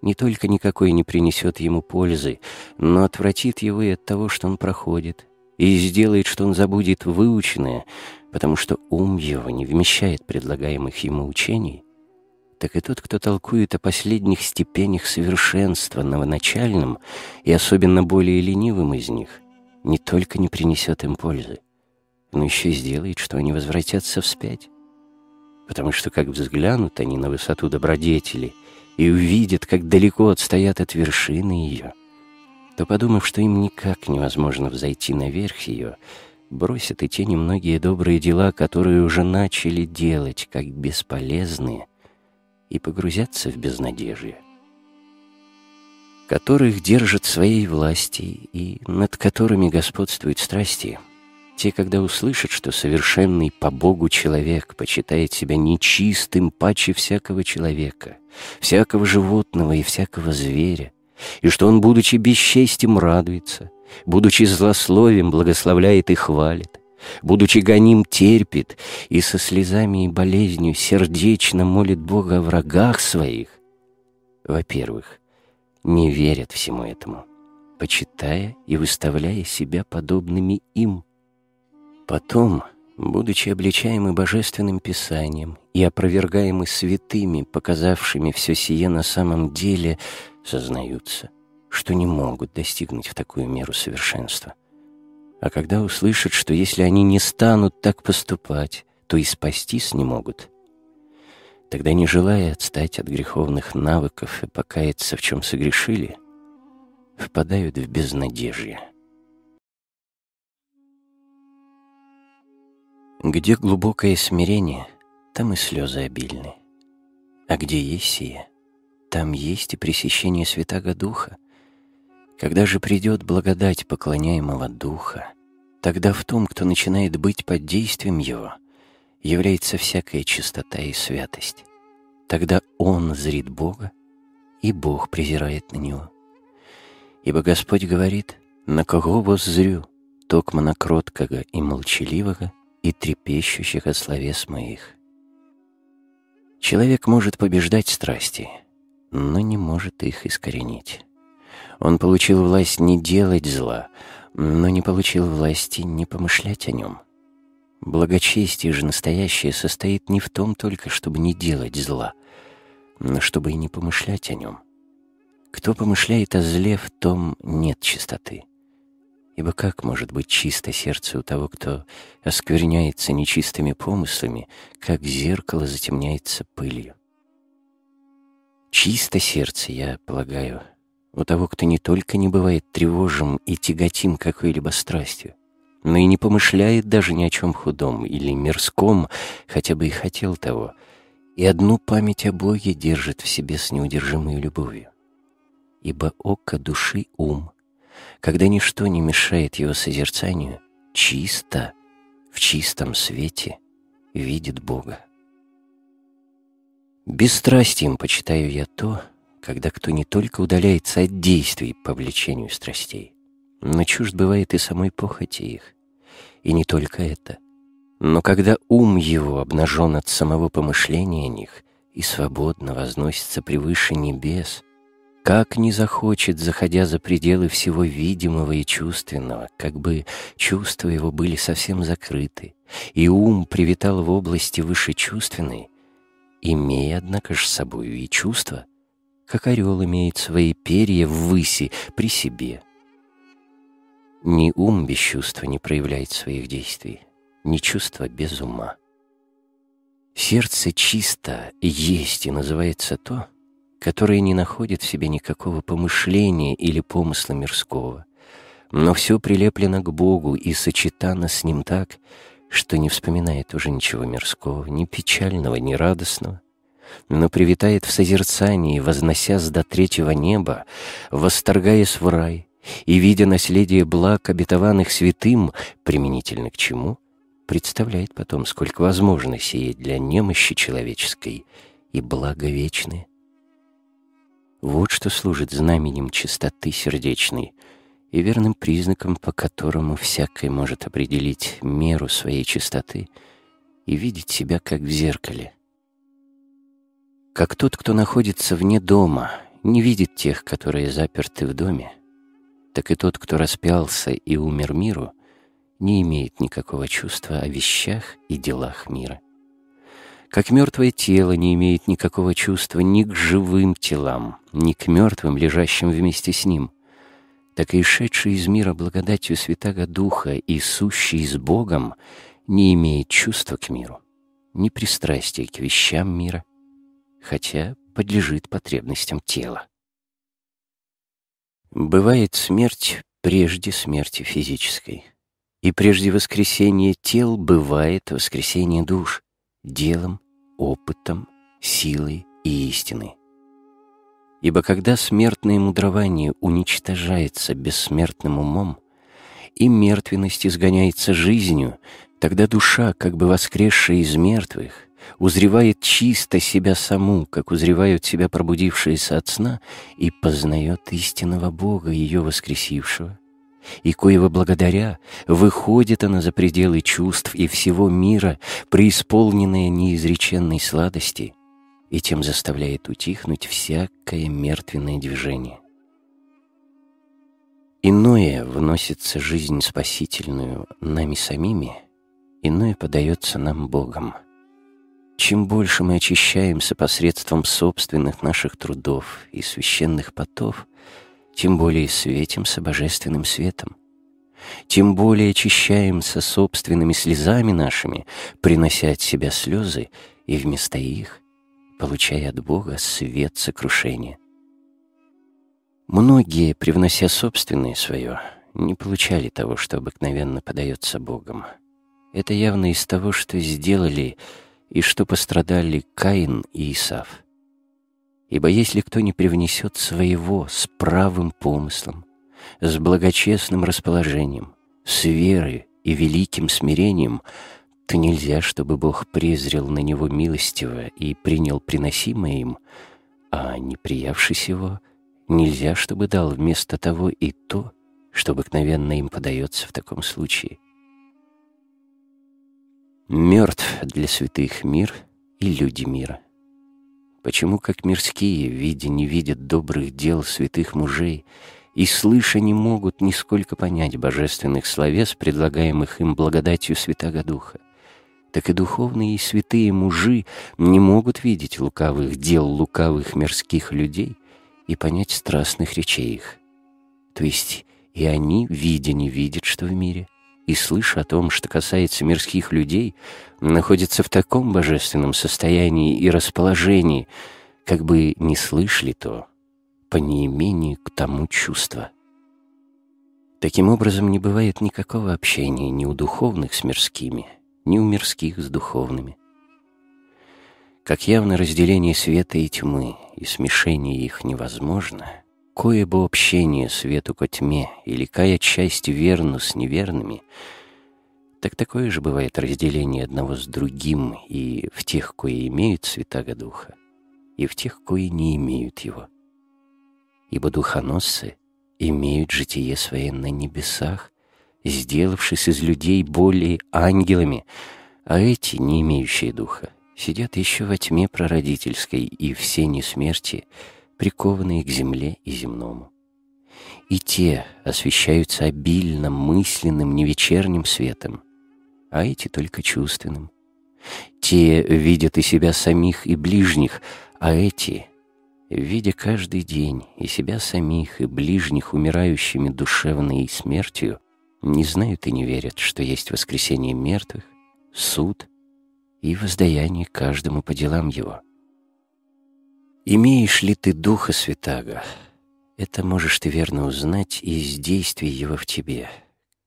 не только никакой не принесет ему пользы, но отвратит его и от того, что он проходит, и сделает, что он забудет выученное, потому что ум его не вмещает предлагаемых ему учений, так и тот, кто толкует о последних степенях совершенства новоначальном и особенно более ленивым из них, не только не принесет им пользы, но еще и сделает, что они возвратятся вспять. Потому что как взглянут они на высоту добродетели и увидят, как далеко отстоят от вершины ее, то, подумав, что им никак невозможно взойти наверх ее, бросят и те немногие добрые дела, которые уже начали делать, как бесполезные, и погрузятся в безнадежие, которых держат своей власти и над которыми господствуют страсти, те, когда услышат, что совершенный по Богу человек почитает себя нечистым паче всякого человека, всякого животного и всякого зверя, и что он, будучи бесчестием, радуется — будучи злословием, благословляет и хвалит, будучи гоним, терпит и со слезами и болезнью сердечно молит Бога о врагах своих, во-первых, не верят всему этому, почитая и выставляя себя подобными им. Потом, будучи обличаемы божественным писанием и опровергаемы святыми, показавшими все сие на самом деле, сознаются, что не могут достигнуть в такую меру совершенства. А когда услышат, что если они не станут так поступать, то и спастись не могут, тогда, не желая отстать от греховных навыков и покаяться, в чем согрешили, впадают в безнадежье. Где глубокое смирение, там и слезы обильны. А где есть сие, там есть и пресещение Святаго Духа. Когда же придет благодать поклоняемого Духа, тогда в том, кто начинает быть под действием Его, является всякая чистота и святость. Тогда он зрит Бога, и Бог презирает на него. Ибо Господь говорит, «На кого воззрю, токмо на кроткого и молчаливого, и трепещущих от словес моих». Человек может побеждать страсти, но не может их искоренить. Он получил власть не делать зла, но не получил власти не помышлять о нем. Благочестие же настоящее состоит не в том только, чтобы не делать зла, но чтобы и не помышлять о нем. Кто помышляет о зле, в том нет чистоты. Ибо как может быть чисто сердце у того, кто оскверняется нечистыми помыслами, как зеркало затемняется пылью? Чисто сердце, я полагаю, у того, кто не только не бывает тревожим и тяготим какой-либо страстью, но и не помышляет даже ни о чем худом или мирском, хотя бы и хотел того, и одну память о Боге держит в себе с неудержимой любовью. Ибо око души — ум, когда ничто не мешает его созерцанию, чисто, в чистом свете видит Бога. Бесстрастием почитаю я то, когда кто не только удаляется от действий по влечению страстей, но чужд бывает и самой похоти их. И не только это, но когда ум его обнажен от самого помышления о них и свободно возносится превыше небес, как не захочет, заходя за пределы всего видимого и чувственного, как бы чувства его были совсем закрыты, и ум привитал в области вышечувственной, имея, однако же, собою и чувства, как орел имеет свои перья ввыси при себе. Ни ум без чувства не проявляет своих действий, ни чувство без ума. Сердце чисто есть и называется то, которое не находит в себе никакого помышления или помысла мирского, но все прилеплено к Богу и сочетано с Ним так, что не вспоминает уже ничего мирского, ни печального, ни радостного, но привитает в созерцании, возносясь до третьего неба, восторгаясь в рай и, видя наследие благ, обетованных святым, применительно к чему, представляет потом, сколько возможно сеять для немощи человеческой и благо вечное. Вот что служит знаменем чистоты сердечной и верным признаком, по которому всякий может определить меру своей чистоты и видеть себя как в зеркале. Как тот, кто находится вне дома, не видит тех, которые заперты в доме, так и тот, кто распялся и умер миру, не имеет никакого чувства о вещах и делах мира как мертвое тело не имеет никакого чувства ни к живым телам, ни к мертвым, лежащим вместе с ним, так и шедший из мира благодатью Святаго Духа и сущий с Богом не имеет чувства к миру, ни пристрастия к вещам мира, хотя подлежит потребностям тела. Бывает смерть прежде смерти физической, и прежде воскресения тел бывает воскресение душ — делом, опытом, силой и истиной. Ибо когда смертное мудрование уничтожается бессмертным умом, и мертвенность изгоняется жизнью, тогда душа, как бы воскресшая из мертвых, узревает чисто себя саму, как узревают себя пробудившиеся от сна, и познает истинного Бога, ее воскресившего, и коего благодаря выходит она за пределы чувств и всего мира, преисполненная неизреченной сладости, и тем заставляет утихнуть всякое мертвенное движение. Иное вносится жизнь спасительную нами самими, иное подается нам Богом. Чем больше мы очищаемся посредством собственных наших трудов и священных потов, тем более светимся божественным светом. Тем более очищаемся собственными слезами нашими, принося от себя слезы, и вместо их, получая от Бога свет сокрушения. Многие, привнося собственное свое, не получали того, что обыкновенно подается Богом. Это явно из того, что сделали и что пострадали Каин и Исав. Ибо если кто не привнесет своего с правым помыслом, с благочестным расположением, с верой и великим смирением, то нельзя, чтобы Бог презрел на него милостиво и принял приносимое им, а не приявшись его — Нельзя, чтобы дал вместо того и то, что обыкновенно им подается в таком случае. Мертв для святых мир и люди мира. Почему, как мирские, видя не видят добрых дел святых мужей, и, слыша, не могут нисколько понять божественных словес, предлагаемых им благодатью Святаго Духа, так и духовные и святые мужи не могут видеть лукавых дел лукавых мирских людей, и понять страстных речей их. То есть и они, видя, не видят, что в мире, и слыша о том, что касается мирских людей, находятся в таком божественном состоянии и расположении, как бы не слышали то, по неимению к тому чувства. Таким образом, не бывает никакого общения ни у духовных с мирскими, ни у мирских с духовными как явно разделение света и тьмы, и смешение их невозможно, кое бы общение свету ко тьме или кая часть верну с неверными, так такое же бывает разделение одного с другим и в тех, кои имеют Святаго Духа, и в тех, кои не имеют его. Ибо духоносцы имеют житие свое на небесах, сделавшись из людей более ангелами, а эти, не имеющие духа, сидят еще во тьме прародительской и в сене смерти, прикованные к земле и земному. И те освещаются обильным, мысленным, невечерним светом, а эти только чувственным. Те видят и себя самих, и ближних, а эти, видя каждый день и себя самих, и ближних умирающими душевной смертью, не знают и не верят, что есть воскресение мертвых, суд и воздаяние каждому по делам его. Имеешь ли ты Духа Святаго? Это можешь ты верно узнать из действий его в тебе.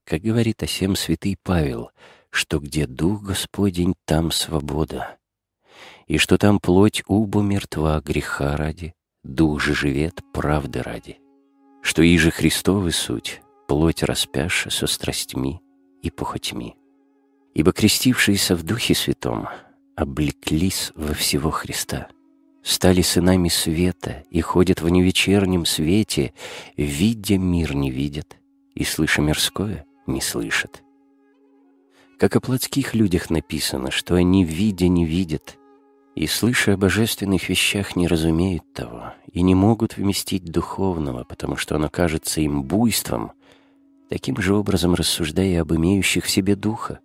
Как говорит о сем святый Павел, что где Дух Господень, там свобода. И что там плоть убу мертва греха ради, Дух же живет правды ради. Что и же Христовы суть, плоть распяша со страстьми и похотьми. Ибо крестившиеся в Духе Святом облеклись во всего Христа, стали сынами света и ходят в невечернем свете, видя мир не видят и слыша мирское не слышат. Как о плотских людях написано, что они, видя, не видят, и, слыша о божественных вещах, не разумеют того, и не могут вместить духовного, потому что оно кажется им буйством, таким же образом рассуждая об имеющих в себе духа,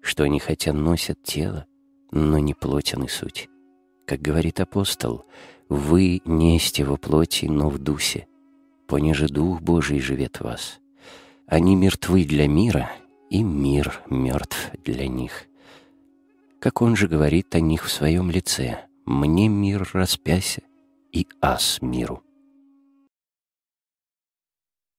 что они хотя носят тело, но не плотен и суть. Как говорит апостол, «Вы несте во плоти, но в дусе, понеже Дух Божий живет в вас. Они мертвы для мира, и мир мертв для них». Как он же говорит о них в своем лице, «Мне мир распяся, и ас миру».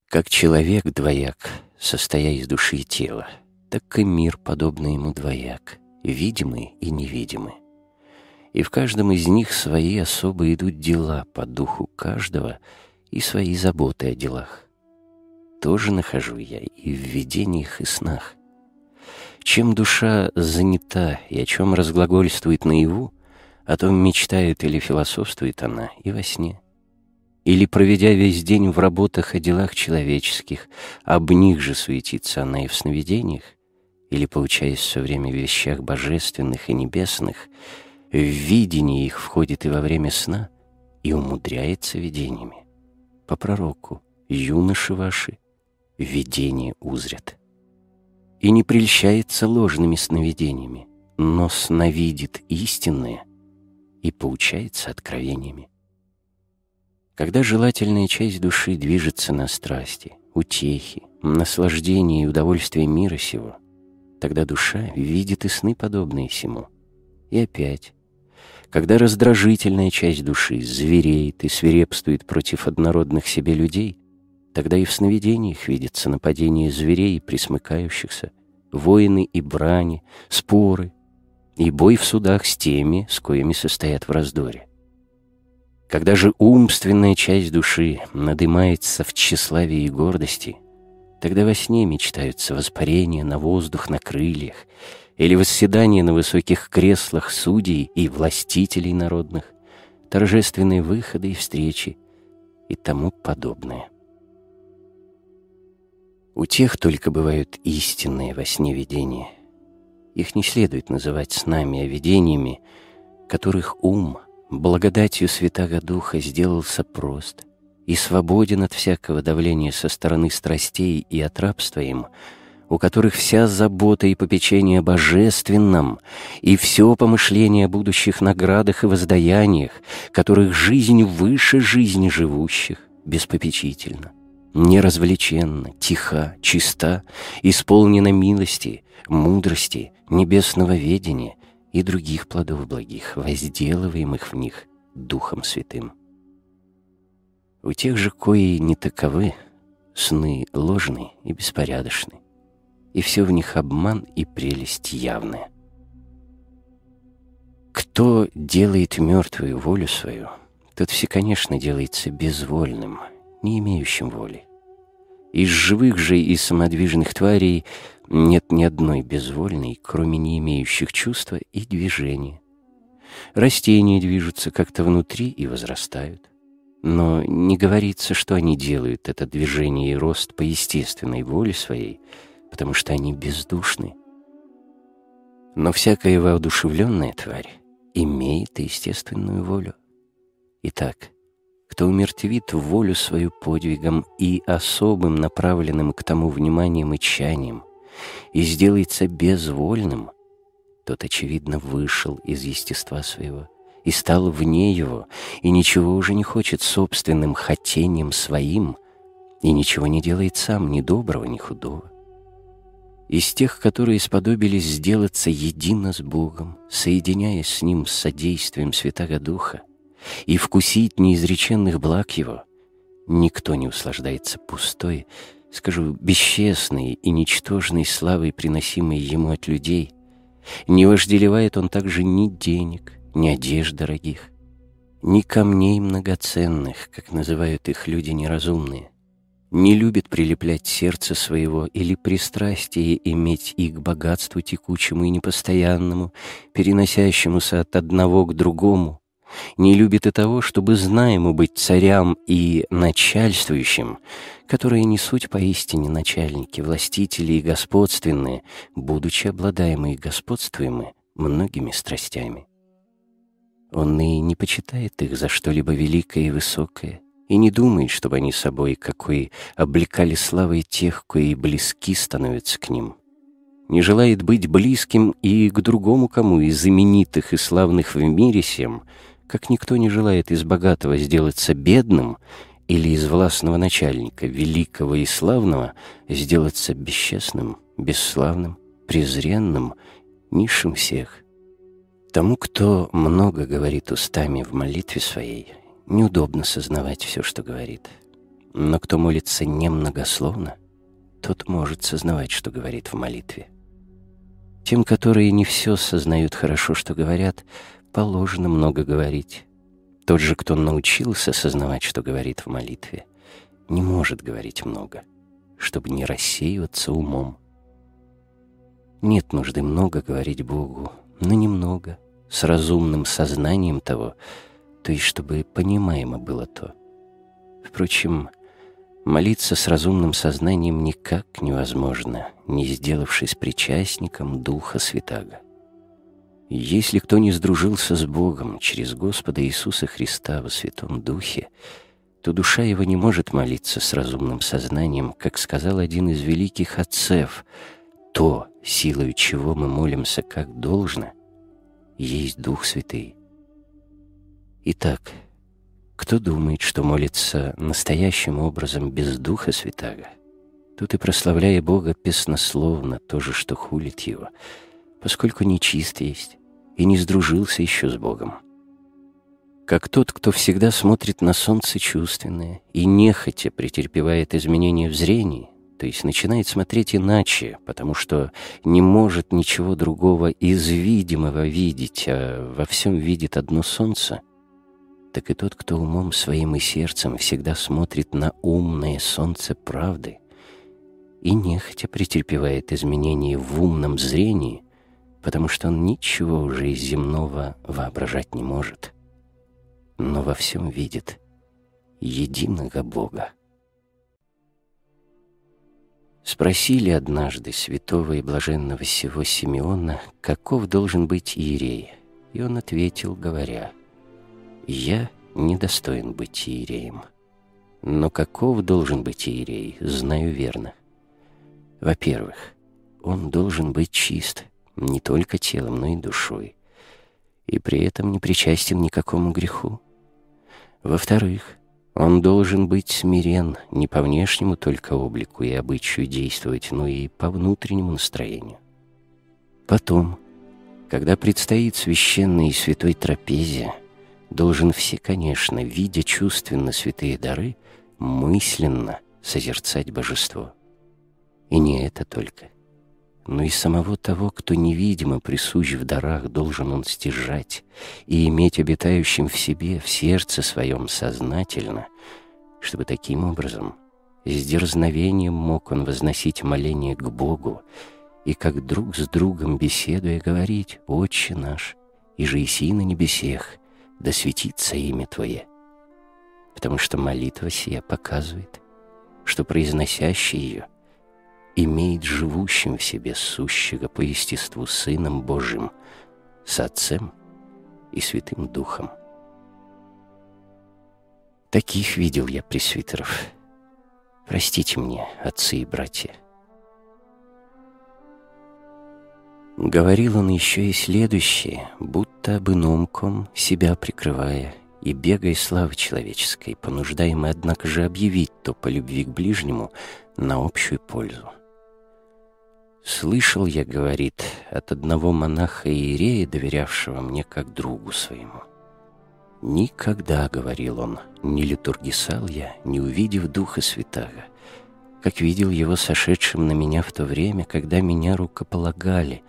Как человек двояк, состоя из души и тела, так и мир, подобный ему двояк, видимый и невидимый. И в каждом из них свои особо идут дела по духу каждого и свои заботы о делах. Тоже нахожу я и в видениях, и снах. Чем душа занята и о чем разглагольствует наяву, о том мечтает или философствует она и во сне. Или, проведя весь день в работах о делах человеческих, об них же суетится она и в сновидениях, или, получаясь все время в вещах божественных и небесных, в видение их входит и во время сна, и умудряется видениями. По пророку, юноши ваши, видение узрят. И не прельщается ложными сновидениями, но сновидит истинное и поучается откровениями. Когда желательная часть души движется на страсти, утехи, наслаждение и удовольствие мира сего, тогда душа видит и сны, подобные сему. И опять, когда раздражительная часть души звереет и свирепствует против однородных себе людей, тогда и в сновидениях видится нападение зверей, присмыкающихся, воины и брани, споры, и бой в судах с теми, с коими состоят в раздоре. Когда же умственная часть души надымается в тщеславии и гордости, тогда во сне мечтаются воспарение на воздух на крыльях или восседание на высоких креслах судей и властителей народных, торжественные выходы и встречи и тому подобное. У тех только бывают истинные во сне видения. Их не следует называть снами, а видениями, которых ум благодатью Святаго Духа сделался прост и свободен от всякого давления со стороны страстей и от рабства им — у которых вся забота и попечение божественном, и все помышление о будущих наградах и воздаяниях, которых жизнь выше жизни живущих, беспопечительно, неразвлеченна, тиха, чиста, исполнена милости, мудрости, небесного ведения и других плодов благих, возделываемых в них Духом Святым. У тех же, кои не таковы, сны ложны и беспорядочны, и все в них обман и прелесть явная. Кто делает мертвую волю свою, тот все, конечно, делается безвольным, не имеющим воли. Из живых же и самодвижных тварей нет ни одной безвольной, кроме не имеющих чувства и движения. Растения движутся как-то внутри и возрастают. Но не говорится, что они делают это движение и рост по естественной воле своей — потому что они бездушны. Но всякая воодушевленная тварь имеет естественную волю. Итак, кто умертвит волю свою подвигом и особым направленным к тому вниманием и чаянием, и сделается безвольным, тот, очевидно, вышел из естества своего и стал вне его, и ничего уже не хочет собственным хотением своим, и ничего не делает сам, ни доброго, ни худого. Из тех, которые сподобились сделаться едино с Богом, соединяясь с Ним с содействием Святаго Духа, и вкусить неизреченных благ Его, никто не услаждается пустой, скажу, бесчестной и ничтожной славой, приносимой Ему от людей, не вожделевает Он также ни денег, ни одежд дорогих, ни камней многоценных, как называют их люди неразумные, не любит прилеплять сердце своего или пристрастие иметь и к богатству текучему и непостоянному, переносящемуся от одного к другому, не любит и того, чтобы знаему быть царям и начальствующим, которые не суть поистине начальники, властители и господственные, будучи обладаемые господствуемы многими страстями. Он и не почитает их за что-либо великое и высокое, и не думает, чтобы они собой какой облекали славой тех, кои близки становятся к ним. Не желает быть близким и к другому кому из знаменитых и славных в мире всем, как никто не желает из богатого сделаться бедным или из властного начальника, великого и славного, сделаться бесчестным, бесславным, презренным, низшим всех. Тому, кто много говорит устами в молитве своей, неудобно сознавать все, что говорит. Но кто молится немногословно, тот может сознавать, что говорит в молитве. Тем, которые не все сознают хорошо, что говорят, положено много говорить. Тот же, кто научился сознавать, что говорит в молитве, не может говорить много, чтобы не рассеиваться умом. Нет нужды много говорить Богу, но немного, с разумным сознанием того, то есть чтобы понимаемо было то. Впрочем, молиться с разумным сознанием никак невозможно, не сделавшись причастником Духа Святаго. Если кто не сдружился с Богом через Господа Иисуса Христа во Святом Духе, то душа его не может молиться с разумным сознанием, как сказал один из великих отцев, то, силою чего мы молимся как должно, есть Дух Святый. Итак, кто думает, что молится настоящим образом без Духа Святаго, тут и прославляя Бога песнословно, то же, что хулит Его, поскольку нечист есть и не сдружился еще с Богом. Как тот, кто всегда смотрит на солнце чувственное и нехотя претерпевает изменения в зрении, то есть начинает смотреть иначе, потому что не может ничего другого из видимого видеть, а во всем видит одно солнце, так и тот, кто умом своим и сердцем всегда смотрит на умное солнце правды и нехотя претерпевает изменения в умном зрении, потому что он ничего уже из земного воображать не может но во всем видит единого Бога. Спросили однажды святого и блаженного сего Симеона, каков должен быть иерей, и он ответил, говоря, «Я недостоин быть иереем, но каков должен быть иерей, знаю верно. Во-первых, он должен быть чист, не только телом, но и душой, и при этом не причастен никакому греху. Во-вторых, он должен быть смирен не по внешнему только облику и обычаю действовать, но и по внутреннему настроению. Потом, когда предстоит священной и святой трапезе, должен все, конечно, видя чувственно святые дары, мысленно созерцать божество. И не это только но и самого того, кто невидимо присущ в дарах, должен он стяжать и иметь обитающим в себе, в сердце своем сознательно, чтобы таким образом с дерзновением мог он возносить моление к Богу и как друг с другом беседуя говорить «Отче наш, и же иси на небесех, да светится имя Твое». Потому что молитва сия показывает, что произносящий ее — имеет живущим в себе сущего по естеству Сыном Божьим, с Отцем и Святым Духом. Таких видел я пресвитеров. Простите мне, отцы и братья. Говорил он еще и следующее, будто об ином ком, себя прикрывая, и бегая славы человеческой, понуждаемый, однако же, объявить то по любви к ближнему на общую пользу. «Слышал я, — говорит, — от одного монаха-иерея, доверявшего мне как другу своему. Никогда, — говорил он, — не литургисал я, не увидев Духа Святаго, как видел его сошедшим на меня в то время, когда меня рукополагали,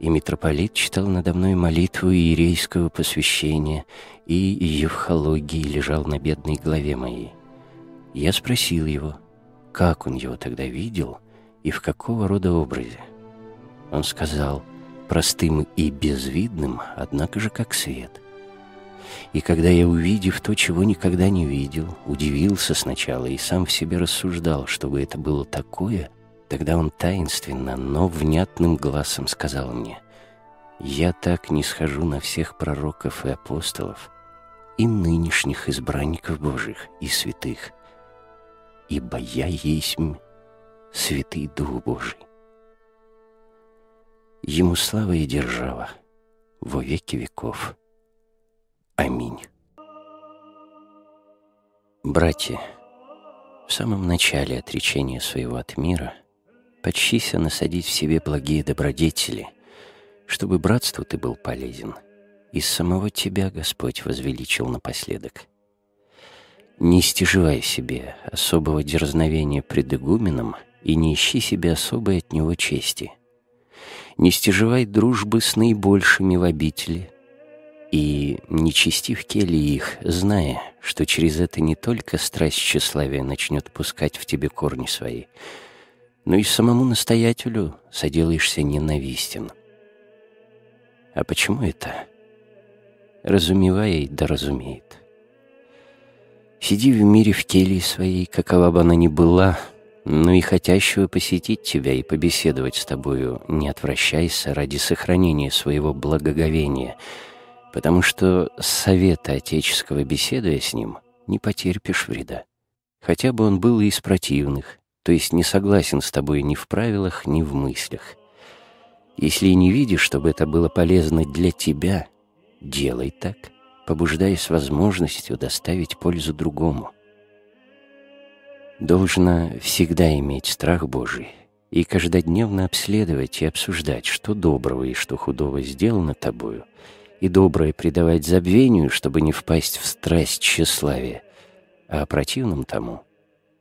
и митрополит читал надо мной молитву иерейского посвящения, и евхологии лежал на бедной голове моей. Я спросил его, как он его тогда видел — и в какого рода образе. Он сказал, простым и безвидным, однако же как свет. И когда я, увидев то, чего никогда не видел, удивился сначала и сам в себе рассуждал, чтобы это было такое, тогда он таинственно, но внятным глазом сказал мне, «Я так не схожу на всех пророков и апостолов, и нынешних избранников Божьих и святых, ибо я есть Святый Дух Божий. Ему слава и держава во веки веков. Аминь. Братья, в самом начале отречения своего от мира почтися насадить в себе благие добродетели, чтобы братству ты был полезен, и самого тебя Господь возвеличил напоследок. Не стяживай себе особого дерзновения пред игуменом — и не ищи себе особой от него чести. Не стяжевай дружбы с наибольшими в обители, и не чисти в келе их, зная, что через это не только страсть тщеславия начнет пускать в тебе корни свои, но и самому настоятелю соделаешься ненавистен. А почему это? Разумевая да разумеет. Сиди в мире в келье своей, какова бы она ни была, — но и хотящего посетить тебя и побеседовать с тобою не отвращайся ради сохранения своего благоговения, потому что совета отеческого беседуя с ним не потерпишь вреда. Хотя бы он был и из противных, то есть не согласен с тобой ни в правилах, ни в мыслях. Если не видишь, чтобы это было полезно для тебя, делай так, побуждаясь возможностью доставить пользу другому. Должно всегда иметь страх Божий и каждодневно обследовать и обсуждать, что доброго и что худого сделано тобою, и доброе предавать забвению, чтобы не впасть в страсть тщеславия, а противном тому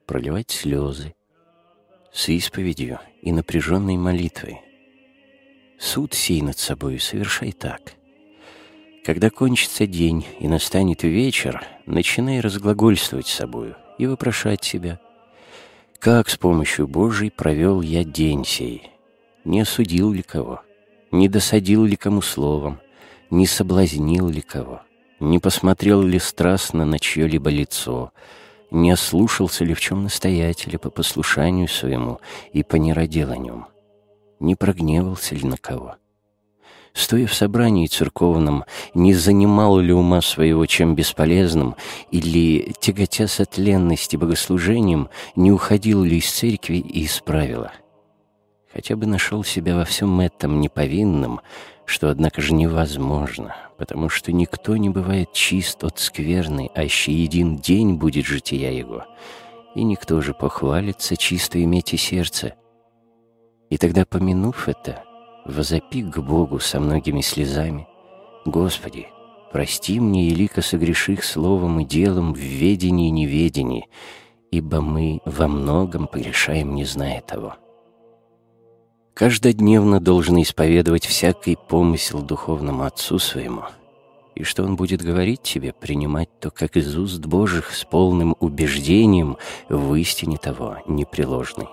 проливать слезы с исповедью и напряженной молитвой. Суд сей над собой совершай так. Когда кончится день и настанет вечер, начинай разглагольствовать собою и вопрошать себя, как с помощью Божией провел я день сей, не осудил ли кого, не досадил ли кому словом, не соблазнил ли кого, не посмотрел ли страстно на чье-либо лицо, не ослушался ли в чем настоятеля по послушанию своему и по нероделанию, не прогневался ли на кого. Стоя в собрании церковном, не занимал ли ума своего чем бесполезным, или, тяготясь от ленности богослужением, не уходил ли из церкви и из правила. Хотя бы нашел себя во всем этом неповинным, что, однако же, невозможно, потому что никто не бывает чист от скверны, а еще един день будет жития его, и никто же похвалится чисто иметь и сердце. И тогда, помянув это, возопи к Богу со многими слезами, «Господи, прости мне и лико согреших словом и делом в ведении и неведении, ибо мы во многом порешаем, не зная того» каждодневно должен исповедовать всякий помысел духовному Отцу своему, и что Он будет говорить тебе, принимать то, как из уст Божьих, с полным убеждением в истине того непреложной.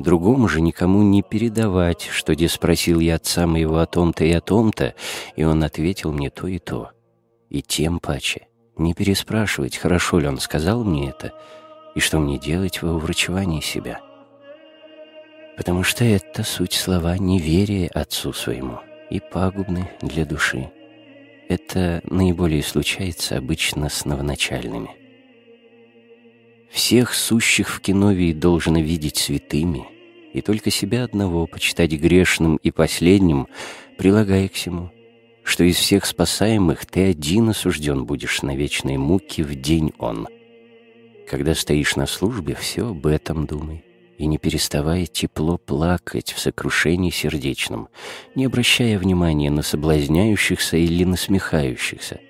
Другому же никому не передавать, что где спросил я отца моего о том-то и о том-то, и он ответил мне то и то. И тем паче не переспрашивать, хорошо ли он сказал мне это, и что мне делать во уврачевании себя» потому что это суть слова неверия Отцу своему и пагубны для души. Это наиболее случается обычно с новоначальными. Всех сущих в Киновии должно видеть святыми, и только себя одного почитать грешным и последним, прилагая к всему, что из всех спасаемых ты один осужден будешь на вечной муки в день он. Когда стоишь на службе, все об этом думай и не переставая тепло плакать в сокрушении сердечном, не обращая внимания на соблазняющихся или насмехающихся.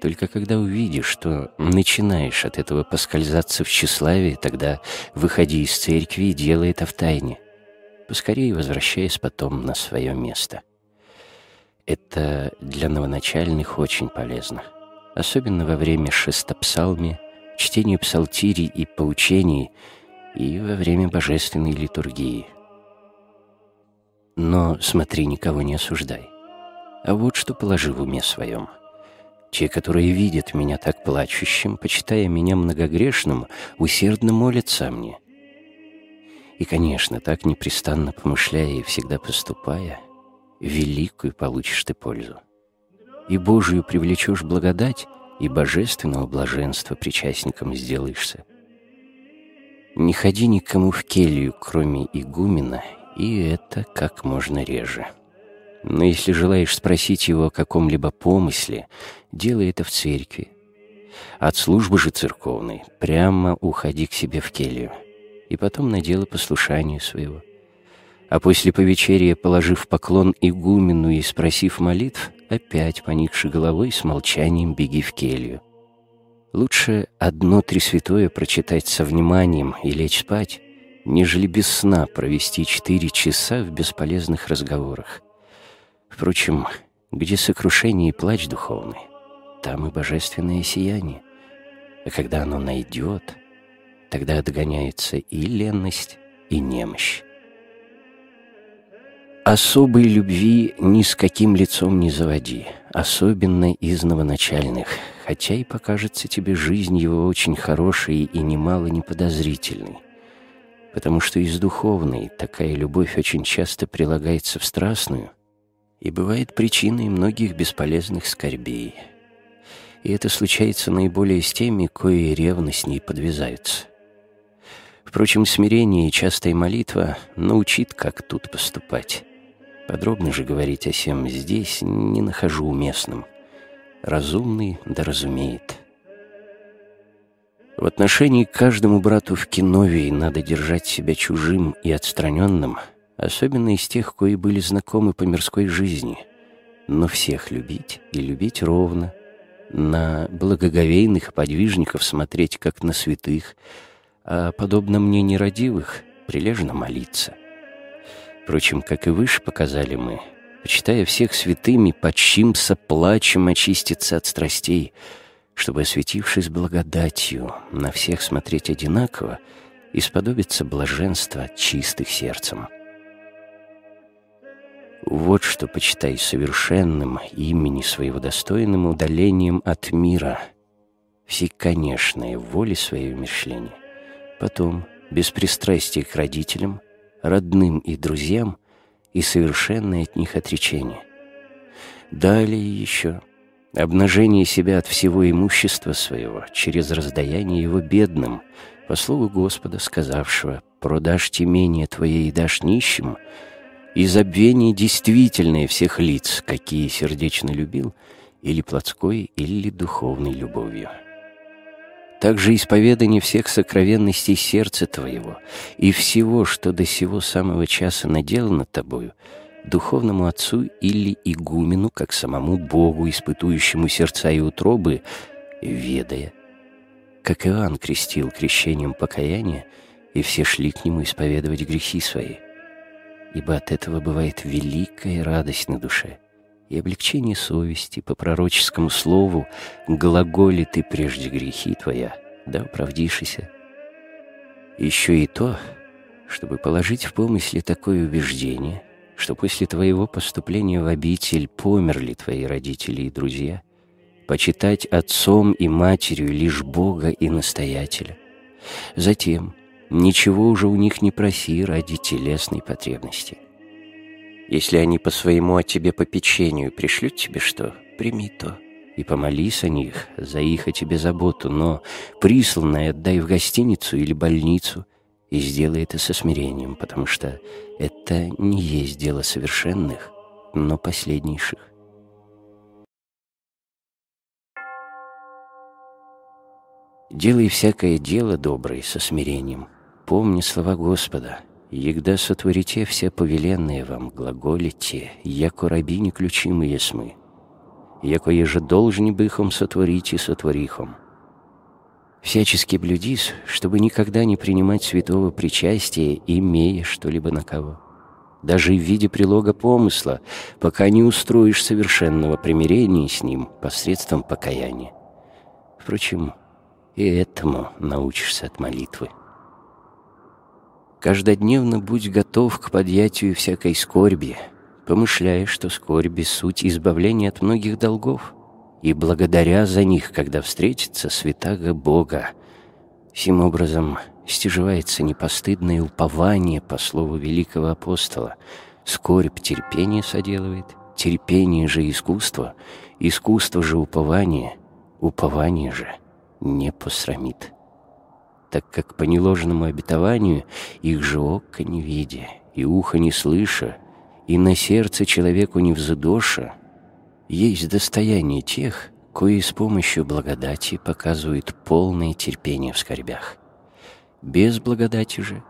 Только когда увидишь, что начинаешь от этого поскользаться в тщеславии, тогда выходи из церкви и делай это в тайне, поскорее возвращаясь потом на свое место. Это для новоначальных очень полезно, особенно во время шестопсалми, чтения псалтирий и поучений — и во время божественной литургии. Но смотри, никого не осуждай. А вот что положи в уме своем. Те, которые видят меня так плачущим, почитая меня многогрешным, усердно молятся мне. И, конечно, так непрестанно помышляя и всегда поступая, великую получишь ты пользу. И Божию привлечешь благодать, и божественного блаженства причастником сделаешься. Не ходи никому в келью, кроме игумена, и это как можно реже. Но если желаешь спросить его о каком-либо помысле, делай это в церкви. От службы же церковной прямо уходи к себе в келью, и потом на дело послушания своего. А после повечерия, положив поклон игумену и спросив молитв, опять поникши головой с молчанием беги в келью. Лучше одно Тресвятое прочитать со вниманием и лечь спать, нежели без сна провести четыре часа в бесполезных разговорах. Впрочем, где сокрушение и плач духовный, там и божественное сияние. А когда оно найдет, тогда отгоняется и ленность, и немощь. Особой любви ни с каким лицом не заводи, особенно из новоначальных, хотя и покажется тебе жизнь его очень хорошей и немало неподозрительной. Потому что из духовной такая любовь очень часто прилагается в страстную и бывает причиной многих бесполезных скорбей. и это случается наиболее с теми, кои ревностней подвязаются. Впрочем, смирение и частая молитва научит, как тут поступать. Подробно же говорить о сем здесь не нахожу уместным. Разумный да разумеет. В отношении к каждому брату в Киновии надо держать себя чужим и отстраненным, особенно из тех, кои были знакомы по мирской жизни, но всех любить и любить ровно, на благоговейных подвижников смотреть, как на святых, а, подобно мне нерадивых, прилежно молиться. Впрочем, как и выше показали мы, почитая всех святыми, почимся плачем очиститься от страстей — чтобы, осветившись благодатью, на всех смотреть одинаково и сподобиться блаженства чистых сердцем. Вот что почитай совершенным имени своего достойным удалением от мира, всеконечное воли своей умершления. Потом, без пристрастия к родителям, родным и друзьям и совершенное от них отречение. Далее еще — обнажение себя от всего имущества своего через раздаяние его бедным, по слову Господа, сказавшего «продашь темение твое и дашь нищим», и забвение действительное всех лиц, какие сердечно любил, или плотской, или духовной любовью. Также исповедание всех сокровенностей сердца твоего и всего, что до сего самого часа наделано тобою — духовному отцу или игумену, как самому Богу, испытующему сердца и утробы, ведая, как Иоанн крестил крещением покаяния, и все шли к нему исповедовать грехи свои. Ибо от этого бывает великая радость на душе и облегчение совести по пророческому слову «глаголи ты прежде грехи твоя, да оправдишися». Еще и то, чтобы положить в помысле такое убеждение — что после твоего поступления в обитель померли твои родители и друзья, почитать отцом и матерью лишь Бога и настоятеля. Затем ничего уже у них не проси ради телесной потребности. Если они по своему о тебе попечению пришлют тебе что, прими то и помолись о них, за их о тебе заботу, но присланное отдай в гостиницу или больницу, и сделай это со смирением, потому что это не есть дело совершенных, но последнейших. Делай всякое дело доброе со смирением. Помни слова Господа. Егда сотворите все повеленные вам, глаголите, яко раби неключимые смы. Яко еже должни быхом сотворите сотворихом всячески блюдись, чтобы никогда не принимать святого причастия, имея что-либо на кого. Даже в виде прилога помысла, пока не устроишь совершенного примирения с ним посредством покаяния. Впрочем, и этому научишься от молитвы. Каждодневно будь готов к подъятию всякой скорби, помышляя, что скорби — суть избавления от многих долгов — и благодаря за них, когда встретится святаго Бога. Сим образом стяживается непостыдное упование по слову великого апостола. Скорбь терпение соделывает, терпение же искусство, искусство же упование, упование же не посрамит. Так как по неложному обетованию их же око не видя, и ухо не слыша, и на сердце человеку не взыдоша, есть достояние тех, кои с помощью благодати показывают полное терпение в скорбях. Без благодати же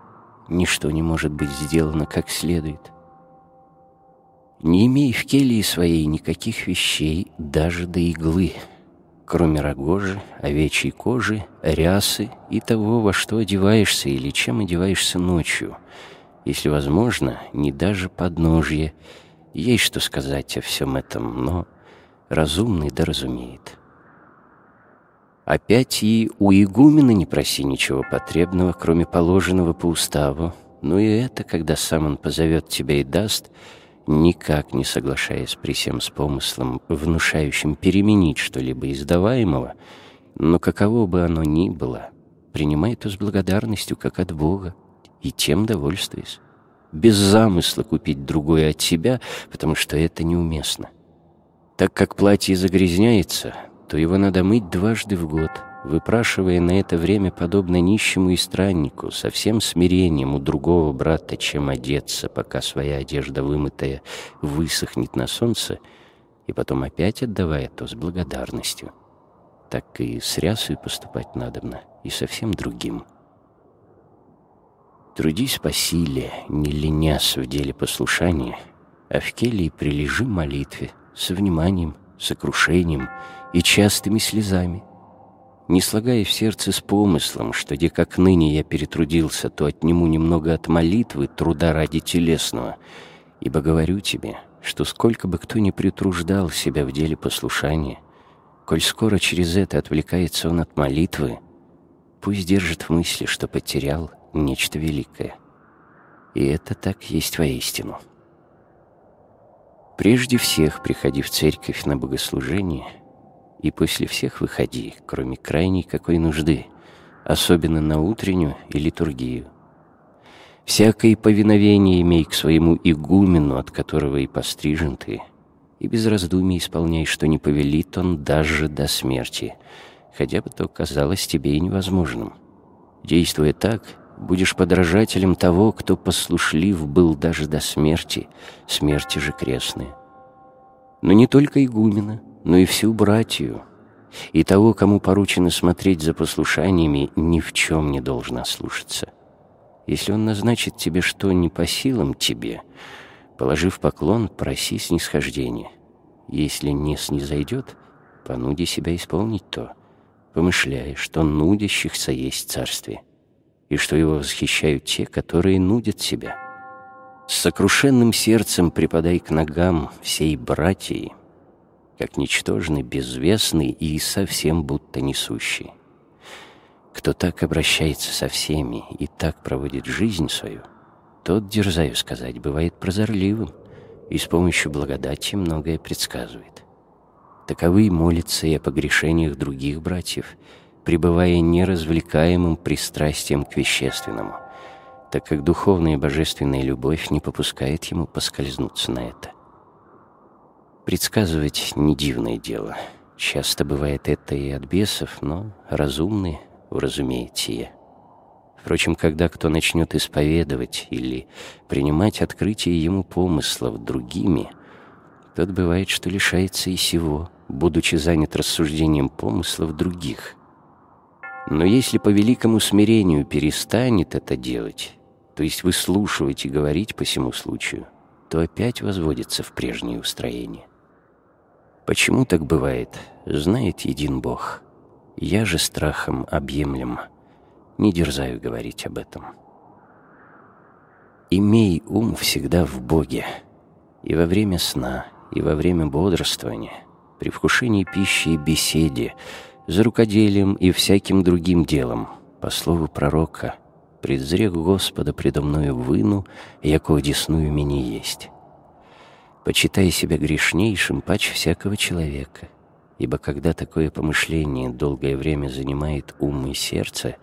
ничто не может быть сделано как следует. Не имей в келье своей никаких вещей даже до иглы, кроме рогожи, овечьей кожи, рясы и того, во что одеваешься или чем одеваешься ночью, если возможно, не даже подножье, есть что сказать о всем этом, но разумный да разумеет. Опять и у игумена не проси ничего потребного, кроме положенного по уставу, но и это, когда сам он позовет тебя и даст, никак не соглашаясь при всем с помыслом, внушающим переменить что-либо издаваемого, но каково бы оно ни было, принимай то с благодарностью, как от Бога, и тем довольствуясь без замысла купить другое от себя, потому что это неуместно. Так как платье загрязняется, то его надо мыть дважды в год, выпрашивая на это время, подобно нищему и страннику, со всем смирением у другого брата, чем одеться, пока своя одежда вымытая высохнет на солнце, и потом опять отдавая то с благодарностью. Так и с рясой поступать надобно, и совсем другим. Трудись по силе, не ленясь в деле послушания, а в келье прилежи молитве, с вниманием, сокрушением и частыми слезами. Не слагая в сердце с помыслом, что где как ныне я перетрудился, то отниму немного от молитвы, труда ради телесного, ибо говорю тебе, что сколько бы кто ни притруждал себя в деле послушания, коль скоро через это отвлекается он от молитвы, пусть держит в мысли, что потерял нечто великое. И это так есть воистину. Прежде всех приходи в церковь на богослужение, и после всех выходи, кроме крайней какой нужды, особенно на утреннюю и литургию. Всякое повиновение имей к своему игумену, от которого и пострижен ты, и без раздумий исполняй, что не повелит он даже до смерти, хотя бы то казалось тебе и невозможным. Действуя так, будешь подражателем того, кто послушлив был даже до смерти, смерти же крестной. Но не только игумена, но и всю братью, и того, кому поручено смотреть за послушаниями, ни в чем не должна слушаться. Если он назначит тебе что не по силам тебе, положив поклон, проси снисхождения. Если не снизойдет, понуди себя исполнить то, помышляя, что нудящихся есть царствие и что его восхищают те, которые нудят себя. С сокрушенным сердцем припадай к ногам всей братьи, как ничтожный, безвестный и совсем будто несущий. Кто так обращается со всеми и так проводит жизнь свою, тот, дерзаю сказать, бывает прозорливым и с помощью благодати многое предсказывает. Таковы молятся и о погрешениях других братьев — пребывая неразвлекаемым пристрастием к вещественному, так как духовная и божественная любовь не попускает ему поскользнуться на это. Предсказывать не дивное дело. Часто бывает это и от бесов, но разумные уразумеет сие. Впрочем, когда кто начнет исповедовать или принимать открытие ему помыслов другими, тот бывает, что лишается и сего, будучи занят рассуждением помыслов других — но если по великому смирению перестанет это делать, то есть выслушивать и говорить по всему случаю, то опять возводится в прежнее устроение. Почему так бывает, знает един Бог. Я же страхом объемлем, не дерзаю говорить об этом. Имей ум всегда в Боге, и во время сна, и во время бодрствования, при вкушении пищи и беседе, за рукоделием и всяким другим делом, по слову пророка, «Предзрех Господа предо мною выну, якого десную меня есть». Почитай себя грешнейшим пач всякого человека, ибо когда такое помышление долгое время занимает ум и сердце,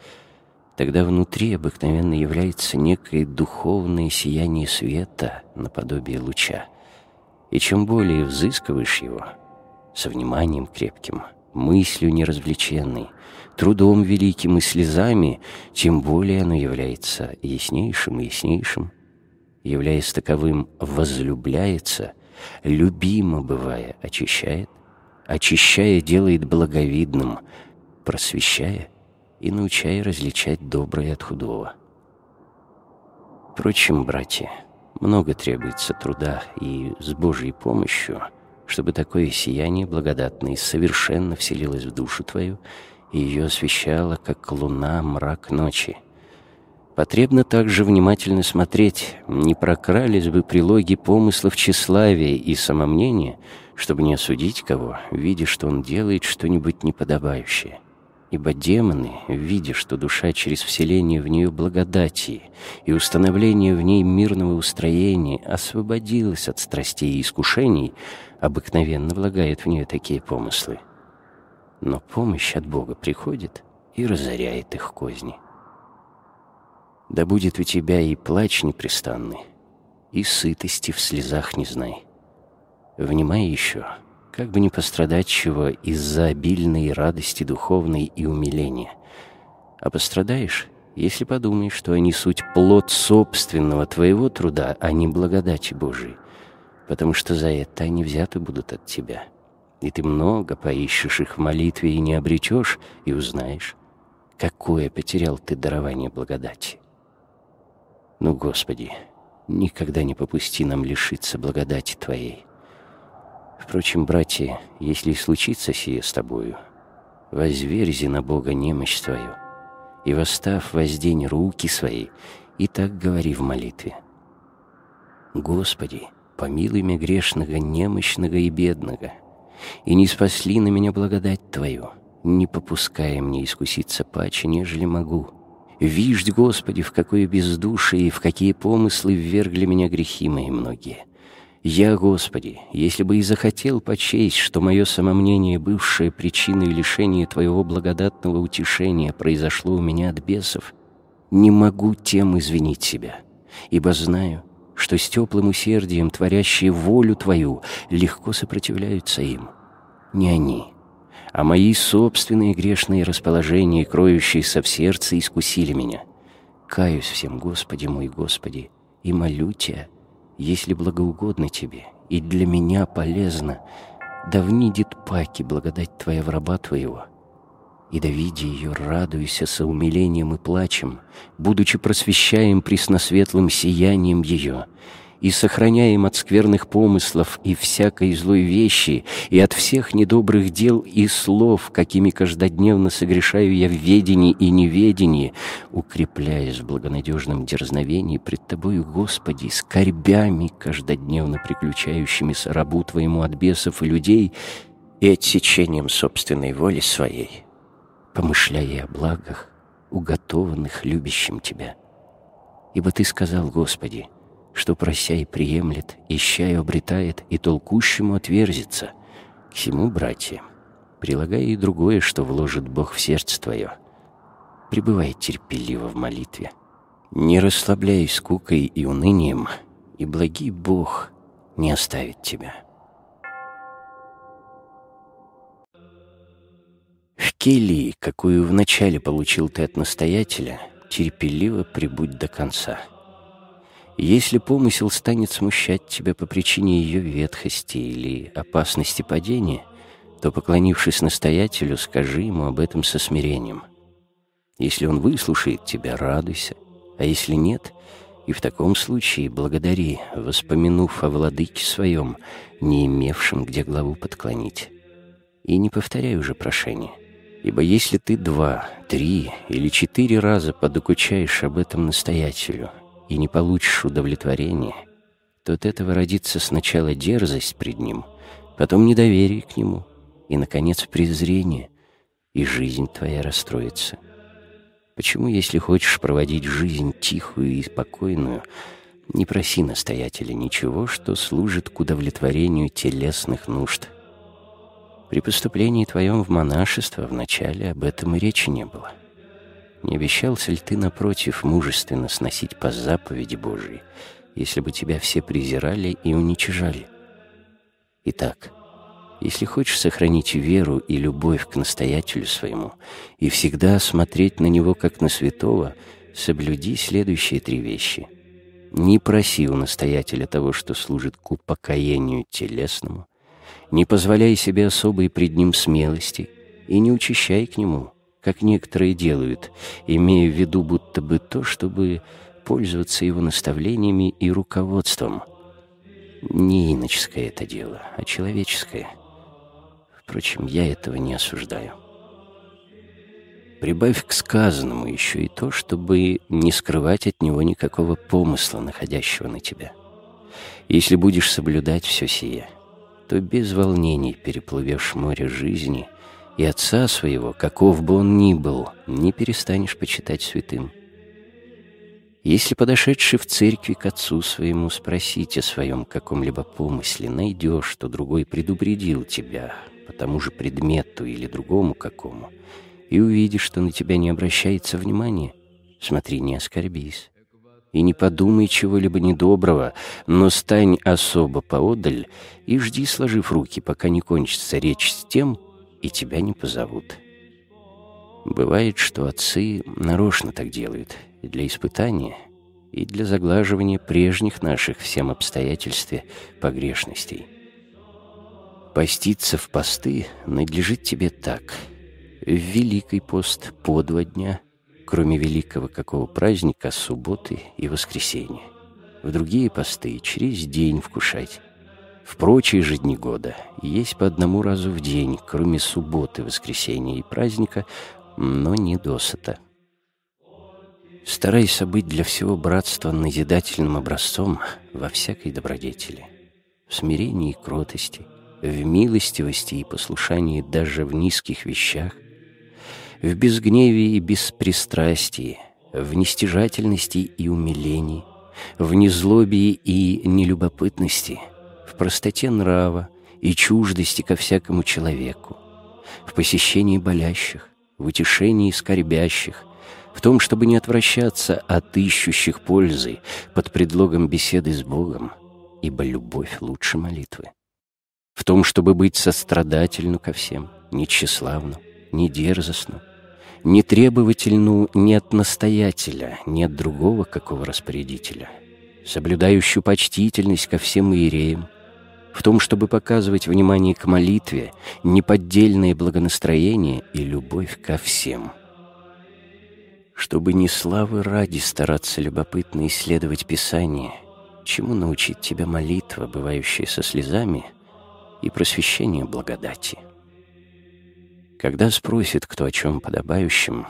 тогда внутри обыкновенно является некое духовное сияние света наподобие луча. И чем более взыскиваешь его, со вниманием крепким – мыслью неразвлеченной, трудом великим и слезами, тем более оно является яснейшим и яснейшим. Являясь таковым, возлюбляется, любимо бывая, очищает, очищая делает благовидным, просвещая и научая различать доброе от худого. Впрочем, братья, много требуется труда, и с Божьей помощью — чтобы такое сияние благодатное совершенно вселилось в душу твою и ее освещало, как луна, мрак ночи. Потребно также внимательно смотреть, не прокрались бы прилоги помыслов тщеславия и самомнения, чтобы не осудить кого, видя, что он делает что-нибудь неподобающее. Ибо демоны, видя, что душа через вселение в нее благодати и установление в ней мирного устроения освободилась от страстей и искушений, обыкновенно влагает в нее такие помыслы. Но помощь от Бога приходит и разоряет их козни. Да будет у тебя и плач непрестанный, и сытости в слезах не знай. Внимай еще, как бы не пострадать чего из-за обильной радости духовной и умиления. А пострадаешь, если подумаешь, что они суть плод собственного твоего труда, а не благодати Божией, потому что за это они взяты будут от тебя. И ты много поищешь их в молитве и не обретешь, и узнаешь, какое потерял ты дарование благодати. Ну, Господи, никогда не попусти нам лишиться благодати Твоей. Впрочем, братья, если случится сие с тобою, возверзи на Бога немощь свою, и, восстав, воздень руки свои, и так говори в молитве. Господи, помилуй меня грешного, немощного и бедного, и не спасли на меня благодать Твою, не попуская мне искуситься паче, нежели могу. Виждь, Господи, в какое бездушие и в какие помыслы ввергли меня грехи мои многие. Я, Господи, если бы и захотел почесть, что мое самомнение, бывшее причиной лишения Твоего благодатного утешения, произошло у меня от бесов, не могу тем извинить себя, ибо знаю, что с теплым усердием, творящие волю Твою, легко сопротивляются им. Не они, а мои собственные грешные расположения, кроющиеся в сердце, искусили меня. Каюсь всем, Господи мой Господи, и молю Тебя, если благоугодно тебе и для меня полезно, да внидит паки благодать Твоя в раба Твоего. И да видя ее, радуйся со умилением и плачем, будучи просвещаем пресносветлым сиянием ее, и сохраняем от скверных помыслов и всякой злой вещи, и от всех недобрых дел и слов, какими каждодневно согрешаю я в ведении и неведении, укрепляясь в благонадежном дерзновении пред Тобою, Господи, скорбями, каждодневно приключающимися рабу Твоему от бесов и людей, и отсечением собственной воли своей, помышляя о благах, уготованных любящим Тебя. Ибо Ты сказал, Господи, — что прося и приемлет, ища и обретает, и толкущему отверзится. К всему, братья, прилагай и другое, что вложит Бог в сердце твое. Пребывай терпеливо в молитве. Не расслабляй скукой и унынием, и благий Бог не оставит тебя. В келии, какую вначале получил ты от настоятеля, терпеливо прибудь до конца — если помысел станет смущать тебя по причине ее ветхости или опасности падения, то, поклонившись настоятелю, скажи ему об этом со смирением. Если он выслушает тебя, радуйся, а если нет, и в таком случае благодари, воспомянув о владыке своем, не имевшем где главу подклонить. И не повторяй уже прошение, ибо если ты два, три или четыре раза подокучаешь об этом настоятелю, и не получишь удовлетворения, то от этого родится сначала дерзость пред ним, потом недоверие к нему и, наконец, презрение, и жизнь твоя расстроится. Почему, если хочешь проводить жизнь тихую и спокойную, не проси настоятеля ничего, что служит к удовлетворению телесных нужд? При поступлении твоем в монашество вначале об этом и речи не было. Не обещался ли ты, напротив, мужественно сносить по заповеди Божией, если бы тебя все презирали и уничижали? Итак, если хочешь сохранить веру и любовь к настоятелю своему и всегда смотреть на него как на святого, соблюди следующие три вещи. Не проси у настоятеля того, что служит к упокоению телесному, не позволяй себе особой пред ним смелости и не учащай к нему – как некоторые делают, имея в виду будто бы то, чтобы пользоваться его наставлениями и руководством. Не иноческое это дело, а человеческое. Впрочем, я этого не осуждаю. Прибавь к сказанному еще и то, чтобы не скрывать от него никакого помысла, находящего на тебя. Если будешь соблюдать все сие, то без волнений переплывешь море жизни — и отца своего, каков бы он ни был, не перестанешь почитать святым. Если подошедший в церкви к отцу своему спросить о своем каком-либо помысле, найдешь, что другой предупредил тебя по тому же предмету или другому какому, и увидишь, что на тебя не обращается внимания, смотри, не оскорбись. и не подумай чего-либо недоброго, но стань особо поодаль и жди, сложив руки, пока не кончится речь с тем, и тебя не позовут. Бывает, что отцы нарочно так делают, для испытания, и для заглаживания прежних наших всем обстоятельстве погрешностей. Поститься в посты надлежит тебе так. В Великий пост по два дня, кроме великого какого праздника, субботы и воскресенья. В другие посты через день вкушать. В прочие же дни года есть по одному разу в день, кроме субботы, воскресенья и праздника, но не досыта. Старайся быть для всего братства назидательным образцом во всякой добродетели, в смирении и кротости, в милостивости и послушании даже в низких вещах, в безгневии и беспристрастии, в нестяжательности и умилении, в незлобии и нелюбопытности, в простоте нрава и чуждости ко всякому человеку, в посещении болящих, в утешении скорбящих, в том, чтобы не отвращаться от ищущих пользы под предлогом беседы с Богом, ибо любовь лучше молитвы в том, чтобы быть сострадательну ко всем, не тщеславну, не дерзостну, не требовательну ни от настоятеля, ни от другого какого распорядителя, соблюдающую почтительность ко всем иереям, в том, чтобы показывать внимание к молитве, неподдельное благонастроение и любовь ко всем. Чтобы не славы ради стараться любопытно исследовать Писание, чему научит тебя молитва, бывающая со слезами — и просвещение благодати. Когда спросит кто о чем подобающем,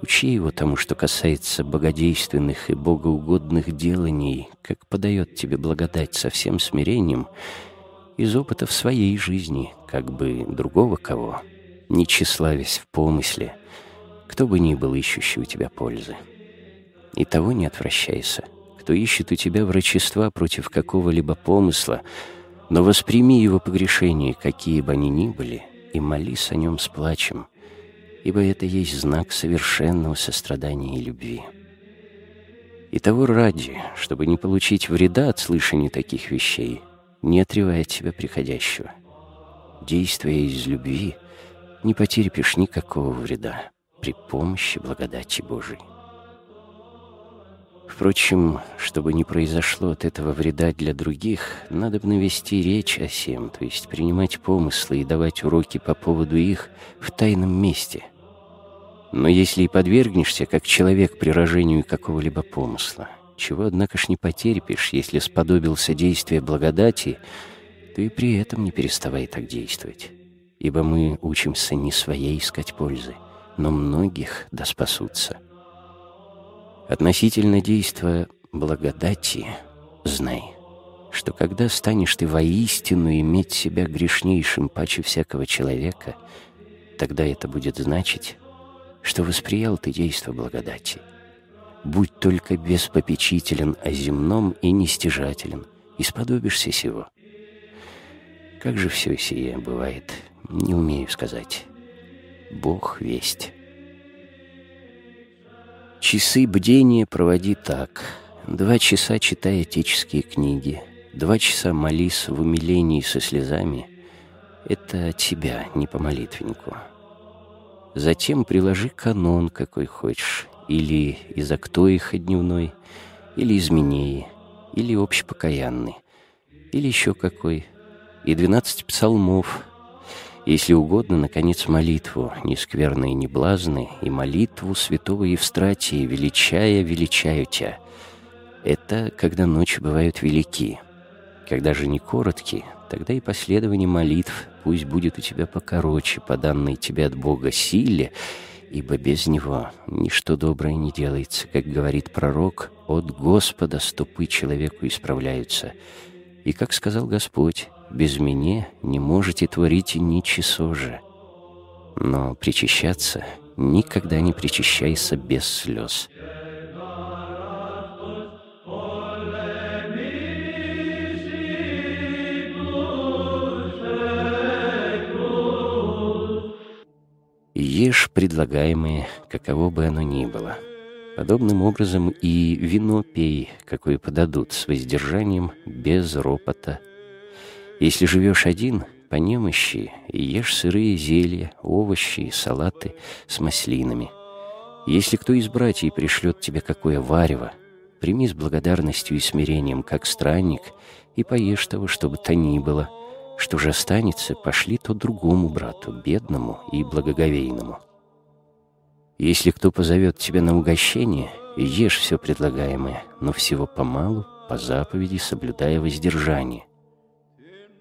учи его тому, что касается богодейственных и богоугодных деланий, как подает тебе благодать со всем смирением, из опыта в своей жизни, как бы другого кого, не тщеславясь в помысле, кто бы ни был ищущий у тебя пользы. И того не отвращайся, кто ищет у тебя врачества против какого-либо помысла — но восприми его погрешения, какие бы они ни были, и молись о нем с плачем, ибо это есть знак совершенного сострадания и любви. И того ради, чтобы не получить вреда от слышания таких вещей, не отрывая от себя приходящего. Действуя из любви, не потерпишь никакого вреда при помощи благодати Божией. Впрочем, чтобы не произошло от этого вреда для других, надо бы навести речь о сем, то есть принимать помыслы и давать уроки по поводу их в тайном месте. Но если и подвергнешься, как человек, приражению какого-либо помысла, чего, однако ж, не потерпишь, если сподобился действия благодати, то и при этом не переставай так действовать. Ибо мы учимся не своей искать пользы, но многих да спасутся. Относительно действа благодати знай, что когда станешь ты воистину иметь себя грешнейшим паче всякого человека, тогда это будет значить, что восприял ты действо благодати. Будь только беспопечителен о земном и нестяжателен, и сподобишься сего. Как же все сие бывает, не умею сказать. Бог весть. Часы бдения проводи так. Два часа читай отеческие книги, два часа молись в умилении со слезами. Это тебя, не по молитвеннику. Затем приложи канон, какой хочешь, или из Актоиха дневной, или из Минеи, или общепокаянный, или еще какой, и двенадцать псалмов — если угодно, наконец, молитву, не скверной, не блазны, и молитву святого Евстратия, величая, величаю тебя. Это когда ночи бывают велики. Когда же не короткие, тогда и последование молитв пусть будет у тебя покороче, по данной тебе от Бога силе, ибо без Него ничто доброе не делается, как говорит пророк, от Господа ступы человеку исправляются. И как сказал Господь, без меня не можете творить ничего же. Но причащаться никогда не причащайся без слез. Ешь предлагаемое, каково бы оно ни было. Подобным образом и вино пей, какое подадут, с воздержанием, без ропота. Если живешь один, по немощи, и ешь сырые зелья, овощи и салаты с маслинами. Если кто из братьев пришлет тебе какое варево, прими с благодарностью и смирением, как странник, и поешь того, что бы то ни было. Что же останется, пошли то другому брату, бедному и благоговейному. Если кто позовет тебя на угощение, ешь все предлагаемое, но всего помалу, по заповеди, соблюдая воздержание.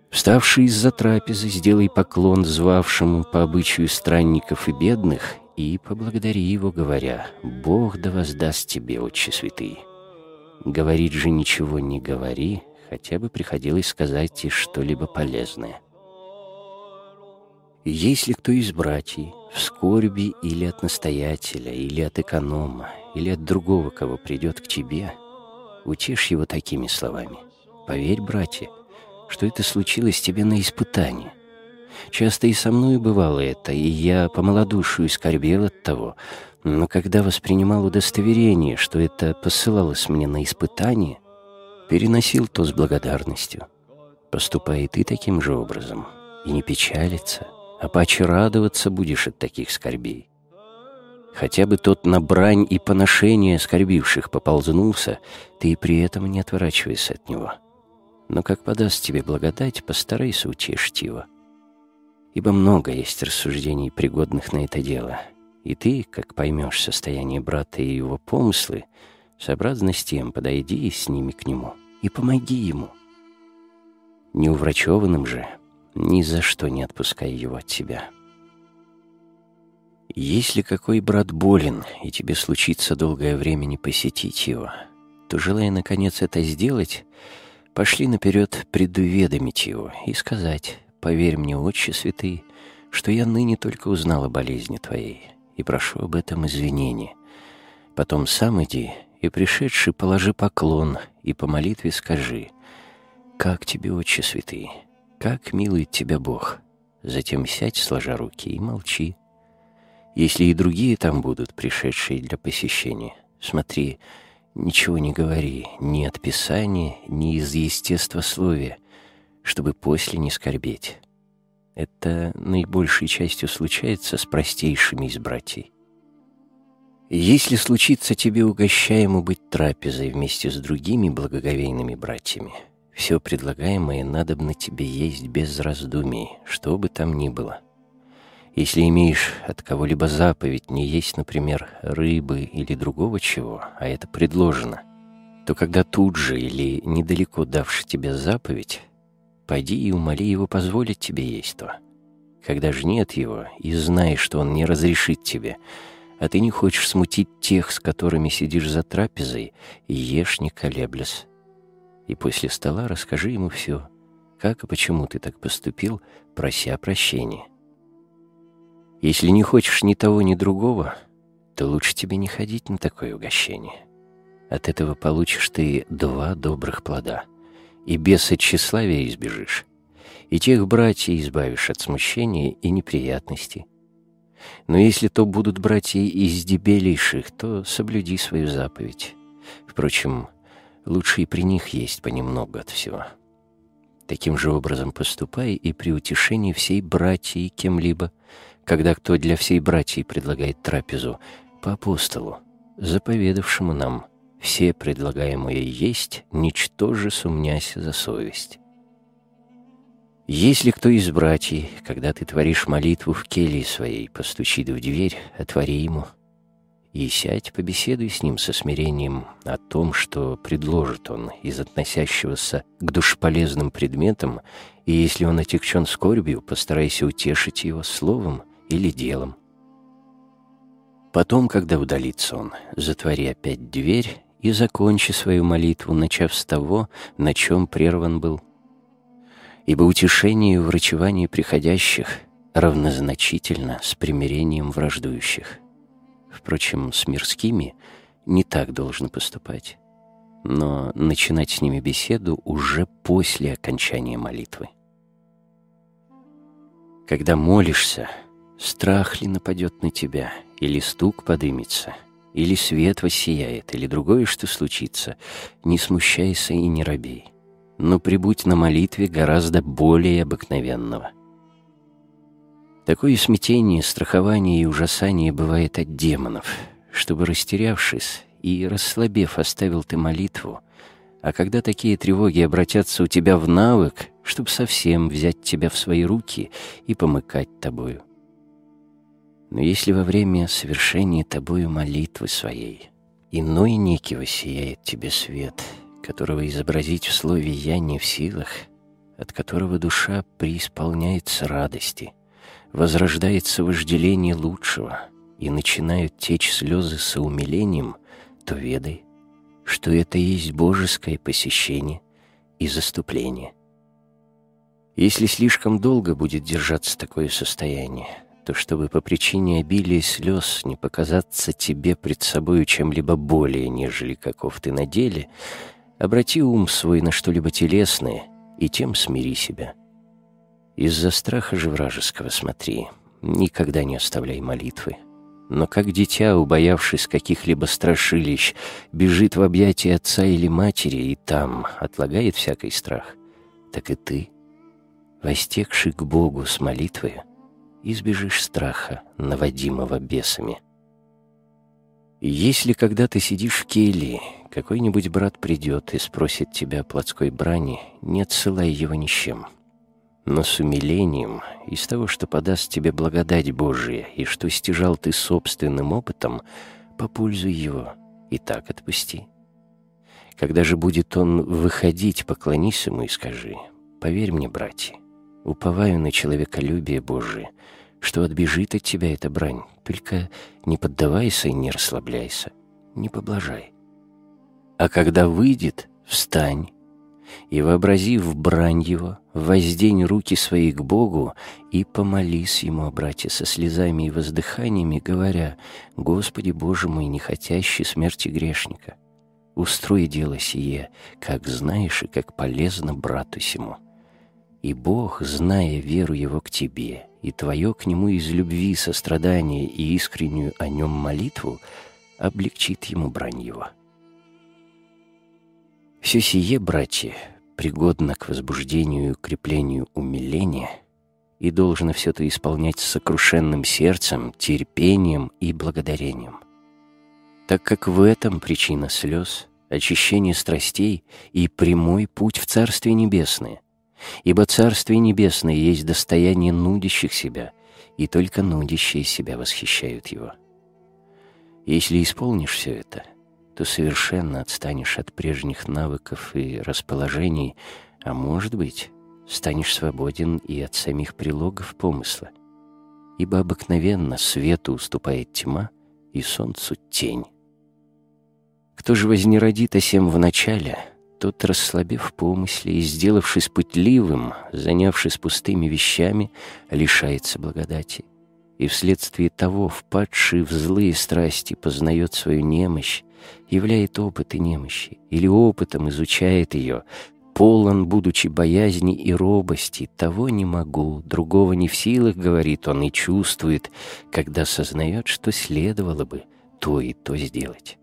Вставший из-за трапезы, сделай поклон звавшему по обычаю странников и бедных и поблагодари его, говоря, «Бог да воздаст тебе, Отче Святый». Говорить же ничего не говори, хотя бы приходилось сказать и что-либо полезное. Если кто из братьев в скорби или от настоятеля, или от эконома, или от другого, кого придет к тебе, утешь его такими словами. Поверь, братья, что это случилось тебе на испытании. Часто и со мной бывало это, и я по малодушию скорбел от того, но когда воспринимал удостоверение, что это посылалось мне на испытание, переносил то с благодарностью. Поступай и ты таким же образом, и не печалиться, а паче радоваться будешь от таких скорбей. Хотя бы тот на брань и поношение скорбивших поползнулся, ты и при этом не отворачивайся от него. Но как подаст тебе благодать, постарайся утешить его. Ибо много есть рассуждений, пригодных на это дело. И ты, как поймешь состояние брата и его помыслы, сообразно с тем подойди с ними к нему и помоги ему. Неуврачеванным же ни за что не отпускай его от себя. Если какой брат болен, и тебе случится долгое время не посетить его, то, желая наконец это сделать, пошли наперед предуведомить его и сказать, «Поверь мне, Отче Святый, что я ныне только узнал о болезни твоей, и прошу об этом извинения. Потом сам иди, и, пришедший, положи поклон, и по молитве скажи, «Как тебе, Отче Святый, как милует тебя Бог!» Затем сядь, сложа руки, и молчи. Если и другие там будут, пришедшие для посещения, смотри, ничего не говори, ни от Писания, ни из естествословия, чтобы после не скорбеть. Это наибольшей частью случается с простейшими из братьев. Если случится тебе угощаему быть трапезой вместе с другими благоговейными братьями, все предлагаемое надобно тебе есть без раздумий, что бы там ни было. Если имеешь от кого-либо заповедь не есть, например, рыбы или другого чего, а это предложено, то когда тут же или недалеко давши тебе заповедь, пойди и умоли его позволить тебе есть то. Когда же нет его, и знаешь, что он не разрешит тебе, а ты не хочешь смутить тех, с которыми сидишь за трапезой, ешь не колеблясь и после стола расскажи ему все, как и почему ты так поступил, прося прощения. Если не хочешь ни того, ни другого, то лучше тебе не ходить на такое угощение. От этого получишь ты два добрых плода, и беса тщеславия избежишь, и тех братьев избавишь от смущения и неприятностей. Но если то будут братья из дебелейших, то соблюди свою заповедь. Впрочем, лучше и при них есть понемногу от всего. Таким же образом поступай и при утешении всей братьи кем-либо, когда кто для всей братьи предлагает трапезу, по апостолу, заповедавшему нам все предлагаемое есть, ничтоже сумняся за совесть. Если кто из братьев, когда ты творишь молитву в келье своей, постучит в дверь, отвори ему — и сядь, побеседуй с ним со смирением о том, что предложит он из относящегося к душполезным предметам, и если он отягчен скорбью, постарайся утешить его словом или делом. Потом, когда удалится он, затвори опять дверь и закончи свою молитву, начав с того, на чем прерван был. Ибо утешение и врачевание приходящих равнозначительно с примирением враждующих. Впрочем, с мирскими не так должно поступать. Но начинать с ними беседу уже после окончания молитвы. Когда молишься, страх ли нападет на тебя, или стук подымется, или свет воссияет, или другое, что случится, не смущайся и не робей, но прибудь на молитве гораздо более обыкновенного. Такое смятение, страхование и ужасание бывает от демонов, чтобы, растерявшись и расслабев, оставил ты молитву, а когда такие тревоги обратятся у тебя в навык, чтобы совсем взять тебя в свои руки и помыкать тобою. Но если во время совершения тобою молитвы своей иной некий воссияет тебе свет, которого изобразить в слове «я» не в силах, от которого душа преисполняется радости, возрождается вожделение лучшего и начинают течь слезы со умилением, то ведай, что это есть божеское посещение и заступление. Если слишком долго будет держаться такое состояние, то чтобы по причине обилия слез не показаться тебе пред собою чем-либо более, нежели каков ты на деле, обрати ум свой на что-либо телесное и тем смири себя. Из-за страха же вражеского смотри, никогда не оставляй молитвы, но как дитя, убоявшись каких-либо страшилищ, бежит в объятия отца или матери и там отлагает всякий страх, так и ты, востекший к Богу с молитвой, избежишь страха, наводимого бесами. Если когда ты сидишь в келье, какой-нибудь брат придет и спросит тебя о плотской брани, не отсылай его ни с чем — но с умилением из того, что подаст тебе благодать Божия и что стяжал ты собственным опытом, попользуй его и так отпусти. Когда же будет он выходить, поклонись ему и скажи, «Поверь мне, братья, уповаю на человеколюбие Божие, что отбежит от тебя эта брань, только не поддавайся и не расслабляйся, не поблажай. А когда выйдет, встань и, вообразив брань его, воздень руки свои к Богу и помолись ему, братья, со слезами и воздыханиями, говоря, «Господи Боже мой, не хотящий смерти грешника, устрой дело сие, как знаешь и как полезно брату сему». И Бог, зная веру его к тебе, и твое к нему из любви, сострадания и искреннюю о нем молитву, облегчит ему брань его. Все сие, братья, пригодно к возбуждению и укреплению умиления и должно все это исполнять с сокрушенным сердцем, терпением и благодарением. Так как в этом причина слез, очищение страстей и прямой путь в Царствие Небесное, ибо Царствие Небесное есть достояние нудящих себя, и только нудящие себя восхищают его. Если исполнишь все это — то совершенно отстанешь от прежних навыков и расположений, а может быть, станешь свободен и от самих прилогов помысла. Ибо обыкновенно свету уступает тьма и солнцу тень. Кто же вознеродит осем в начале, тот, расслабев в помысле и сделавшись пытливым, занявшись пустыми вещами, лишается благодати. И вследствие того, впадший в злые страсти, познает свою немощь, являет опыт и немощи, или опытом изучает ее, полон, будучи боязни и робости, того не могу, другого не в силах, говорит он, и чувствует, когда сознает, что следовало бы то и то сделать.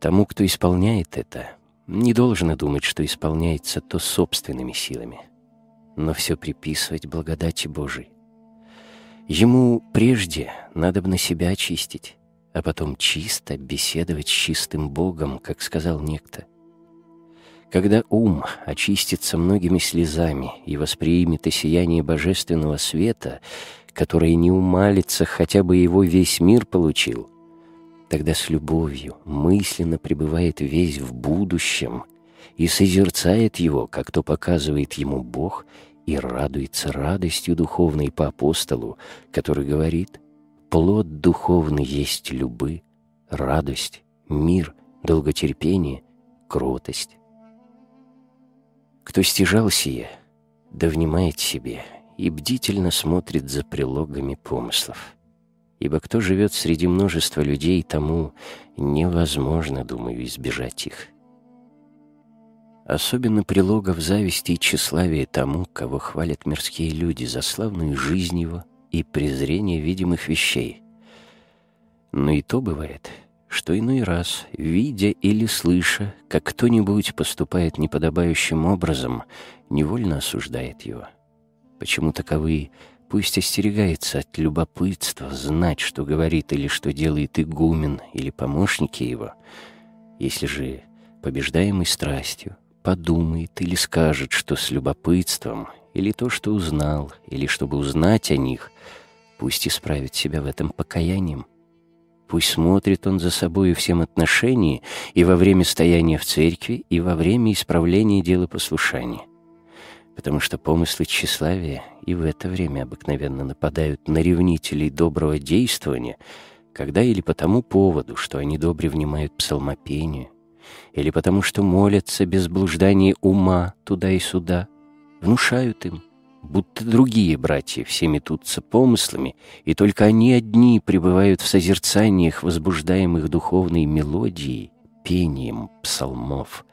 Тому, кто исполняет это, не должно думать, что исполняется то собственными силами, но все приписывать благодати Божией. Ему прежде надо бы на себя очистить, а потом чисто беседовать с чистым Богом, как сказал некто. Когда ум очистится многими слезами и воспримет и сияние божественного света, которое не умалится, хотя бы его весь мир получил, тогда с любовью мысленно пребывает весь в будущем и созерцает его, как то показывает ему Бог, и радуется радостью духовной по апостолу, который говорит — Плод духовный есть любы, радость, мир, долготерпение, кротость. Кто стяжал сие, да внимает себе и бдительно смотрит за прилогами помыслов. Ибо кто живет среди множества людей, тому невозможно, думаю, избежать их. Особенно прилогов зависти и тщеславия тому, кого хвалят мирские люди за славную жизнь его, и презрение видимых вещей. Но и то бывает, что иной раз, видя или слыша, как кто-нибудь поступает неподобающим образом, невольно осуждает его. Почему таковые пусть остерегается от любопытства знать, что говорит или что делает игумен или помощники его, если же, побеждаемый страстью, подумает или скажет, что с любопытством, или то, что узнал, или чтобы узнать о них, пусть исправит себя в этом покаянием. Пусть смотрит он за собою всем отношении и во время стояния в церкви, и во время исправления дела послушания. Потому что помыслы тщеславия и в это время обыкновенно нападают на ревнителей доброго действования, когда или по тому поводу, что они добре внимают псалмопению, или потому что молятся без блуждания ума туда и сюда, внушают им, будто другие братья все метутся помыслами, и только они одни пребывают в созерцаниях, возбуждаемых духовной мелодией, пением псалмов,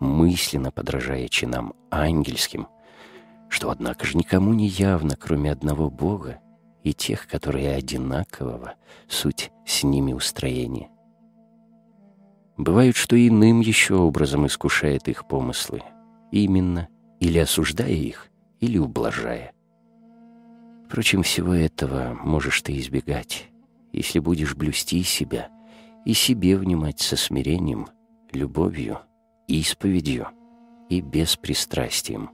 мысленно подражая чинам ангельским, что, однако же, никому не явно, кроме одного Бога и тех, которые одинакового, суть с ними устроения. Бывает, что иным еще образом искушает их помыслы, именно или осуждая их, или ублажая. Впрочем, всего этого можешь ты избегать, если будешь блюсти себя и себе внимать со смирением, любовью, исповедью и беспристрастием.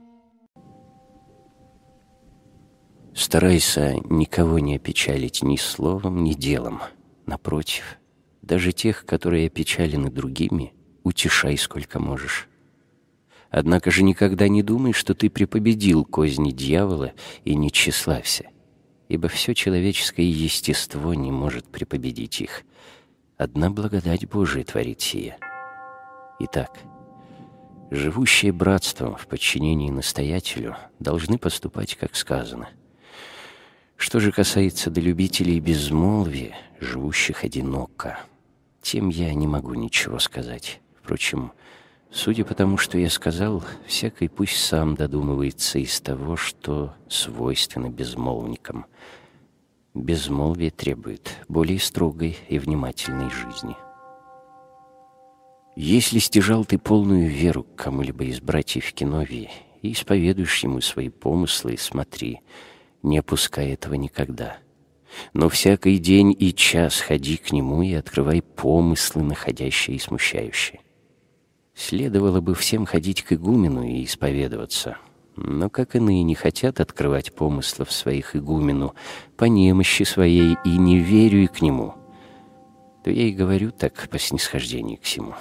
Старайся никого не опечалить ни словом, ни делом. Напротив, даже тех, которые опечалены другими, утешай сколько можешь. Однако же никогда не думай, что ты припобедил козни дьявола и не тщеславься, ибо все человеческое естество не может припобедить их. Одна благодать Божия творит сие. Итак, живущие братством в подчинении настоятелю должны поступать, как сказано. Что же касается до любителей безмолвия, живущих одиноко, тем я не могу ничего сказать. Впрочем, Судя по тому, что я сказал, всякий пусть сам додумывается из того, что свойственно безмолвникам. Безмолвие требует более строгой и внимательной жизни. Если стяжал ты полную веру к кому-либо из братьев Киновии и исповедуешь ему свои помыслы, смотри, не опускай этого никогда. Но всякий день и час ходи к нему и открывай помыслы, находящие и смущающие. Следовало бы всем ходить к игумену и исповедоваться. Но как иные не хотят открывать помыслов своих игумену по немощи своей и не верю и к нему, то я и говорю так по снисхождению к всему.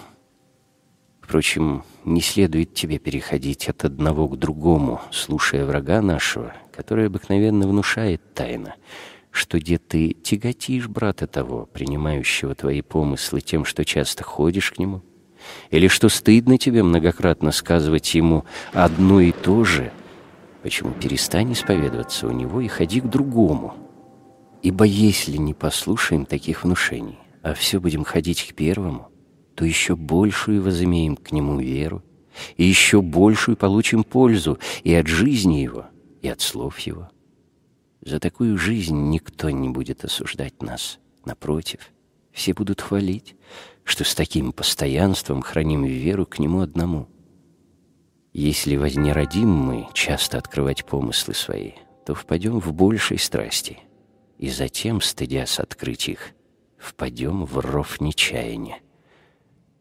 Впрочем, не следует тебе переходить от одного к другому, слушая врага нашего, который обыкновенно внушает тайно, что где ты тяготишь брата того, принимающего твои помыслы тем, что часто ходишь к нему, или что стыдно тебе многократно сказывать ему одно и то же, почему перестань исповедоваться у него и ходи к другому? Ибо если не послушаем таких внушений, а все будем ходить к первому, то еще большую возымеем к нему веру, и еще большую получим пользу и от жизни его, и от слов его. За такую жизнь никто не будет осуждать нас. Напротив, все будут хвалить, что с таким постоянством храним веру к Нему одному. Если вознеродим мы часто открывать помыслы свои, то впадем в большей страсти, и затем, стыдясь открыть их, впадем в ров нечаяния.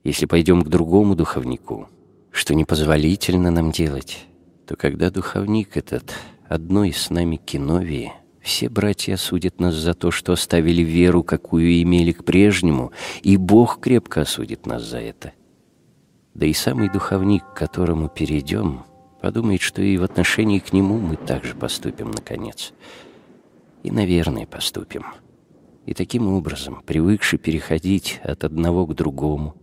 Если пойдем к другому духовнику, что непозволительно нам делать, то когда духовник этот одной с нами киновии все братья осудят нас за то, что оставили веру, какую имели к прежнему, и Бог крепко осудит нас за это. Да и самый духовник, к которому перейдем, подумает, что и в отношении к нему мы также поступим, наконец. И, наверное, поступим. И таким образом, привыкши переходить от одного к другому,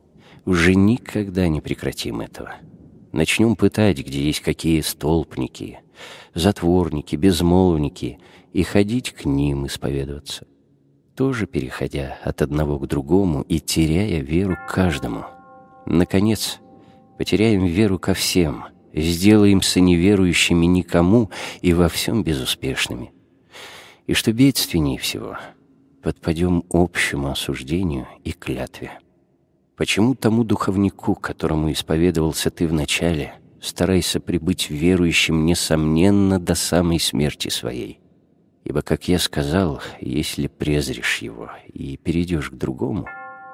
уже никогда не прекратим этого. Начнем пытать, где есть какие столпники, затворники, безмолвники — и ходить к ним исповедоваться, тоже переходя от одного к другому и теряя веру к каждому. Наконец, потеряем веру ко всем, сделаемся неверующими никому и во всем безуспешными. И что бедственнее всего, подпадем общему осуждению и клятве. Почему тому духовнику, которому исповедовался ты вначале, старайся прибыть верующим, несомненно, до самой смерти своей? Ибо, как я сказал, если презришь его и перейдешь к другому,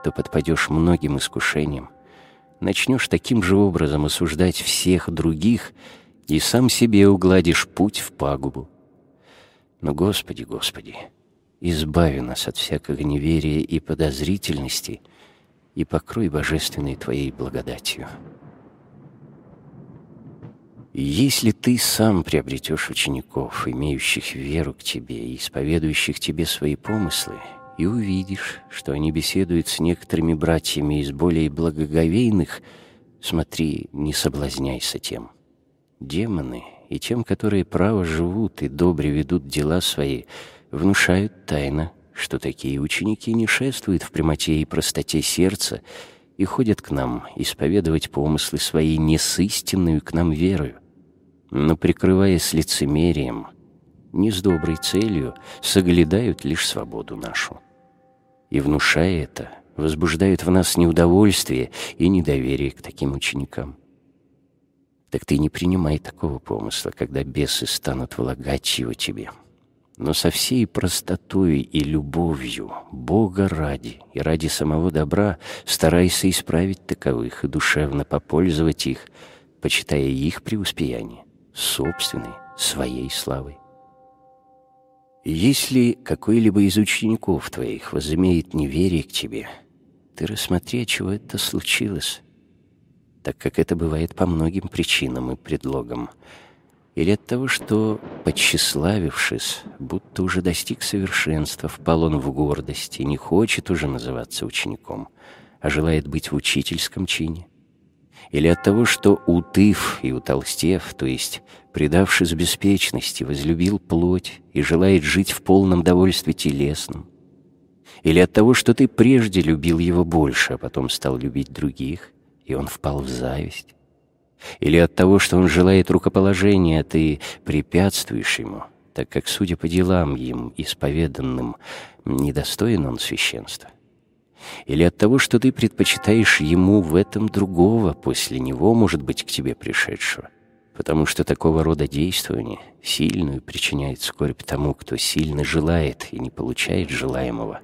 то подпадешь многим искушениям, начнешь таким же образом осуждать всех других и сам себе угладишь путь в пагубу. Но, Господи, Господи, избави нас от всякого неверия и подозрительности и покрой божественной Твоей благодатью. Если ты сам приобретешь учеников, имеющих веру к тебе и исповедующих тебе свои помыслы, и увидишь, что они беседуют с некоторыми братьями из более благоговейных, смотри, не соблазняйся тем. Демоны и тем, которые право живут и добре ведут дела свои, внушают тайно, что такие ученики не шествуют в прямоте и простоте сердца и ходят к нам исповедовать помыслы свои не с истинную к нам верою, но, прикрываясь лицемерием, не с доброй целью, соглядают лишь свободу нашу. И, внушая это, возбуждают в нас неудовольствие и недоверие к таким ученикам. Так ты не принимай такого помысла, когда бесы станут влагать его тебе. Но со всей простотой и любовью, Бога ради и ради самого добра, старайся исправить таковых и душевно попользовать их, почитая их преуспеяние собственной, своей славой. Если какой-либо из учеников твоих возымеет неверие к тебе, ты рассмотри, от чего это случилось, так как это бывает по многим причинам и предлогам, или от того, что, подчеславившись, будто уже достиг совершенства, впал он в гордость и не хочет уже называться учеником, а желает быть в учительском чине, или от того, что утыв и утолстев, то есть предавшись беспечности, возлюбил плоть и желает жить в полном довольстве телесном, или от того, что ты прежде любил его больше, а потом стал любить других, и он впал в зависть, или от того, что он желает рукоположения, а ты препятствуешь ему, так как, судя по делам им исповеданным, недостоин он священства или от того, что ты предпочитаешь ему в этом другого, после него, может быть, к тебе пришедшего. Потому что такого рода действование сильную причиняет скорбь тому, кто сильно желает и не получает желаемого,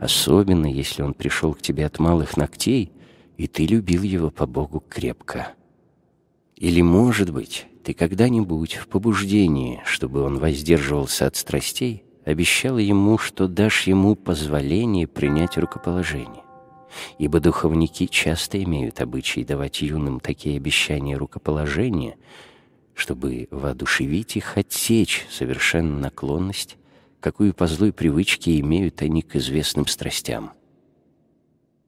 особенно если он пришел к тебе от малых ногтей, и ты любил его по Богу крепко. Или, может быть, ты когда-нибудь в побуждении, чтобы он воздерживался от страстей, обещал ему, что дашь ему позволение принять рукоположение. Ибо духовники часто имеют обычай давать юным такие обещания рукоположения, чтобы воодушевить их отсечь совершенно наклонность, какую по злой привычке имеют они к известным страстям.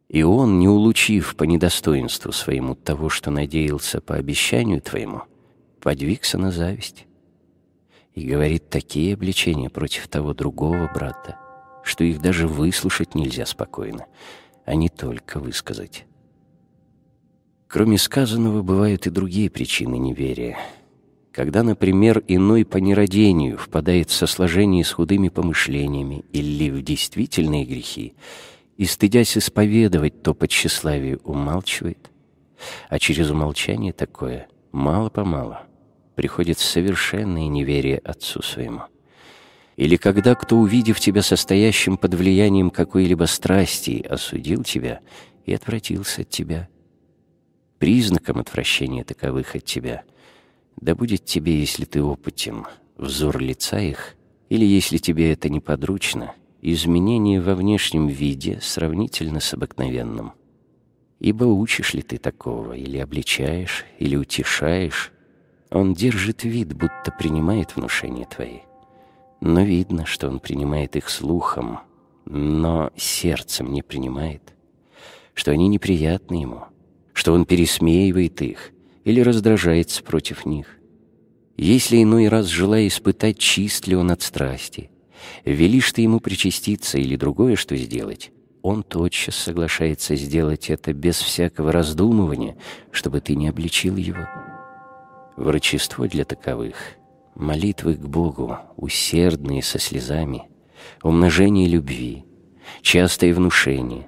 И он, не улучив по недостоинству своему того, что надеялся по обещанию твоему, подвигся на зависть и говорит такие обличения против того другого брата, что их даже выслушать нельзя спокойно, а не только высказать. Кроме сказанного, бывают и другие причины неверия. Когда, например, иной по нерадению впадает в сосложение с худыми помышлениями или в действительные грехи, и, стыдясь исповедовать то по тщеславию, умалчивает, а через умолчание такое мало-помалу приходит совершенное неверие отцу своему. Или когда кто, увидев тебя состоящим под влиянием какой-либо страсти, осудил тебя и отвратился от тебя. Признаком отвращения таковых от тебя да будет тебе, если ты опытен, взор лица их, или, если тебе это не подручно, изменение во внешнем виде сравнительно с обыкновенным. Ибо учишь ли ты такого, или обличаешь, или утешаешь, он держит вид, будто принимает внушения твои. Но видно, что он принимает их слухом, но сердцем не принимает, что они неприятны ему, что он пересмеивает их или раздражается против них. Если иной раз, желая испытать, чист ли он от страсти, велишь ты ему причаститься или другое что сделать, он тотчас соглашается сделать это без всякого раздумывания, чтобы ты не обличил его. Врачество для таковых — молитвы к Богу, усердные со слезами, умножение любви, частое внушение,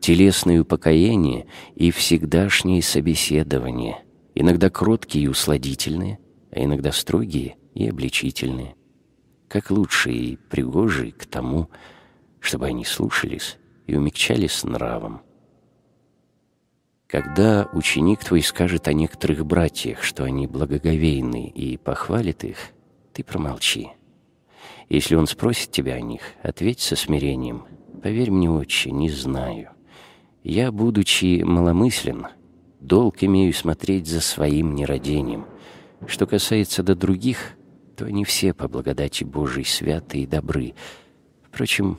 телесное упокоение и всегдашние собеседования, иногда кроткие и усладительные, а иногда строгие и обличительные, как лучшие и пригожие к тому, чтобы они слушались и умягчались нравом. Когда ученик твой скажет о некоторых братьях, что они благоговейны и похвалит их, ты промолчи. Если он спросит тебя о них, ответь со смирением. Поверь мне, отче, не знаю. Я, будучи маломыслен, долг имею смотреть за своим нерадением. Что касается до других, то они все по благодати Божией святы и добры. Впрочем,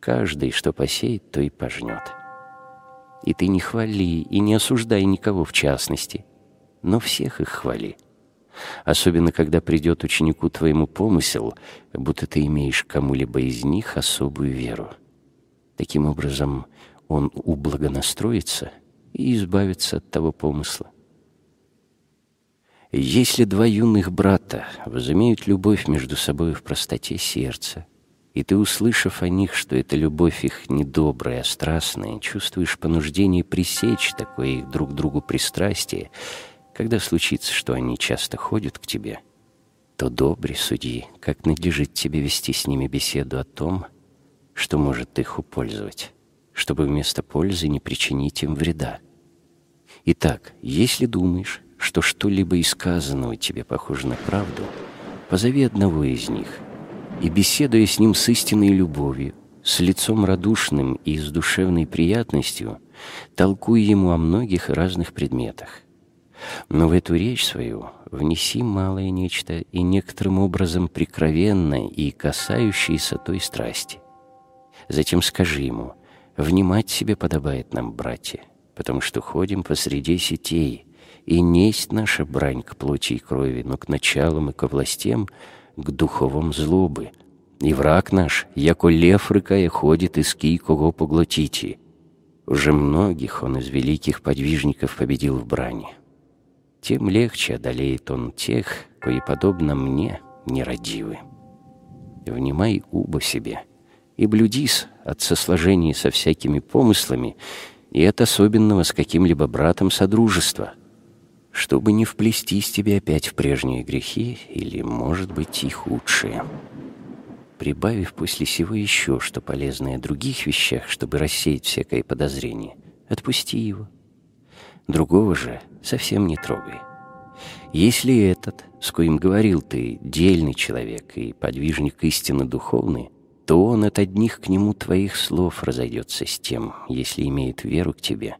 каждый, что посеет, то и пожнет. И ты не хвали и не осуждай никого в частности, но всех их хвали. Особенно, когда придет ученику твоему помысел, будто ты имеешь кому-либо из них особую веру. Таким образом, он ублагонастроится и избавится от того помысла. Если два юных брата возымеют любовь между собой в простоте сердца, и ты, услышав о них, что эта любовь их недобрая, страстная, чувствуешь понуждение пресечь такое их друг другу пристрастие, когда случится, что они часто ходят к тебе, то добре суди, как надлежит тебе вести с ними беседу о том, что может их упользовать, чтобы вместо пользы не причинить им вреда. Итак, если думаешь, что что-либо из сказанного тебе похоже на правду, позови одного из них и, беседуя с ним с истинной любовью, с лицом радушным и с душевной приятностью, толкуй ему о многих разных предметах. Но в эту речь свою внеси малое нечто и некоторым образом прикровенное и касающееся той страсти. Затем скажи ему, «Внимать себе подобает нам, братья, потому что ходим посреди сетей, и несть наша брань к плоти и крови, но к началам и к властям, к духовам злобы. И враг наш, яко лев рыкая, ходит иски, кого поглотите. Уже многих он из великих подвижников победил в брани. Тем легче одолеет он тех, кои, подобно мне, нерадивы. Внимай убо себе, и блюдись от сосложения со всякими помыслами и от особенного с каким-либо братом содружества — чтобы не вплестись тебе опять в прежние грехи или, может быть, и худшие. Прибавив после сего еще что полезное о других вещах, чтобы рассеять всякое подозрение, отпусти его. Другого же совсем не трогай. Если этот, с коим говорил ты, дельный человек и подвижник истины духовной, то он от одних к нему твоих слов разойдется с тем, если имеет веру к тебе,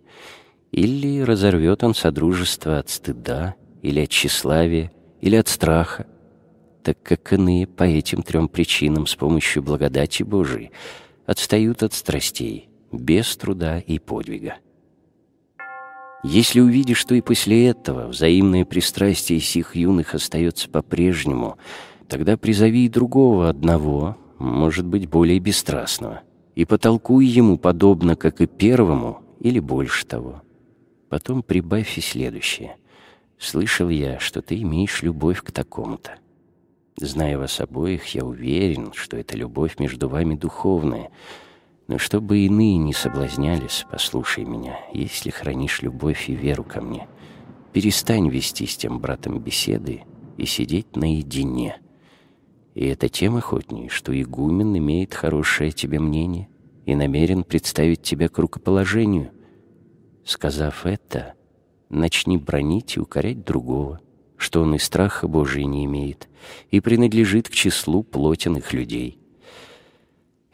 или разорвет он содружество от стыда, или от тщеславия, или от страха, так как иные по этим трем причинам с помощью благодати Божией отстают от страстей, без труда и подвига. Если увидишь, что и после этого взаимное пристрастие сих юных остается по-прежнему, тогда призови и другого одного, может быть, более бесстрастного, и потолкуй ему подобно, как и первому, или больше того. Потом прибавь и следующее. Слышал я, что ты имеешь любовь к такому-то. Зная вас обоих, я уверен, что эта любовь между вами духовная. Но чтобы иные не соблазнялись, послушай меня, если хранишь любовь и веру ко мне, перестань вести с тем братом беседы и сидеть наедине. И это тем охотнее, что игумен имеет хорошее тебе мнение и намерен представить тебя к рукоположению — Сказав это, начни бронить и укорять другого, что он и страха Божия не имеет и принадлежит к числу плотяных людей.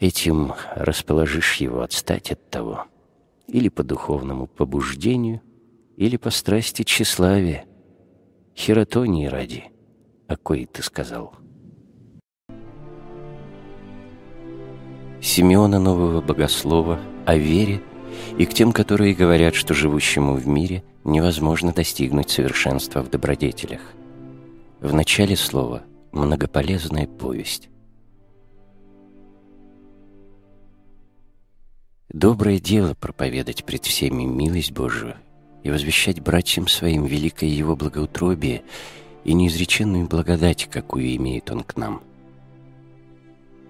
Этим расположишь его отстать от того, или по духовному побуждению, или по страсти тщеславия, хератонии ради, о коей ты сказал. Симеона Нового Богослова о вере – и к тем, которые говорят, что живущему в мире невозможно достигнуть совершенства в добродетелях. В начале слова многополезная повесть. Доброе дело проповедать пред всеми милость Божию и возвещать братьям своим великое Его благоутробие и неизреченную благодать, какую имеет Он к нам.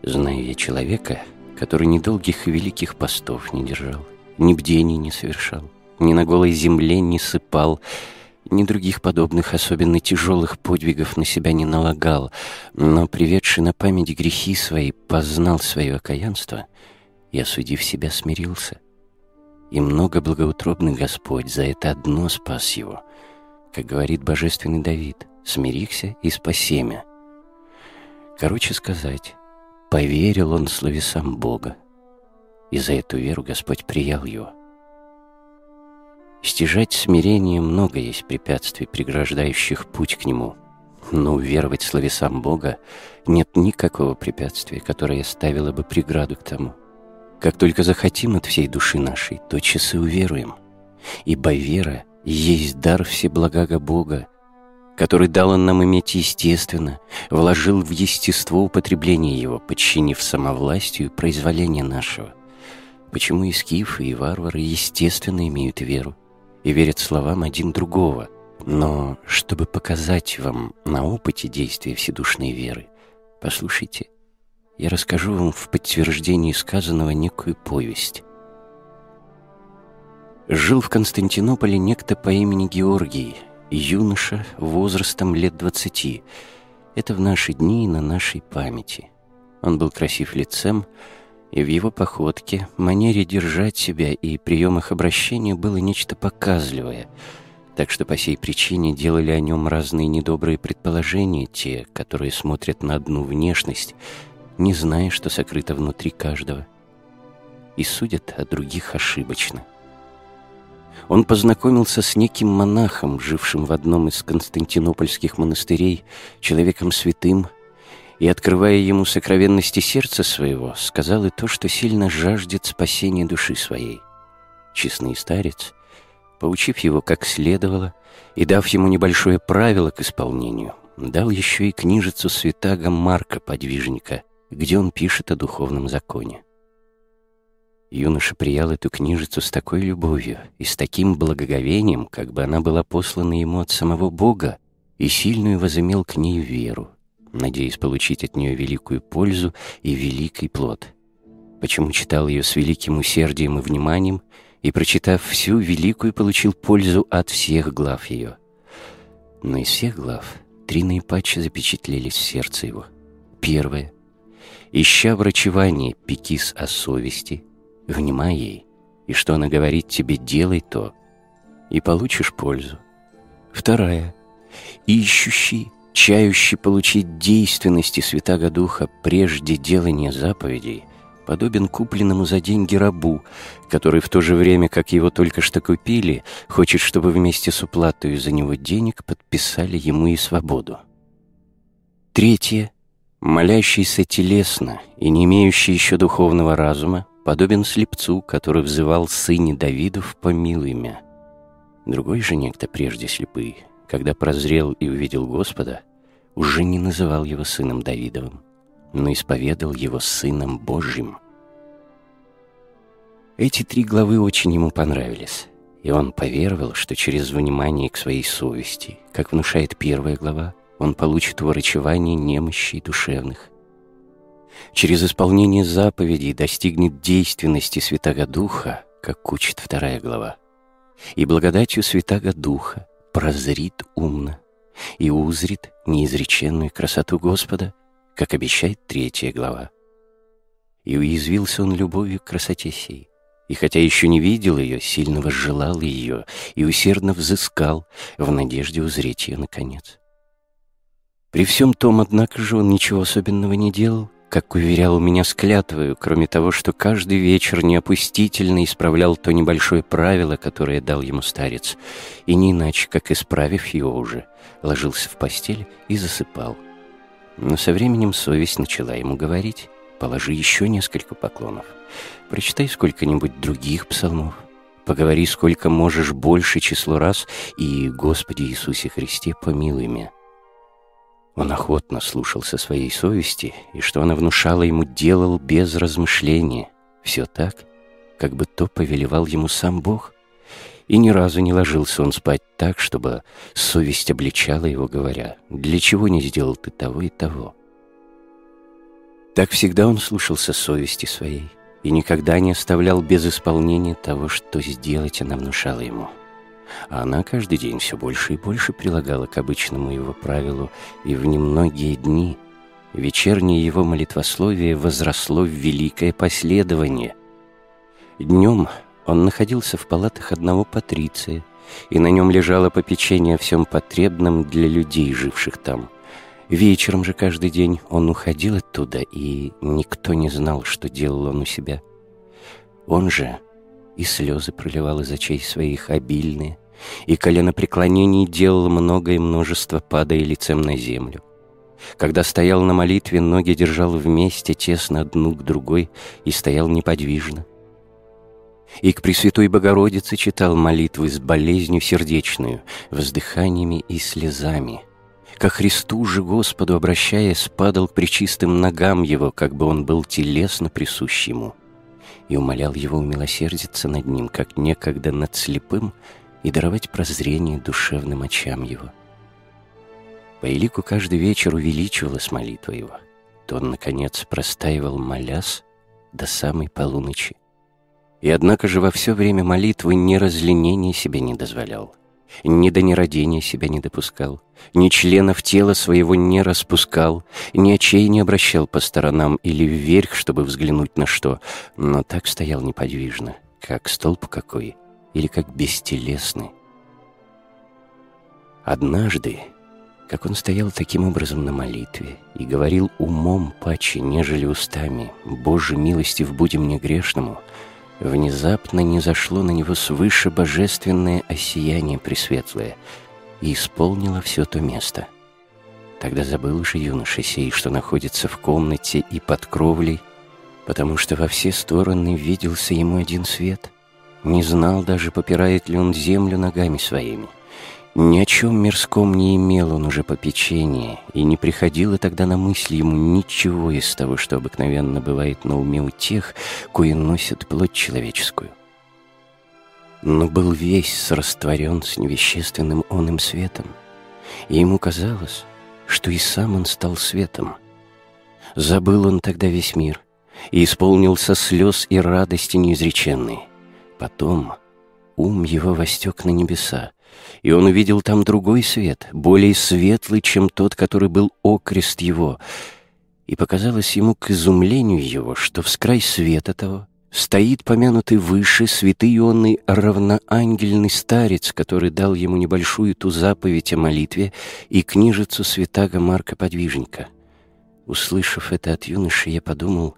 Знаю я человека, который ни долгих и великих постов не держал, ни бдений не совершал, ни на голой земле не сыпал, ни других подобных особенно тяжелых подвигов на себя не налагал, но, приведший на память грехи свои, познал свое окаянство и, осудив себя, смирился. И много благоутробный Господь за это одно спас его. Как говорит божественный Давид, «Смирихся и спасемя». Короче сказать, поверил он словесам Бога, и за эту веру Господь приял его. Стяжать смирение много есть препятствий, преграждающих путь к нему. Но уверовать словесам Бога нет никакого препятствия, которое ставило бы преграду к тому. Как только захотим от всей души нашей, тотчас и уверуем. Ибо вера есть дар всеблагого Бога, который дал он нам иметь естественно, вложил в естество употребление его, подчинив самовластию произволения нашего. Почему и скифы, и варвары естественно имеют веру, и верят словам один другого. Но чтобы показать вам на опыте действия вседушной веры, послушайте, я расскажу вам в подтверждении сказанного некую повесть. Жил в Константинополе некто по имени Георгий, юноша возрастом лет двадцати. Это в наши дни и на нашей памяти. Он был красив лицем, и в его походке, манере держать себя и приемах обращения было нечто показливое, так что по сей причине делали о нем разные недобрые предположения те, которые смотрят на одну внешность, не зная, что сокрыто внутри каждого, и судят о других ошибочно. Он познакомился с неким монахом, жившим в одном из константинопольских монастырей, человеком святым, и, открывая ему сокровенности сердца своего, сказал и то, что сильно жаждет спасения души своей. Честный старец, поучив его как следовало и дав ему небольшое правило к исполнению, дал еще и книжицу святаго Марка Подвижника, где он пишет о духовном законе. Юноша приял эту книжицу с такой любовью и с таким благоговением, как бы она была послана ему от самого Бога, и сильную возымел к ней веру, надеясь получить от нее великую пользу и великий плод. Почему читал ее с великим усердием и вниманием, и, прочитав всю великую, получил пользу от всех глав ее. Но из всех глав три наипаче запечатлелись в сердце его. Первое. Ища врачевание, пекис о совести, внимай ей, и что она говорит тебе, делай то, и получишь пользу. Вторая. Ищущий чающий получить действенности Святаго Духа прежде делания заповедей, подобен купленному за деньги рабу, который в то же время, как его только что купили, хочет, чтобы вместе с уплатой за него денег подписали ему и свободу. Третье. Молящийся телесно и не имеющий еще духовного разума, подобен слепцу, который взывал сыне Давидов «Помилуй меня». Другой же некто прежде слепый, когда прозрел и увидел Господа, уже не называл его сыном Давидовым, но исповедал его сыном Божьим. Эти три главы очень ему понравились, и он поверовал, что через внимание к своей совести, как внушает первая глава, он получит врачевание немощей душевных. Через исполнение заповедей достигнет действенности Святаго Духа, как учит вторая глава. И благодатью Святаго Духа прозрит умно и узрит неизреченную красоту Господа, как обещает третья глава. И уязвился он любовью к красоте сей, и хотя еще не видел ее, сильно возжелал ее и усердно взыскал в надежде узреть ее наконец. При всем том, однако же, он ничего особенного не делал, как уверял меня с кроме того, что каждый вечер неопустительно исправлял то небольшое правило, которое дал ему старец, и не иначе, как исправив его уже, ложился в постель и засыпал. Но со временем совесть начала ему говорить, положи еще несколько поклонов, прочитай сколько-нибудь других псалмов, поговори сколько можешь больше число раз, и, Господи Иисусе Христе, помилуй меня. Он охотно слушался своей совести, и что она внушала ему, делал без размышления. Все так, как бы то повелевал ему сам Бог. И ни разу не ложился он спать так, чтобы совесть обличала его, говоря, «Для чего не сделал ты того и того?» Так всегда он слушался совести своей и никогда не оставлял без исполнения того, что сделать она внушала ему. А она каждый день все больше и больше прилагала к обычному его правилу, и в немногие дни вечернее его молитвословие возросло в великое последование. Днем он находился в палатах одного патриция, и на нем лежало попечение о всем потребном для людей, живших там. Вечером же каждый день он уходил оттуда, и никто не знал, что делал он у себя. Он же и слезы проливал из очей своих обильные, и коленопреклонений делал многое множество, падая лицем на землю. Когда стоял на молитве, ноги держал вместе, тесно одну к другой, и стоял неподвижно. И к Пресвятой Богородице читал молитвы с болезнью сердечную, вздыханиями и слезами. Ко Христу же Господу, обращаясь, падал к причистым ногам Его, как бы Он был телесно присущ Ему и умолял его умилосердиться над ним, как некогда над слепым, и даровать прозрение душевным очам его. По элику каждый вечер увеличивалась молитва его. То он, наконец, простаивал моляс до самой полуночи. И однако же во все время молитвы ни разленения себе не дозволял — ни до нерадения себя не допускал, ни членов тела своего не распускал, ни очей не обращал по сторонам или вверх, чтобы взглянуть на что, но так стоял неподвижно, как столб какой или как бестелесный. Однажды, как он стоял таким образом на молитве и говорил умом паче, нежели устами, «Боже, милостив будем мне грешному», внезапно не зашло на него свыше божественное осияние пресветлое и исполнило все то место. Тогда забыл же юноша сей, что находится в комнате и под кровлей, потому что во все стороны виделся ему один свет. Не знал даже, попирает ли он землю ногами своими. Ни о чем мирском не имел он уже попечения, и не приходило тогда на мысль ему ничего из того, что обыкновенно бывает на уме у тех, кои носят плоть человеческую. Но был весь растворен с невещественным оным светом, и ему казалось, что и сам он стал светом. Забыл он тогда весь мир и исполнился слез и радости неизреченной. Потом ум его востек на небеса, и он увидел там другой свет, более светлый, чем тот, который был окрест его. И показалось ему к изумлению его, что в скрай света того стоит помянутый выше святый ионный равноангельный старец, который дал ему небольшую ту заповедь о молитве и книжицу святаго Марка Подвижника. Услышав это от юноши, я подумал,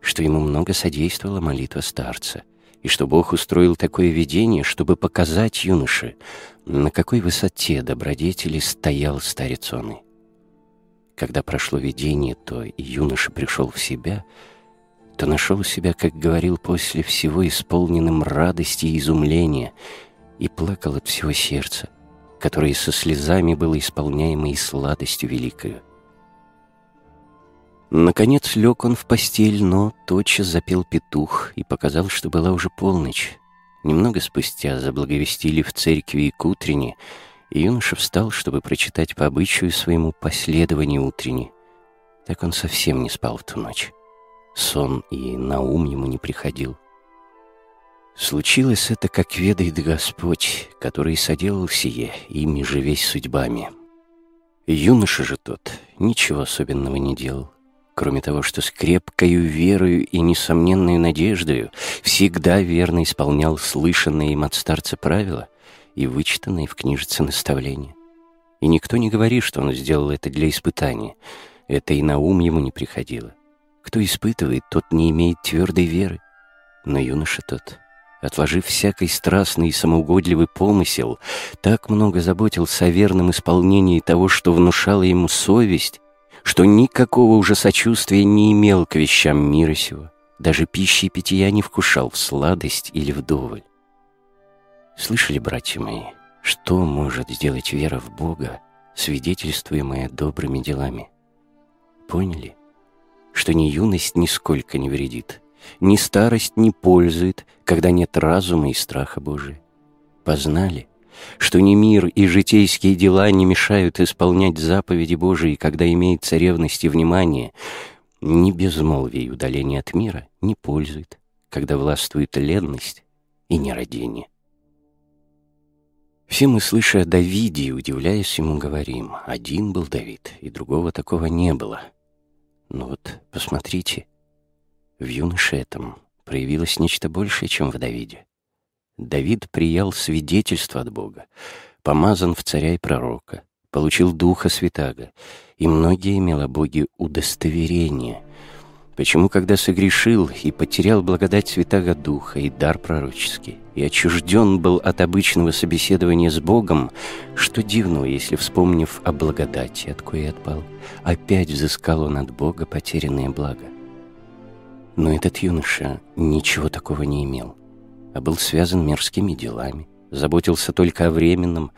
что ему много содействовала молитва старца — и что Бог устроил такое видение, чтобы показать юноше, на какой высоте добродетели стоял старец он. Когда прошло видение, то и юноша пришел в себя, то нашел себя, как говорил после всего, исполненным радости и изумления, и плакал от всего сердца, которое со слезами было исполняемо и сладостью великою. Наконец лег он в постель, но тотчас запел петух и показал, что была уже полночь. Немного спустя заблаговестили в церкви и к утренне, и юноша встал, чтобы прочитать по обычаю своему последование утренне. Так он совсем не спал в ту ночь. Сон и на ум ему не приходил. Случилось это, как ведает Господь, который соделал сие, ими же весь судьбами. Юноша же тот ничего особенного не делал кроме того, что с крепкою верою и несомненной надеждою всегда верно исполнял слышанные им от старца правила и вычитанные в книжице наставления. И никто не говорит, что он сделал это для испытания. Это и на ум ему не приходило. Кто испытывает, тот не имеет твердой веры. Но юноша тот, отложив всякий страстный и самоугодливый помысел, так много заботился о верном исполнении того, что внушала ему совесть, что никакого уже сочувствия не имел к вещам мира сего, даже пищи и питья не вкушал в сладость или вдоволь. Слышали, братья мои, что может сделать вера в Бога, свидетельствуемая добрыми делами? Поняли, что ни юность нисколько не вредит, ни старость не пользует, когда нет разума и страха Божия? Познали, что ни мир и житейские дела не мешают исполнять заповеди Божии, когда имеется ревность и внимание, ни безмолвие и удаление от мира не пользует, когда властвует ленность и нерадение. Все мы, слыша о Давиде и удивляясь ему, говорим, один был Давид, и другого такого не было. Но вот посмотрите, в юноше этом проявилось нечто большее, чем в Давиде. Давид приял свидетельство от Бога, помазан в царя и пророка, получил Духа Святаго, и многие имел о Боге удостоверение. Почему, когда согрешил и потерял благодать Святаго Духа и дар пророческий, и отчужден был от обычного собеседования с Богом, что дивного, если, вспомнив о благодати, от кое отпал, опять взыскал он от Бога потерянное благо. Но этот юноша ничего такого не имел, а был связан мерзкими делами, заботился только о временном,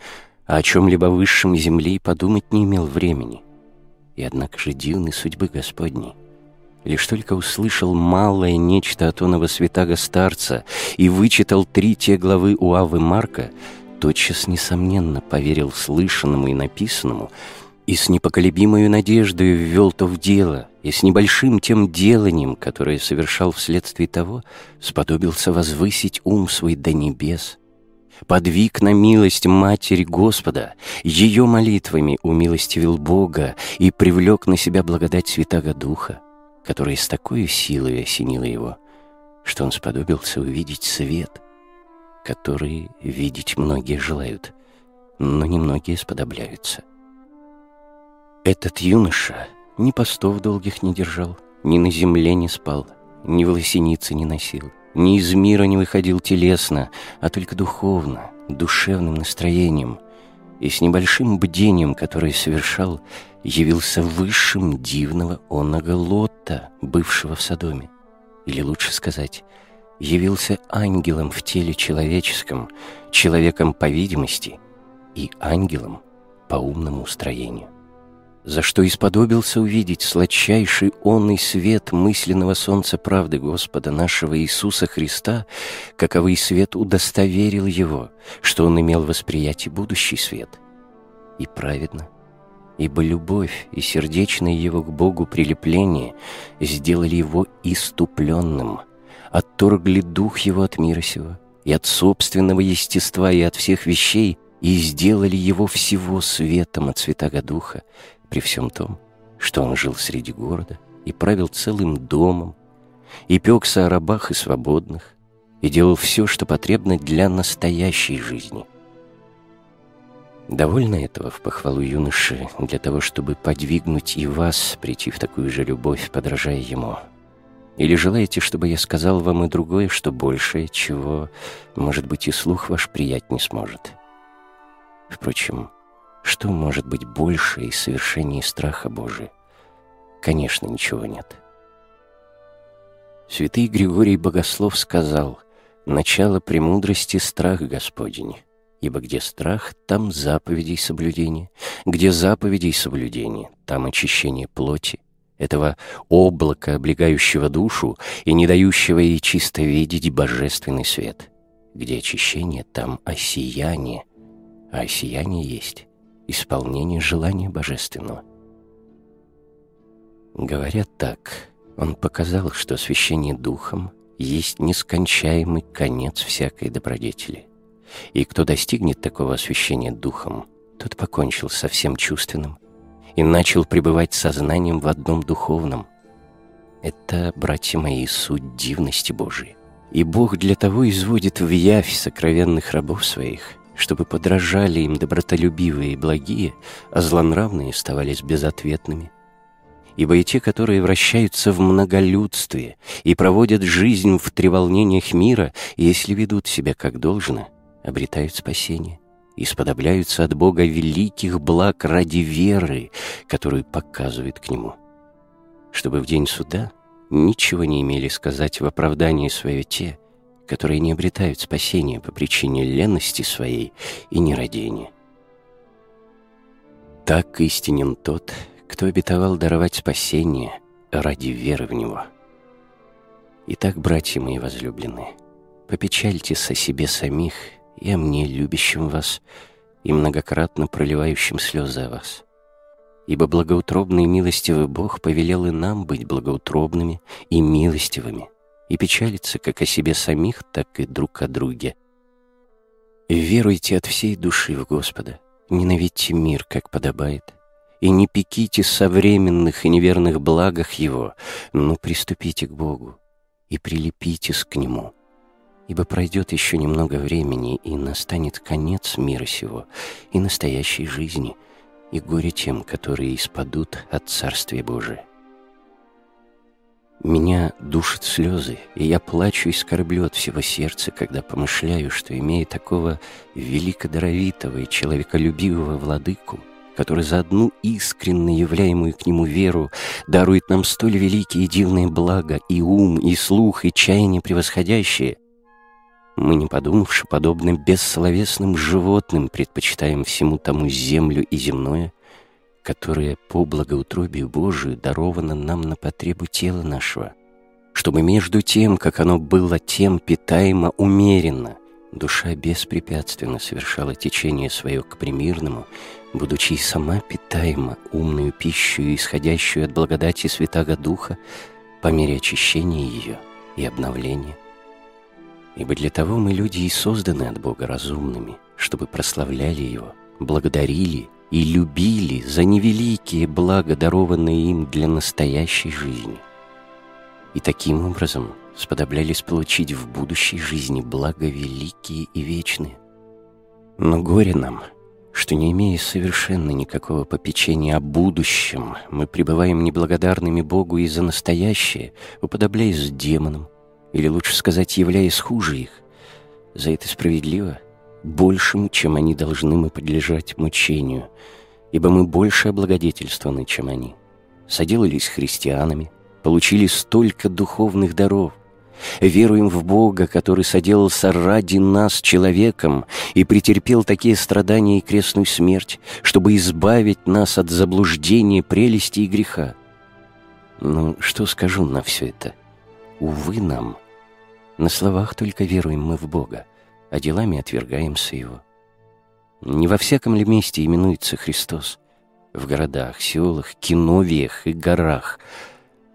а о чем-либо высшем земли подумать не имел времени. И однако же дивны судьбы Господней. Лишь только услышал малое нечто от оного святаго старца и вычитал три те главы у Авы Марка, тотчас, несомненно, поверил слышанному и написанному — и с непоколебимой надеждой ввел то в дело, и с небольшим тем деланием, которое совершал вследствие того, сподобился возвысить ум свой до небес, подвиг на милость Матери Господа, ее молитвами умилостивил Бога и привлек на себя благодать Святаго Духа, которая с такой силой осенила его, что он сподобился увидеть свет, который видеть многие желают, но немногие сподобляются. Этот юноша ни постов долгих не держал, ни на земле не спал, ни волосеницы не носил, ни из мира не выходил телесно, а только духовно, душевным настроением и с небольшим бдением, которое совершал, явился высшим дивного онного Лота, бывшего в Содоме. Или лучше сказать, явился ангелом в теле человеческом, человеком по видимости и ангелом по умному устроению за что исподобился увидеть сладчайший онный свет мысленного солнца правды Господа нашего Иисуса Христа, каковый свет удостоверил его, что он имел восприятие будущий свет. И праведно, ибо любовь и сердечное его к Богу прилепление сделали его иступленным, отторгли дух его от мира сего, и от собственного естества, и от всех вещей, и сделали его всего светом от Святаго Духа, при всем том, что он жил среди города и правил целым домом, и пекся о рабах и свободных, и делал все, что потребно для настоящей жизни. Довольно этого в похвалу юноши для того, чтобы подвигнуть и вас прийти в такую же любовь, подражая ему. Или желаете, чтобы я сказал вам и другое, что большее, чего, может быть, и слух ваш приять не сможет? Впрочем, что может быть больше и совершеннее страха Божия? Конечно, ничего нет. Святый Григорий Богослов сказал, «Начало премудрости — страх Господень, ибо где страх, там заповедей соблюдение, где заповедей соблюдение, там очищение плоти, этого облака, облегающего душу и не дающего ей чисто видеть божественный свет. Где очищение, там осияние, а осияние есть исполнение желания божественного. Говорят так, он показал, что освящение духом есть нескончаемый конец всякой добродетели. И кто достигнет такого освящения духом, тот покончил со всем чувственным и начал пребывать сознанием в одном духовном. Это, братья мои, суть дивности Божией. И Бог для того изводит в явь сокровенных рабов своих — чтобы подражали им добротолюбивые и благие, а злонравные оставались безответными. Ибо и те, которые вращаются в многолюдстве и проводят жизнь в треволнениях мира, если ведут себя как должно, обретают спасение и сподобляются от Бога великих благ ради веры, которую показывает к Нему. Чтобы в день суда ничего не имели сказать в оправдании свое те, которые не обретают спасения по причине ленности своей и нерадения. Так истинен тот, кто обетовал даровать спасение ради веры в Него. Итак, братья мои возлюбленные, попечальтесь о себе самих и о мне, любящим вас, и многократно проливающим слезы о вас. ибо благоутробный и милостивый Бог повелел и нам быть благоутробными и милостивыми, и печалиться как о себе самих, так и друг о друге. Веруйте от всей души в Господа, ненавидьте мир, как подобает, и не пеките со временных и неверных благах Его, но приступите к Богу и прилепитесь к Нему. Ибо пройдет еще немного времени, и настанет конец мира сего и настоящей жизни, и горе тем, которые испадут от Царствия Божия. Меня душат слезы, и я плачу и скорблю от всего сердца, когда помышляю, что, имея такого великодоровитого и человеколюбивого владыку, который за одну искренне являемую к нему веру дарует нам столь великие и дивные блага, и ум, и слух, и чаяние превосходящее, мы, не подумавши, подобно бессловесным животным, предпочитаем всему тому землю и земное, которое по благоутробию Божию даровано нам на потребу тела нашего, чтобы между тем, как оно было тем питаемо умеренно, душа беспрепятственно совершала течение свое к примирному, будучи и сама питаема умную пищу, исходящую от благодати Святаго Духа по мере очищения ее и обновления. Ибо для того мы, люди, и созданы от Бога разумными, чтобы прославляли Его, благодарили и любили за невеликие блага, дарованные им для настоящей жизни. И таким образом сподоблялись получить в будущей жизни блага великие и вечные. Но горе нам, что не имея совершенно никакого попечения о будущем, мы пребываем неблагодарными Богу и за настоящее, уподобляясь демонам, или лучше сказать, являясь хуже их. За это справедливо, большему, чем они должны мы подлежать мучению, ибо мы больше облагодетельствованы, чем они. Соделались христианами, получили столько духовных даров, веруем в Бога, который соделался ради нас человеком и претерпел такие страдания и крестную смерть, чтобы избавить нас от заблуждения, прелести и греха. Ну, что скажу на все это? Увы нам, на словах только веруем мы в Бога, а делами отвергаемся Его. Не во всяком ли месте именуется Христос? В городах, селах, киновиях и горах.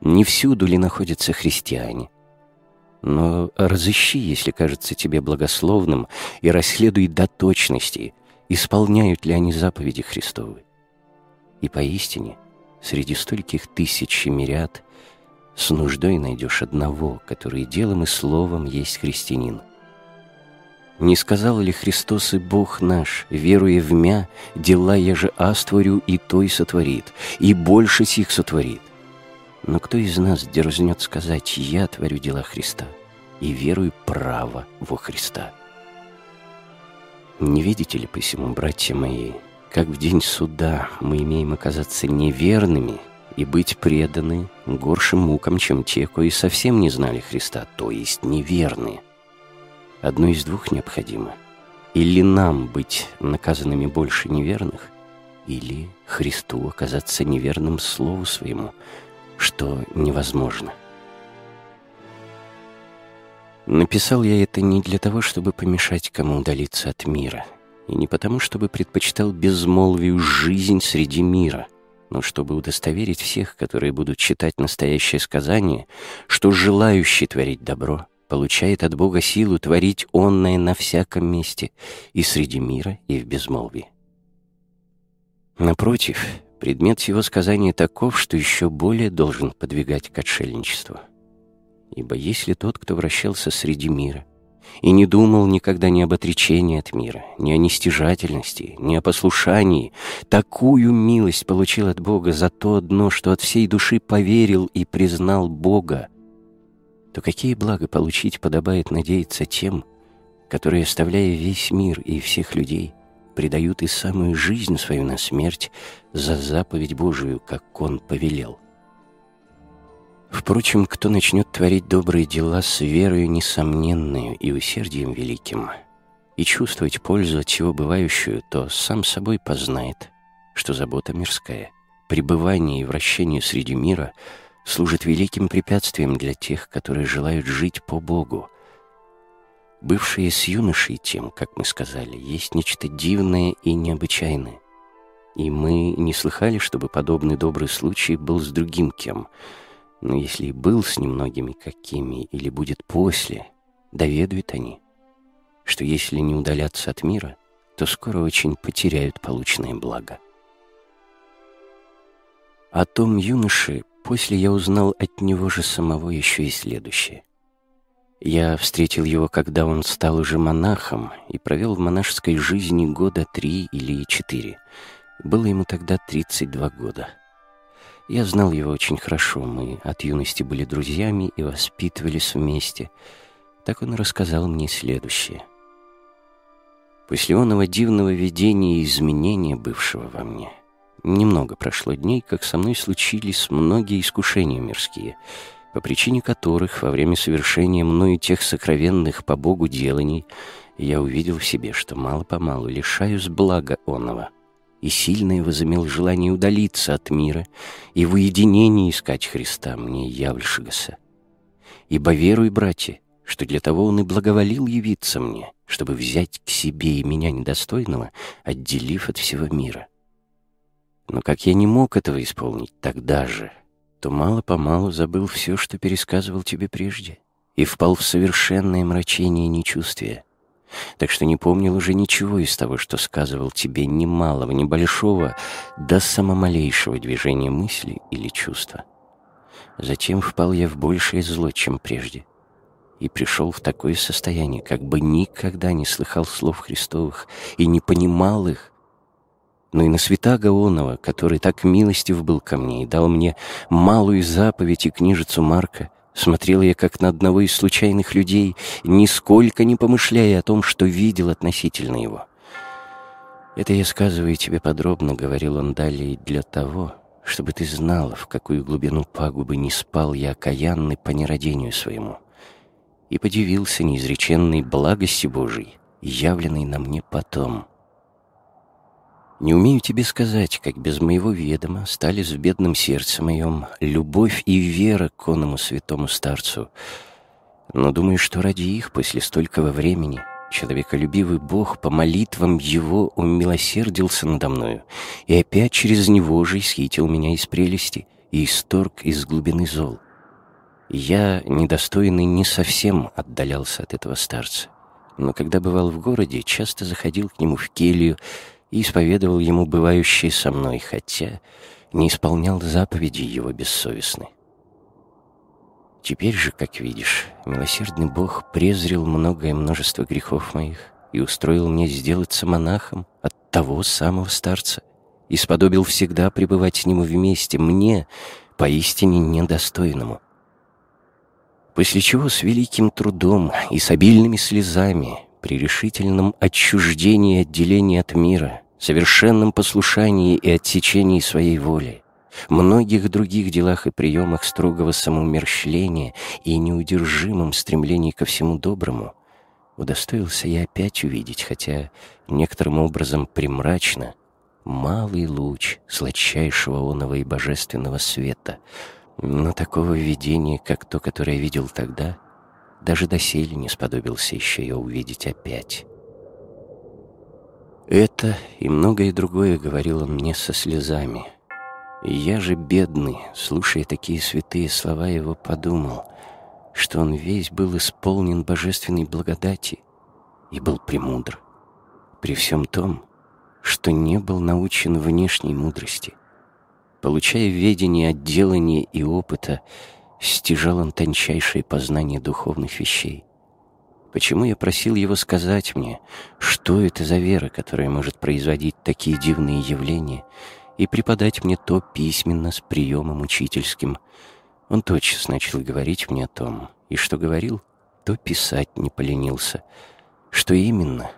Не всюду ли находятся христиане? Но разыщи, если кажется тебе благословным, и расследуй до точности, исполняют ли они заповеди Христовы. И поистине, среди стольких тысяч и миряд с нуждой найдешь одного, который делом и словом есть христианин. Не сказал ли Христос и Бог наш, веруя в мя, дела я же астворю и той сотворит, и больше сих сотворит? Но кто из нас дерзнет сказать «Я творю дела Христа» и верую право во Христа? Не видите ли посему, братья мои, как в день суда мы имеем оказаться неверными и быть преданы горшим мукам, чем те, кои совсем не знали Христа, то есть неверны. Одно из двух необходимо. Или нам быть наказанными больше неверных, или Христу оказаться неверным Слову Своему, что невозможно. Написал я это не для того, чтобы помешать кому удалиться от мира, и не потому, чтобы предпочитал безмолвию жизнь среди мира — но чтобы удостоверить всех, которые будут читать настоящее сказание, что желающий творить добро получает от Бога силу творить онное на всяком месте, и среди мира, и в безмолвии. Напротив, предмет всего сказания таков, что еще более должен подвигать к отшельничеству. Ибо если тот, кто вращался среди мира, и не думал никогда ни об отречении от мира, ни о нестяжательности, ни о послушании. Такую милость получил от Бога за то дно, что от всей души поверил и признал Бога. То какие блага получить подобает надеяться тем, которые, оставляя весь мир и всех людей, предают и самую жизнь свою на смерть за заповедь Божию, как Он повелел. Впрочем, кто начнет творить добрые дела с верою несомненную и усердием великим, и чувствовать пользу от всего бывающую, то сам собой познает, что забота мирская, пребывание и вращение среди мира служит великим препятствием для тех, которые желают жить по Богу. Бывшие с юношей тем, как мы сказали, есть нечто дивное и необычайное. и мы не слыхали, чтобы подобный добрый случай был с другим кем. Но если и был с немногими какими, или будет после, доведают они, что если не удалятся от мира, то скоро очень потеряют полученное благо. О том юноше после я узнал от него же самого еще и следующее. Я встретил его, когда он стал уже монахом и провел в монашеской жизни года три или четыре. Было ему тогда 32 года. Я знал его очень хорошо, мы от юности были друзьями и воспитывались вместе. Так он рассказал мне следующее. После оного дивного видения и изменения бывшего во мне, немного прошло дней, как со мной случились многие искушения мирские, по причине которых во время совершения мною тех сокровенных по Богу деланий я увидел в себе, что мало-помалу лишаюсь блага оного — и сильное возымел желание удалиться от мира и в уединении искать Христа мне явльшегося. Ибо веруй, братья, что для того Он и благоволил явиться мне, чтобы взять к себе и меня недостойного, отделив от всего мира. Но как я не мог этого исполнить тогда же, то мало-помалу забыл все, что пересказывал тебе прежде, и впал в совершенное мрачение нечувствия, так что не помнил уже ничего из того, что сказывал тебе ни малого, ни большого, до самомалейшего движения мысли или чувства. Затем впал я в большее зло, чем прежде, и пришел в такое состояние, как бы никогда не слыхал слов Христовых и не понимал их, но и на свята Гаонова, который так милостив был ко мне и дал мне малую заповедь и книжицу Марка, Смотрел я как на одного из случайных людей, нисколько не помышляя о том, что видел относительно его. «Это я сказываю тебе подробно», — говорил он далее, — «для того, чтобы ты знала, в какую глубину пагубы не спал я окаянный по нерадению своему, и подивился неизреченной благости Божией, явленной на мне потом». Не умею тебе сказать, как без моего ведома стали в бедном сердце моем любовь и вера к оному святому старцу. Но думаю, что ради их после столького времени человеколюбивый Бог по молитвам Его умилосердился надо мною и опять через Него же исхитил меня из прелести и исторг из глубины зол. Я, недостойный, не совсем отдалялся от этого старца, но когда бывал в городе, часто заходил к нему в келью, и исповедовал ему бывающее со мной, хотя не исполнял заповеди его бессовестны. Теперь же, как видишь, милосердный Бог презрел многое множество грехов моих и устроил мне сделаться монахом от того самого старца и сподобил всегда пребывать с ним вместе, мне, поистине недостойному. После чего с великим трудом и с обильными слезами при решительном отчуждении и отделении от мира, совершенном послушании и отсечении своей воли, многих других делах и приемах строгого самоумерщвления и неудержимом стремлении ко всему доброму, удостоился я опять увидеть, хотя некоторым образом примрачно, малый луч сладчайшего оного и божественного света, но такого видения, как то, которое я видел тогда — даже доселе не сподобился еще ее увидеть опять. Это и многое другое говорил он мне со слезами. Я же, бедный, слушая такие святые слова его, подумал, что он весь был исполнен божественной благодати и был премудр. При всем том, что не был научен внешней мудрости. Получая ведение от делания и опыта, стяжал он тончайшее познание духовных вещей. Почему я просил его сказать мне, что это за вера, которая может производить такие дивные явления, и преподать мне то письменно с приемом учительским. Он тотчас начал говорить мне о том, и что говорил, то писать не поленился. Что именно?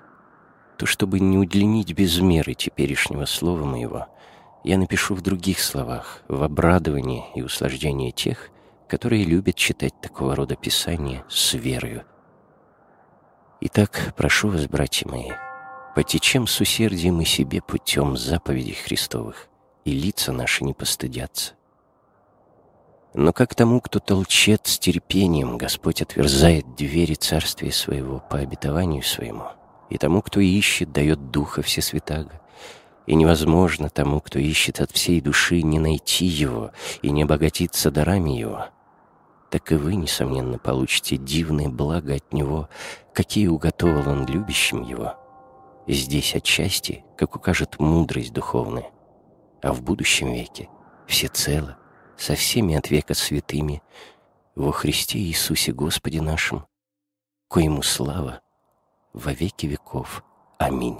То, чтобы не удлинить без меры теперешнего слова моего, я напишу в других словах, в обрадовании и услаждении тех, которые любят читать такого рода писания с верою. Итак, прошу вас, братья мои, потечем с усердием и себе путем заповедей Христовых, и лица наши не постыдятся. Но как тому, кто толчет с терпением, Господь отверзает двери царствия своего по обетованию своему, и тому, кто ищет, дает Духа Всесвятаго, и невозможно тому, кто ищет от всей души, не найти его и не обогатиться дарами его, так и вы, несомненно, получите дивные блага от него, какие уготовал он любящим его. Здесь отчасти, как укажет мудрость духовная, а в будущем веке всецело, со всеми от века святыми, во Христе Иисусе Господе нашим, коему слава во веки веков. Аминь.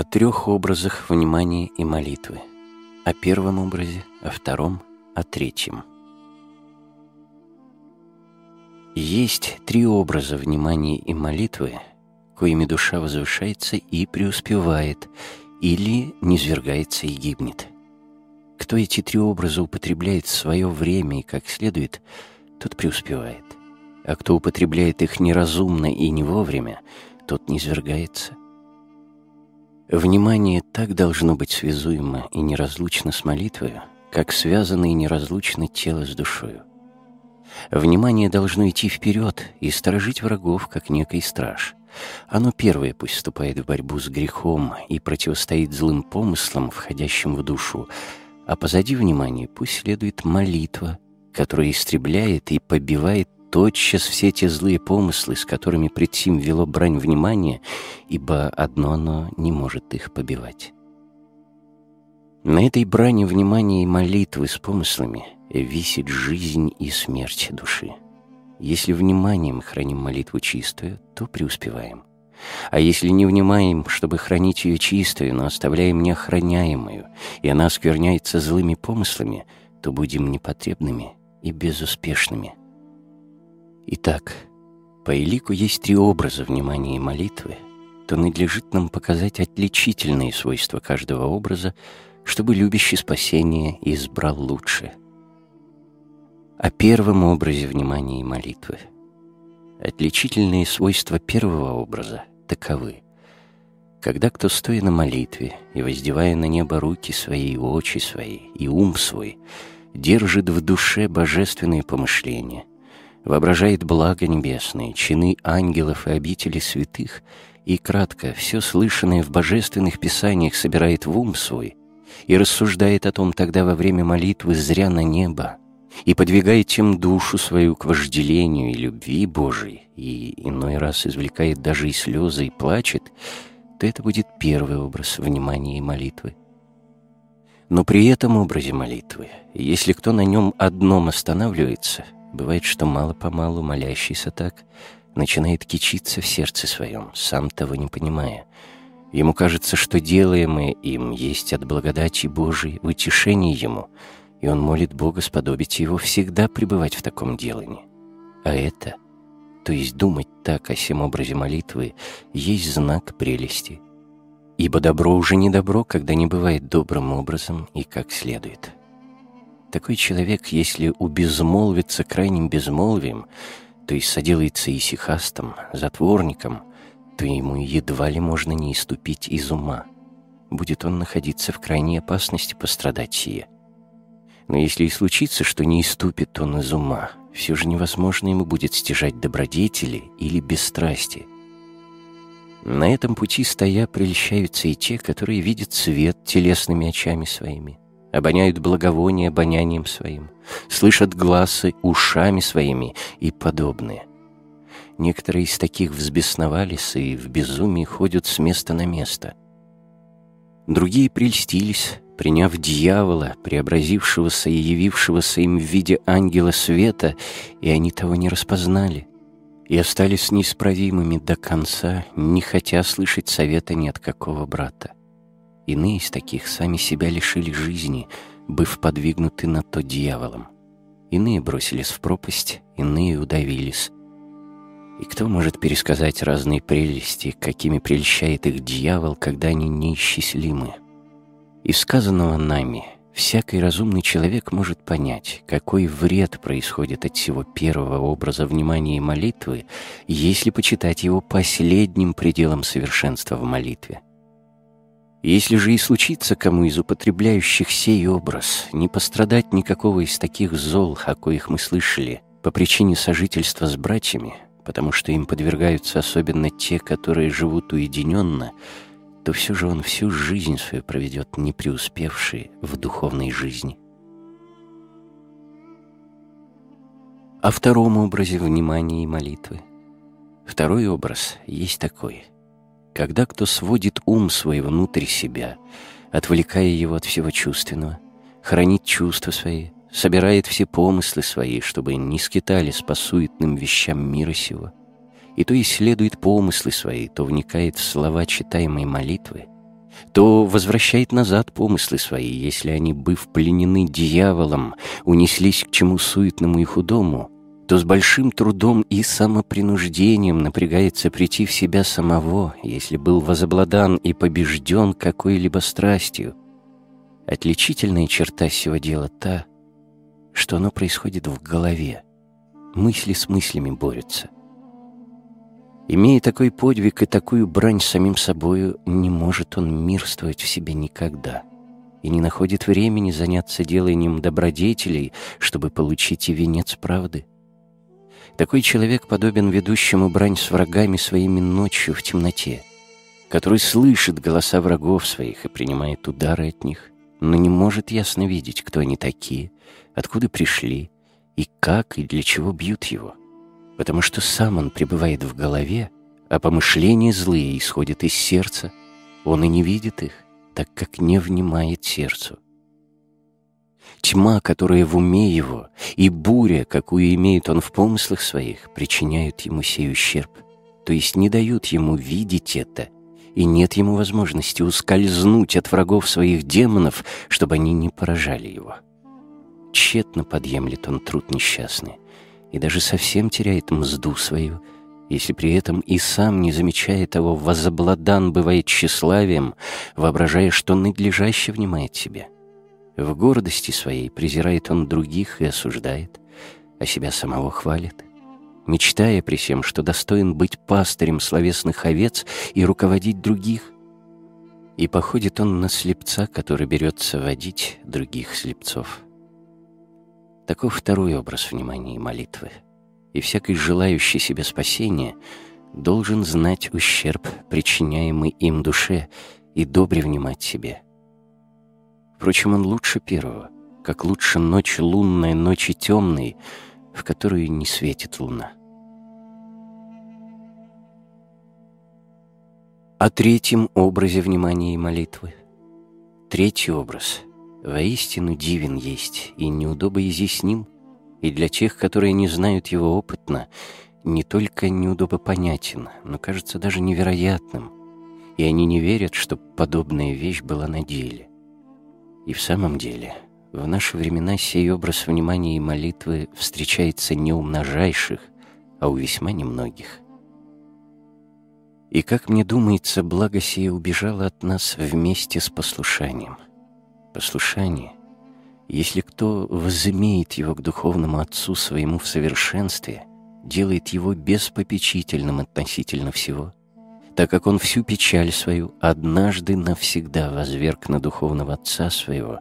О трех образах внимания и молитвы. О первом образе, о втором, о третьем. Есть три образа внимания и молитвы, коими душа возвышается и преуспевает, или низвергается и гибнет. Кто эти три образа употребляет в свое время и как следует, тот преуспевает. А кто употребляет их неразумно и не вовремя, тот низвергается. Внимание так должно быть связуемо и неразлучно с молитвой, как связано и неразлучно тело с душою. Внимание должно идти вперед и сторожить врагов, как некий страж. Оно первое пусть вступает в борьбу с грехом и противостоит злым помыслам, входящим в душу, а позади внимания пусть следует молитва, которая истребляет и побивает тотчас все те злые помыслы, с которыми пред сим вело брань внимания, ибо одно оно не может их побивать. На этой брани внимания и молитвы с помыслами висит жизнь и смерть души. Если вниманием храним молитву чистую, то преуспеваем. А если не внимаем, чтобы хранить ее чистую, но оставляем неохраняемую, и она оскверняется злыми помыслами, то будем непотребными и безуспешными. Итак, по Илику есть три образа внимания и молитвы, то надлежит нам показать отличительные свойства каждого образа, чтобы любящий спасение избрал лучшее. О первом образе внимания и молитвы. Отличительные свойства первого образа таковы. Когда кто, стоя на молитве и воздевая на небо руки свои, очи свои и ум свой, держит в душе божественные помышления, воображает благо небесные, чины ангелов и обители святых, и кратко все слышанное в божественных писаниях собирает в ум свой и рассуждает о том тогда во время молитвы зря на небо, и подвигает тем душу свою к вожделению и любви Божией, и иной раз извлекает даже и слезы, и плачет, то это будет первый образ внимания и молитвы. Но при этом образе молитвы, если кто на нем одном останавливается — Бывает, что мало-помалу молящийся так начинает кичиться в сердце своем, сам того не понимая. Ему кажется, что делаемое им есть от благодати Божией в утешении ему, и он молит Бога сподобить его всегда пребывать в таком делании. А это, то есть думать так о всем образе молитвы, есть знак прелести. Ибо добро уже не добро, когда не бывает добрым образом и как следует. Такой человек, если убезмолвится крайним безмолвием, то есть соделается исихастом, затворником, то ему едва ли можно не иступить из ума. Будет он находиться в крайней опасности пострадать сие. Но если и случится, что не иступит он из ума, все же невозможно ему будет стяжать добродетели или бесстрастие. На этом пути стоя прельщаются и те, которые видят свет телесными очами своими, обоняют благовоние обонянием своим, слышат глазы ушами своими и подобные. Некоторые из таких взбесновались и в безумии ходят с места на место. Другие прельстились, приняв дьявола, преобразившегося и явившегося им в виде ангела света, и они того не распознали, и остались неисправимыми до конца, не хотя слышать совета ни от какого брата. Иные из таких сами себя лишили жизни, быв подвигнуты на то дьяволом. Иные бросились в пропасть, иные удавились. И кто может пересказать разные прелести, какими прельщает их дьявол, когда они неисчислимы? Из сказанного нами всякий разумный человек может понять, какой вред происходит от всего первого образа внимания и молитвы, если почитать его последним пределом совершенства в молитве. Если же и случится кому из употребляющих сей образ не пострадать никакого из таких зол, о коих мы слышали, по причине сожительства с братьями, потому что им подвергаются особенно те, которые живут уединенно, то все же он всю жизнь свою проведет не преуспевший в духовной жизни. О втором образе внимания и молитвы. Второй образ есть такой — когда кто сводит ум свой внутрь себя, отвлекая его от всего чувственного, хранит чувства свои, собирает все помыслы свои, чтобы не скитались по суетным вещам мира сего, и то исследует помыслы свои, то вникает в слова читаемой молитвы, то возвращает назад помыслы свои, если они, быв пленены дьяволом, унеслись к чему суетному и худому, то с большим трудом и самопринуждением напрягается прийти в себя самого, если был возобладан и побежден какой-либо страстью. Отличительная черта сего дела та, что оно происходит в голове. Мысли с мыслями борются. Имея такой подвиг и такую брань самим собою, не может он мирствовать в себе никогда и не находит времени заняться деланием добродетелей, чтобы получить и венец правды. Такой человек подобен ведущему брань с врагами своими ночью в темноте, который слышит голоса врагов своих и принимает удары от них, но не может ясно видеть, кто они такие, откуда пришли и как и для чего бьют его, потому что сам он пребывает в голове, а помышления злые исходят из сердца, он и не видит их, так как не внимает сердцу. Тьма, которая в уме его, и буря, какую имеет он в помыслах своих, причиняют ему сей ущерб, то есть не дают ему видеть это, и нет ему возможности ускользнуть от врагов своих демонов, чтобы они не поражали его. Тщетно подъемлет он труд несчастный, и даже совсем теряет мзду свою, если при этом и сам, не замечая того, возобладан бывает тщеславием, воображая, что надлежаще внимает себе — в гордости своей презирает он других и осуждает, а себя самого хвалит, мечтая при всем, что достоин быть пастырем словесных овец и руководить других. И походит он на слепца, который берется водить других слепцов. Таков второй образ внимания и молитвы. И всякий желающий себе спасения должен знать ущерб, причиняемый им душе, и добре внимать себе — Впрочем, он лучше первого, как лучше ночь лунная, ночи темной, в которую не светит луна. О третьем образе внимания и молитвы. Третий образ воистину дивен есть и неудобо изъясним, и для тех, которые не знают его опытно, не только неудобо понятен, но кажется даже невероятным, и они не верят, что подобная вещь была на деле. И в самом деле, в наши времена сей образ внимания и молитвы встречается не у множайших, а у весьма немногих. И, как мне думается, благо сие убежало от нас вместе с послушанием. Послушание, если кто возымеет его к духовному отцу своему в совершенстве, делает его беспопечительным относительно всего — так как он всю печаль свою однажды навсегда возверг на духовного отца своего,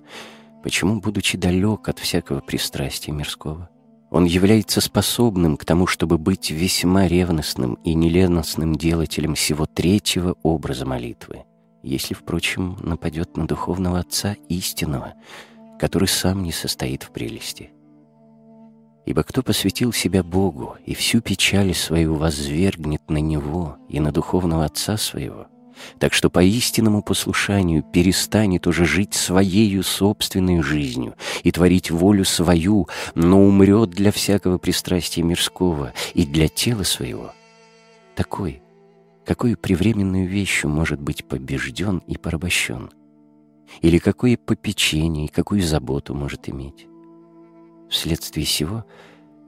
почему, будучи далек от всякого пристрастия мирского, он является способным к тому, чтобы быть весьма ревностным и неленностным делателем всего третьего образа молитвы, если, впрочем, нападет на духовного отца истинного, который сам не состоит в прелести. Ибо кто посвятил себя Богу и всю печаль свою возвергнет на Него и на духовного Отца своего, так что по истинному послушанию перестанет уже жить своею собственной жизнью и творить волю свою, но умрет для всякого пристрастия мирского и для тела своего. Такой, какой привременную вещью может быть побежден и порабощен? Или какое попечение и какую заботу может иметь? Вследствие сего,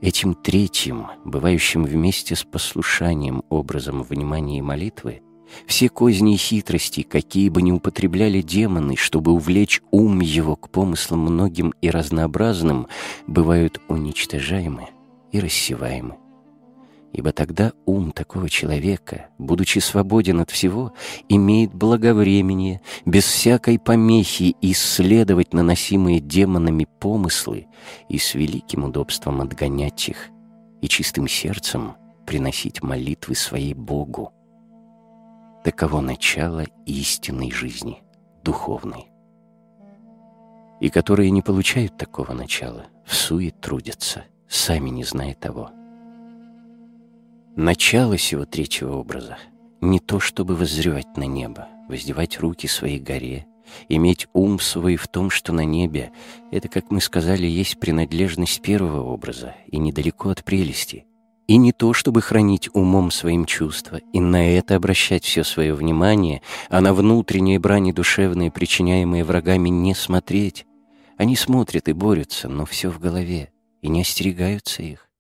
этим третьим, бывающим вместе с послушанием образом внимания и молитвы, Все козни и хитрости, какие бы ни употребляли демоны, чтобы увлечь ум его к помыслам многим и разнообразным, бывают уничтожаемы и рассеваемы. Ибо тогда ум такого человека, будучи свободен от всего, имеет благовремение, без всякой помехи исследовать наносимые демонами помыслы и с великим удобством отгонять их, и чистым сердцем приносить молитвы своей Богу. Таково начало истинной жизни, духовной. И которые не получают такого начала, в суе трудятся, сами не зная того. Начало сего третьего образа не то, чтобы воззревать на небо, воздевать руки своей горе, иметь ум свой в том, что на небе, это, как мы сказали, есть принадлежность первого образа и недалеко от прелести. И не то, чтобы хранить умом своим чувства и на это обращать все свое внимание, а на внутренние брани душевные, причиняемые врагами, не смотреть. Они смотрят и борются, но все в голове, и не остерегаются их.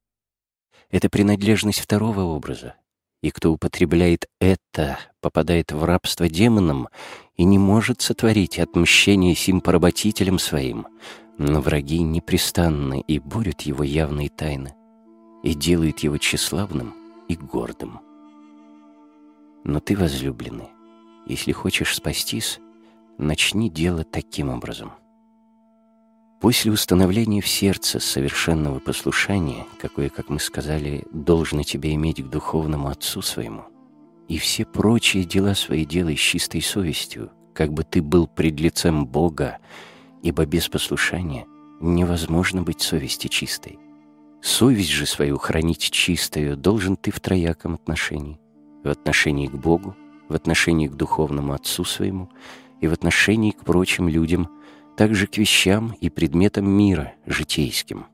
Это принадлежность второго образа. И кто употребляет это, попадает в рабство демонам и не может сотворить отмщение сим поработителям своим. Но враги непрестанны и борют его явные тайны, и делают его тщеславным и гордым. Но ты, возлюбленный, если хочешь спастись, начни дело таким образом. После установления в сердце совершенного послушания, какое, как мы сказали, должно тебе иметь к духовному отцу своему, и все прочие дела свои делай с чистой совестью, как бы ты был пред лицем Бога, ибо без послушания невозможно быть совести чистой. Совесть же свою хранить чистою должен ты в трояком отношении. В отношении к Богу, в отношении к духовному отцу своему и в отношении к прочим людям – также к вещам и предметам мира, житейским.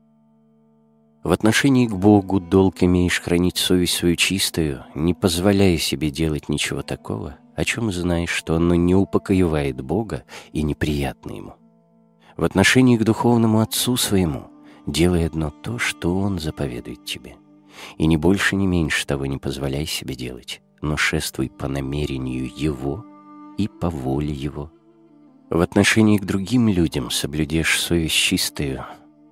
В отношении к Богу долг имеешь хранить совесть свою чистую, не позволяя себе делать ничего такого, о чем знаешь, что оно не упокоевает Бога и неприятно Ему. В отношении к духовному Отцу своему делай одно то, что Он заповедует тебе. И ни больше, ни меньше того не позволяй себе делать, но шествуй по намерению Его и по воле Его, в отношении к другим людям соблюдешь совесть чистую,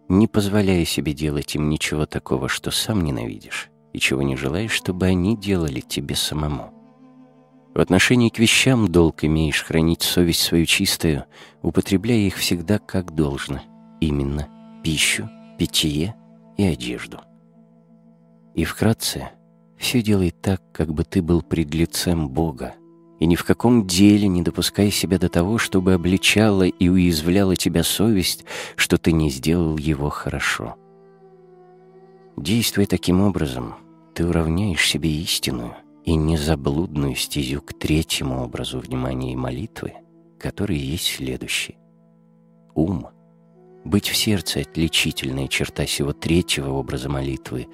не позволяя себе делать им ничего такого, что сам ненавидишь, и чего не желаешь, чтобы они делали тебе самому. В отношении к вещам долг имеешь хранить совесть свою чистую, употребляя их всегда как должно, именно пищу, питье и одежду. И вкратце, все делай так, как бы ты был пред лицем Бога, и ни в каком деле не допускай себя до того, чтобы обличала и уязвляла тебя совесть, что ты не сделал его хорошо. Действуя таким образом, ты уравняешь себе истинную и незаблудную стезю к третьему образу внимания и молитвы, который есть следующий. Ум. Быть в сердце отличительная черта сего третьего образа молитвы,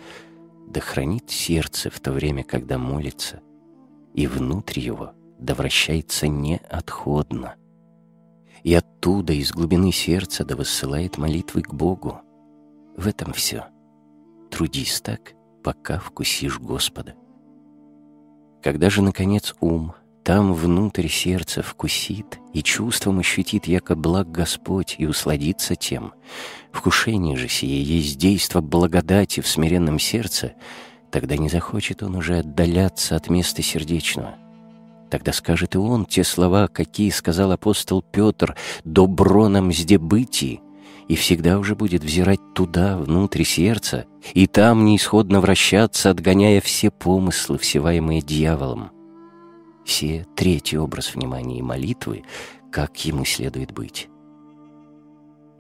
да хранит сердце в то время, когда молится, и внутрь его — да вращается неотходно. И оттуда, из глубины сердца, да высылает молитвы к Богу. В этом все. Трудись так, пока вкусишь Господа. Когда же, наконец, ум там внутрь сердца вкусит и чувством ощутит, яко благ Господь, и усладится тем, вкушение же сие есть действо благодати в смиренном сердце, тогда не захочет он уже отдаляться от места сердечного, Тогда скажет и он те слова, какие сказал апостол Петр «добро нам зде быти», и всегда уже будет взирать туда, внутрь сердца, и там неисходно вращаться, отгоняя все помыслы, всеваемые дьяволом. Все третий образ внимания и молитвы, как ему следует быть.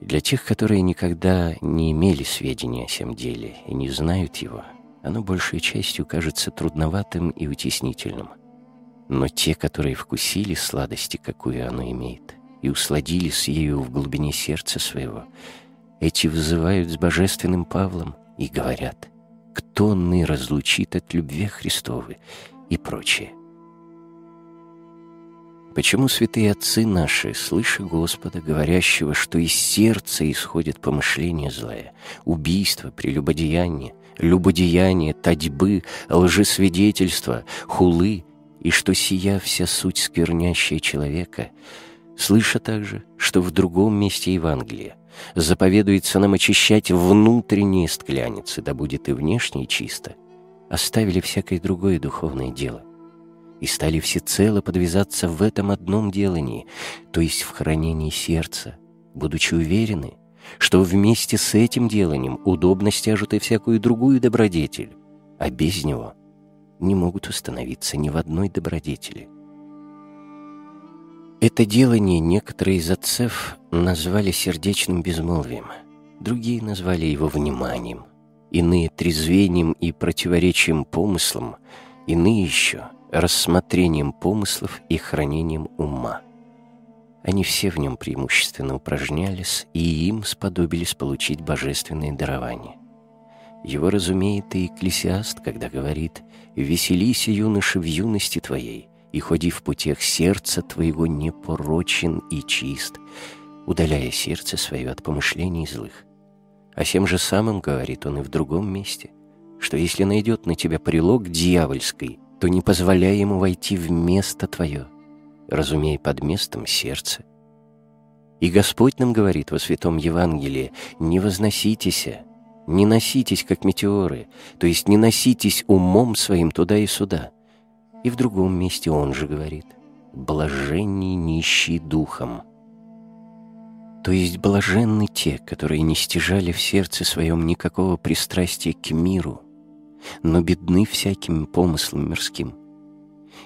Для тех, которые никогда не имели сведения о сем деле и не знают его, оно большей частью кажется трудноватым и утеснительным – но те, которые вкусили сладости, какую оно имеет, и усладились ею в глубине сердца своего, эти вызывают с божественным Павлом и говорят, кто ны разлучит от любви Христовой и прочее. Почему святые отцы наши, слыша Господа, говорящего, что из сердца исходит помышление злое, убийство, прелюбодеяние, любодеяние, татьбы, лжесвидетельство, хулы, и что сия вся суть сквернящая человека, слыша также, что в другом месте Евангелия заповедуется нам очищать внутренние скляницы, да будет и внешне чисто, оставили всякое другое духовное дело и стали всецело подвязаться в этом одном делании, то есть в хранении сердца, будучи уверены, что вместе с этим деланием удобно стяжут и всякую другую добродетель, а без него не могут установиться ни в одной добродетели. Это делание некоторые из отцев назвали сердечным безмолвием, другие назвали его вниманием, иные — трезвением и противоречием помыслам, иные еще — рассмотрением помыслов и хранением ума. Они все в нем преимущественно упражнялись, и им сподобились получить божественные дарования. Его разумеет и экклесиаст, когда говорит «Веселись, юноша, в юности твоей, и ходи в путях сердца твоего непорочен и чист, удаляя сердце свое от помышлений злых». А тем же самым говорит он и в другом месте, что если найдет на тебя прилог дьявольский, то не позволяй ему войти в место твое, разумей под местом сердце. И Господь нам говорит во Святом Евангелии, не возноситесь, не носитесь, как метеоры, то есть не носитесь умом своим туда и сюда. И в другом месте Он же говорит, блаженней нищий духом. То есть блаженны те, которые не стяжали в сердце своем никакого пристрастия к миру, но бедны всяким помыслом мирским.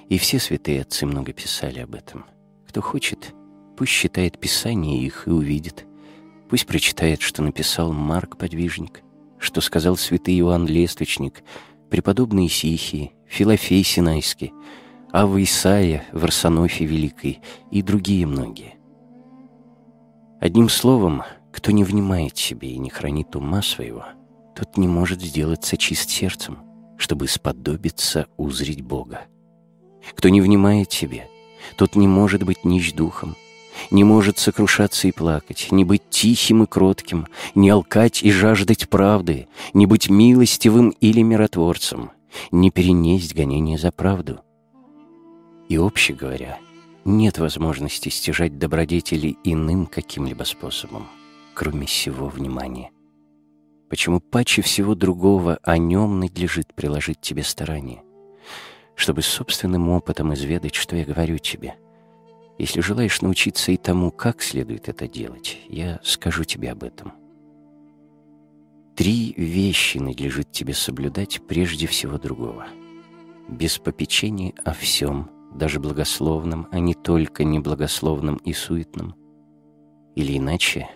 И все святые отцы много писали об этом. Кто хочет, пусть считает Писание их и увидит. Пусть прочитает, что написал Марк Подвижник, что сказал святый Иоанн Лествичник, преподобный Исихий, Филофей Синайский, Ава Исаия, Варсонофий Великий и другие многие. Одним словом, кто не внимает себе и не хранит ума своего, тот не может сделаться чист сердцем, чтобы сподобиться узреть Бога. Кто не внимает себе, тот не может быть нищ духом, не может сокрушаться и плакать, не быть тихим и кротким, не алкать и жаждать правды, не быть милостивым или миротворцем, не перенесть гонение за правду. И, обще говоря, нет возможности стяжать добродетели иным каким-либо способом, кроме всего внимания. Почему паче всего другого о нем надлежит приложить тебе старание? чтобы собственным опытом изведать, что я говорю тебе. Если желаешь научиться и тому, как следует это делать, я скажу тебе об этом. Три вещи надлежит тебе соблюдать прежде всего другого. Без попечения о всем, даже благословном, а не только неблагословном и суетном. Или иначе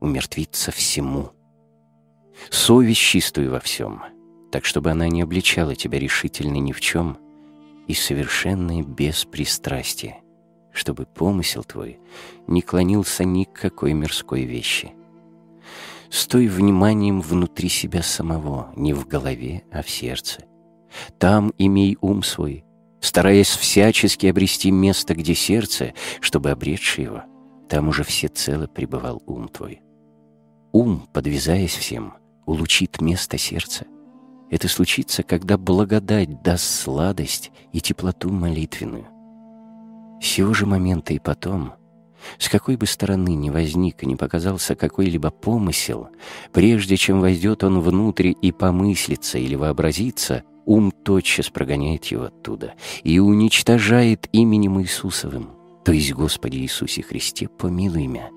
умертвиться всему. Совесть чистую во всем, так чтобы она не обличала тебя решительно ни в чем — и совершенное беспристрастие, чтобы помысел твой не клонился ни к какой мирской вещи. Стой вниманием внутри себя самого, не в голове, а в сердце. Там имей ум свой, стараясь всячески обрести место, где сердце, чтобы, обретший его, там уже всецело пребывал ум твой. Ум, подвязаясь всем, улучит место сердца — это случится, когда благодать даст сладость и теплоту молитвенную. Сего же момента и потом, с какой бы стороны ни возник и не показался какой-либо помысел, прежде чем войдет он внутрь и помыслится или вообразится, ум тотчас прогоняет его оттуда и уничтожает именем Иисусовым, то есть Господи Иисусе Христе, помилуй меня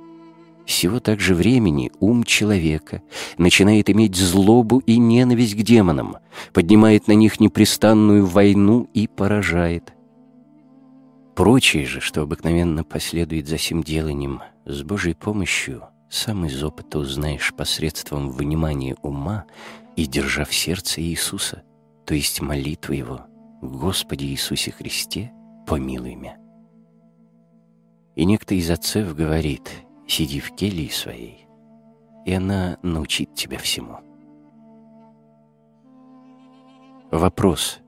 всего так же времени ум человека начинает иметь злобу и ненависть к демонам, поднимает на них непрестанную войну и поражает. Прочее же, что обыкновенно последует за сим деланием, с Божьей помощью сам из опыта узнаешь посредством внимания ума и держа в сердце Иисуса, то есть молитвы Его, «Господи Иисусе Христе, помилуй меня». И некто из отцев говорит – Сиди в келье своей, и она научит тебя всему. Вопрос.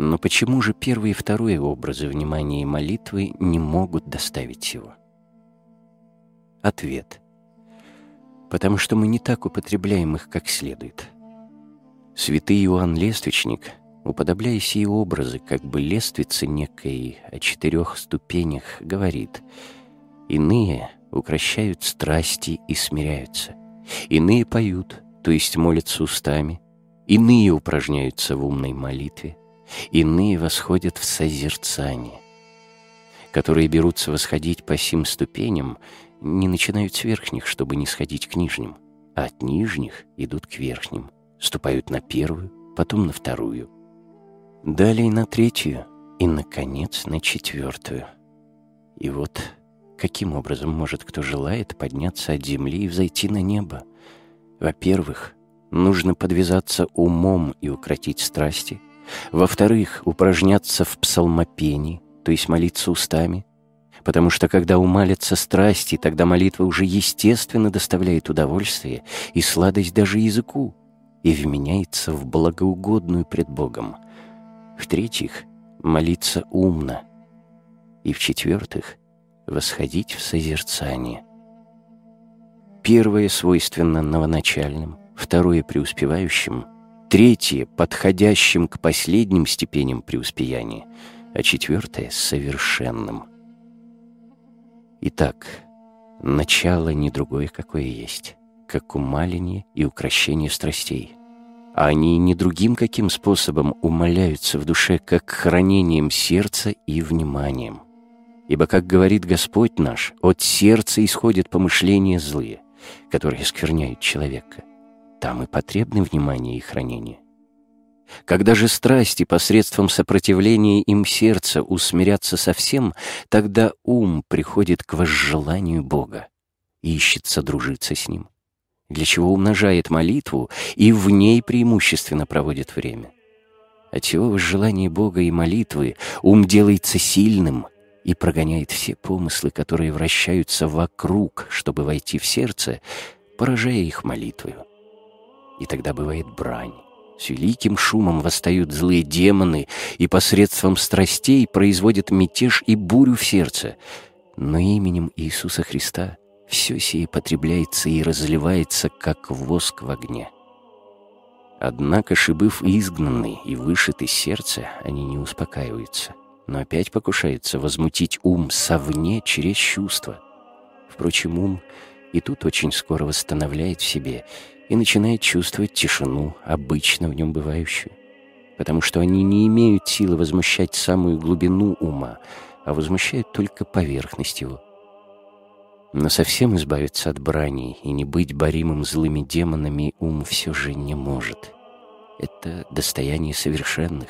Но почему же первый и второй образы внимания и молитвы не могут доставить его? Ответ. Потому что мы не так употребляем их как следует. Святый Иоанн Лествичник уподобляя сии образы, как бы лествицы некой о четырех ступенях, говорит «Иные укращают страсти и смиряются, иные поют, то есть молятся устами, иные упражняются в умной молитве, иные восходят в созерцание, которые берутся восходить по сим ступеням, не начинают с верхних, чтобы не сходить к нижним, а от нижних идут к верхним, ступают на первую, потом на вторую, далее на третью и, наконец, на четвертую. И вот каким образом может кто желает подняться от земли и взойти на небо? Во-первых, нужно подвязаться умом и укротить страсти. Во-вторых, упражняться в псалмопении, то есть молиться устами, потому что когда умалятся страсти, тогда молитва уже естественно доставляет удовольствие и сладость даже языку и вменяется в благоугодную пред Богом. В-третьих, молиться умно. И в-четвертых, восходить в созерцание. Первое свойственно новоначальным, второе преуспевающим, третье подходящим к последним степеням преуспеяния, а четвертое совершенным. Итак, начало не другое, какое есть, как умаление и укращение страстей. А они не другим каким способом умаляются в душе, как хранением сердца и вниманием. Ибо, как говорит Господь наш, от сердца исходят помышления злые, которые скверняют человека. Там и потребны внимание и хранение. Когда же страсти посредством сопротивления им сердца усмирятся совсем, тогда ум приходит к возжеланию Бога и ищет содружиться с Ним, для чего умножает молитву и в ней преимущественно проводит время. Отчего возжелание Бога и молитвы ум делается сильным — и прогоняет все помыслы, которые вращаются вокруг, чтобы войти в сердце, поражая их молитвою. И тогда бывает брань. С великим шумом восстают злые демоны и посредством страстей производят мятеж и бурю в сердце. Но именем Иисуса Христа все сие потребляется и разливается, как воск в огне. Однако, шибыв изгнанный и вышит из сердца, они не успокаиваются — но опять покушается возмутить ум совне через чувства. Впрочем, ум и тут очень скоро восстановляет в себе и начинает чувствовать тишину, обычно в нем бывающую. Потому что они не имеют силы возмущать самую глубину ума, а возмущают только поверхность его. Но совсем избавиться от брани и не быть боримым злыми демонами ум все же не может. Это достояние совершенных,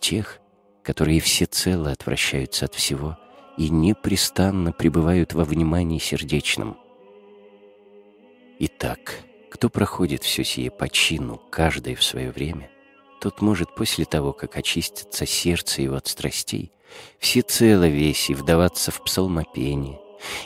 тех, которые всецело отвращаются от всего и непрестанно пребывают во внимании сердечном. Итак, кто проходит все сие по чину, каждое в свое время, тот может после того, как очистится сердце его от страстей, всецело весь и вдаваться в псалмопение,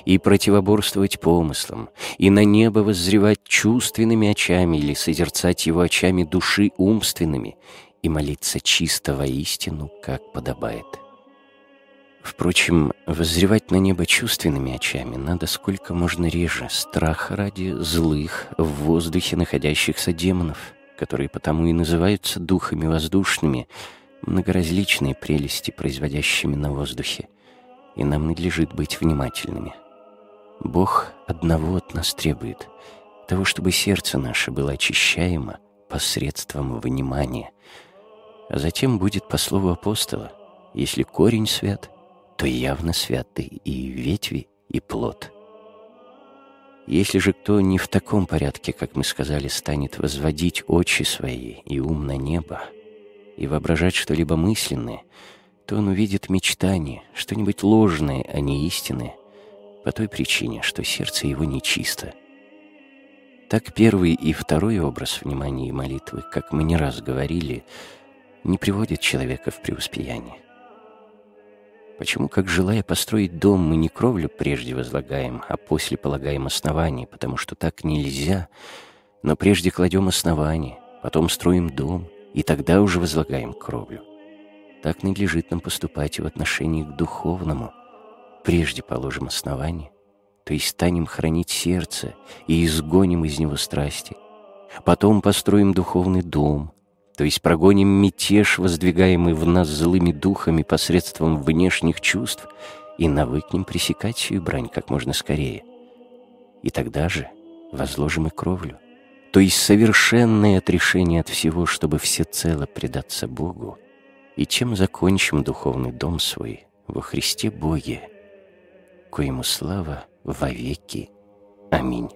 и противоборствовать помыслам, и на небо воззревать чувственными очами или созерцать его очами души умственными, и молиться чисто воистину, как подобает. Впрочем, воззревать на небо чувственными очами надо сколько можно реже, страха ради злых в воздухе находящихся демонов, которые потому и называются духами воздушными, многоразличные прелести, производящими на воздухе, и нам надлежит быть внимательными. Бог одного от нас требует — того, чтобы сердце наше было очищаемо посредством внимания — а затем будет по слову апостола, если корень свят, то явно святы и ветви, и плод. Если же кто не в таком порядке, как мы сказали, станет возводить очи свои и ум на небо, и воображать что-либо мысленное, то он увидит мечтание, что-нибудь ложное, а не истинное, по той причине, что сердце его нечисто. Так первый и второй образ внимания и молитвы, как мы не раз говорили, — не приводит человека в преуспеяние. Почему, как желая построить дом, мы не кровлю прежде возлагаем, а после полагаем основание, потому что так нельзя, но прежде кладем основание, потом строим дом, и тогда уже возлагаем кровлю. Так надлежит нам поступать и в отношении к духовному. Прежде положим основание, то есть станем хранить сердце и изгоним из него страсти. Потом построим духовный дом, то есть прогоним мятеж, воздвигаемый в нас злыми духами посредством внешних чувств, и навыкнем пресекать сию брань как можно скорее. И тогда же возложим и кровлю, то есть совершенное отрешение от всего, чтобы всецело предаться Богу, и чем закончим духовный дом свой во Христе Боге, коему слава вовеки. Аминь.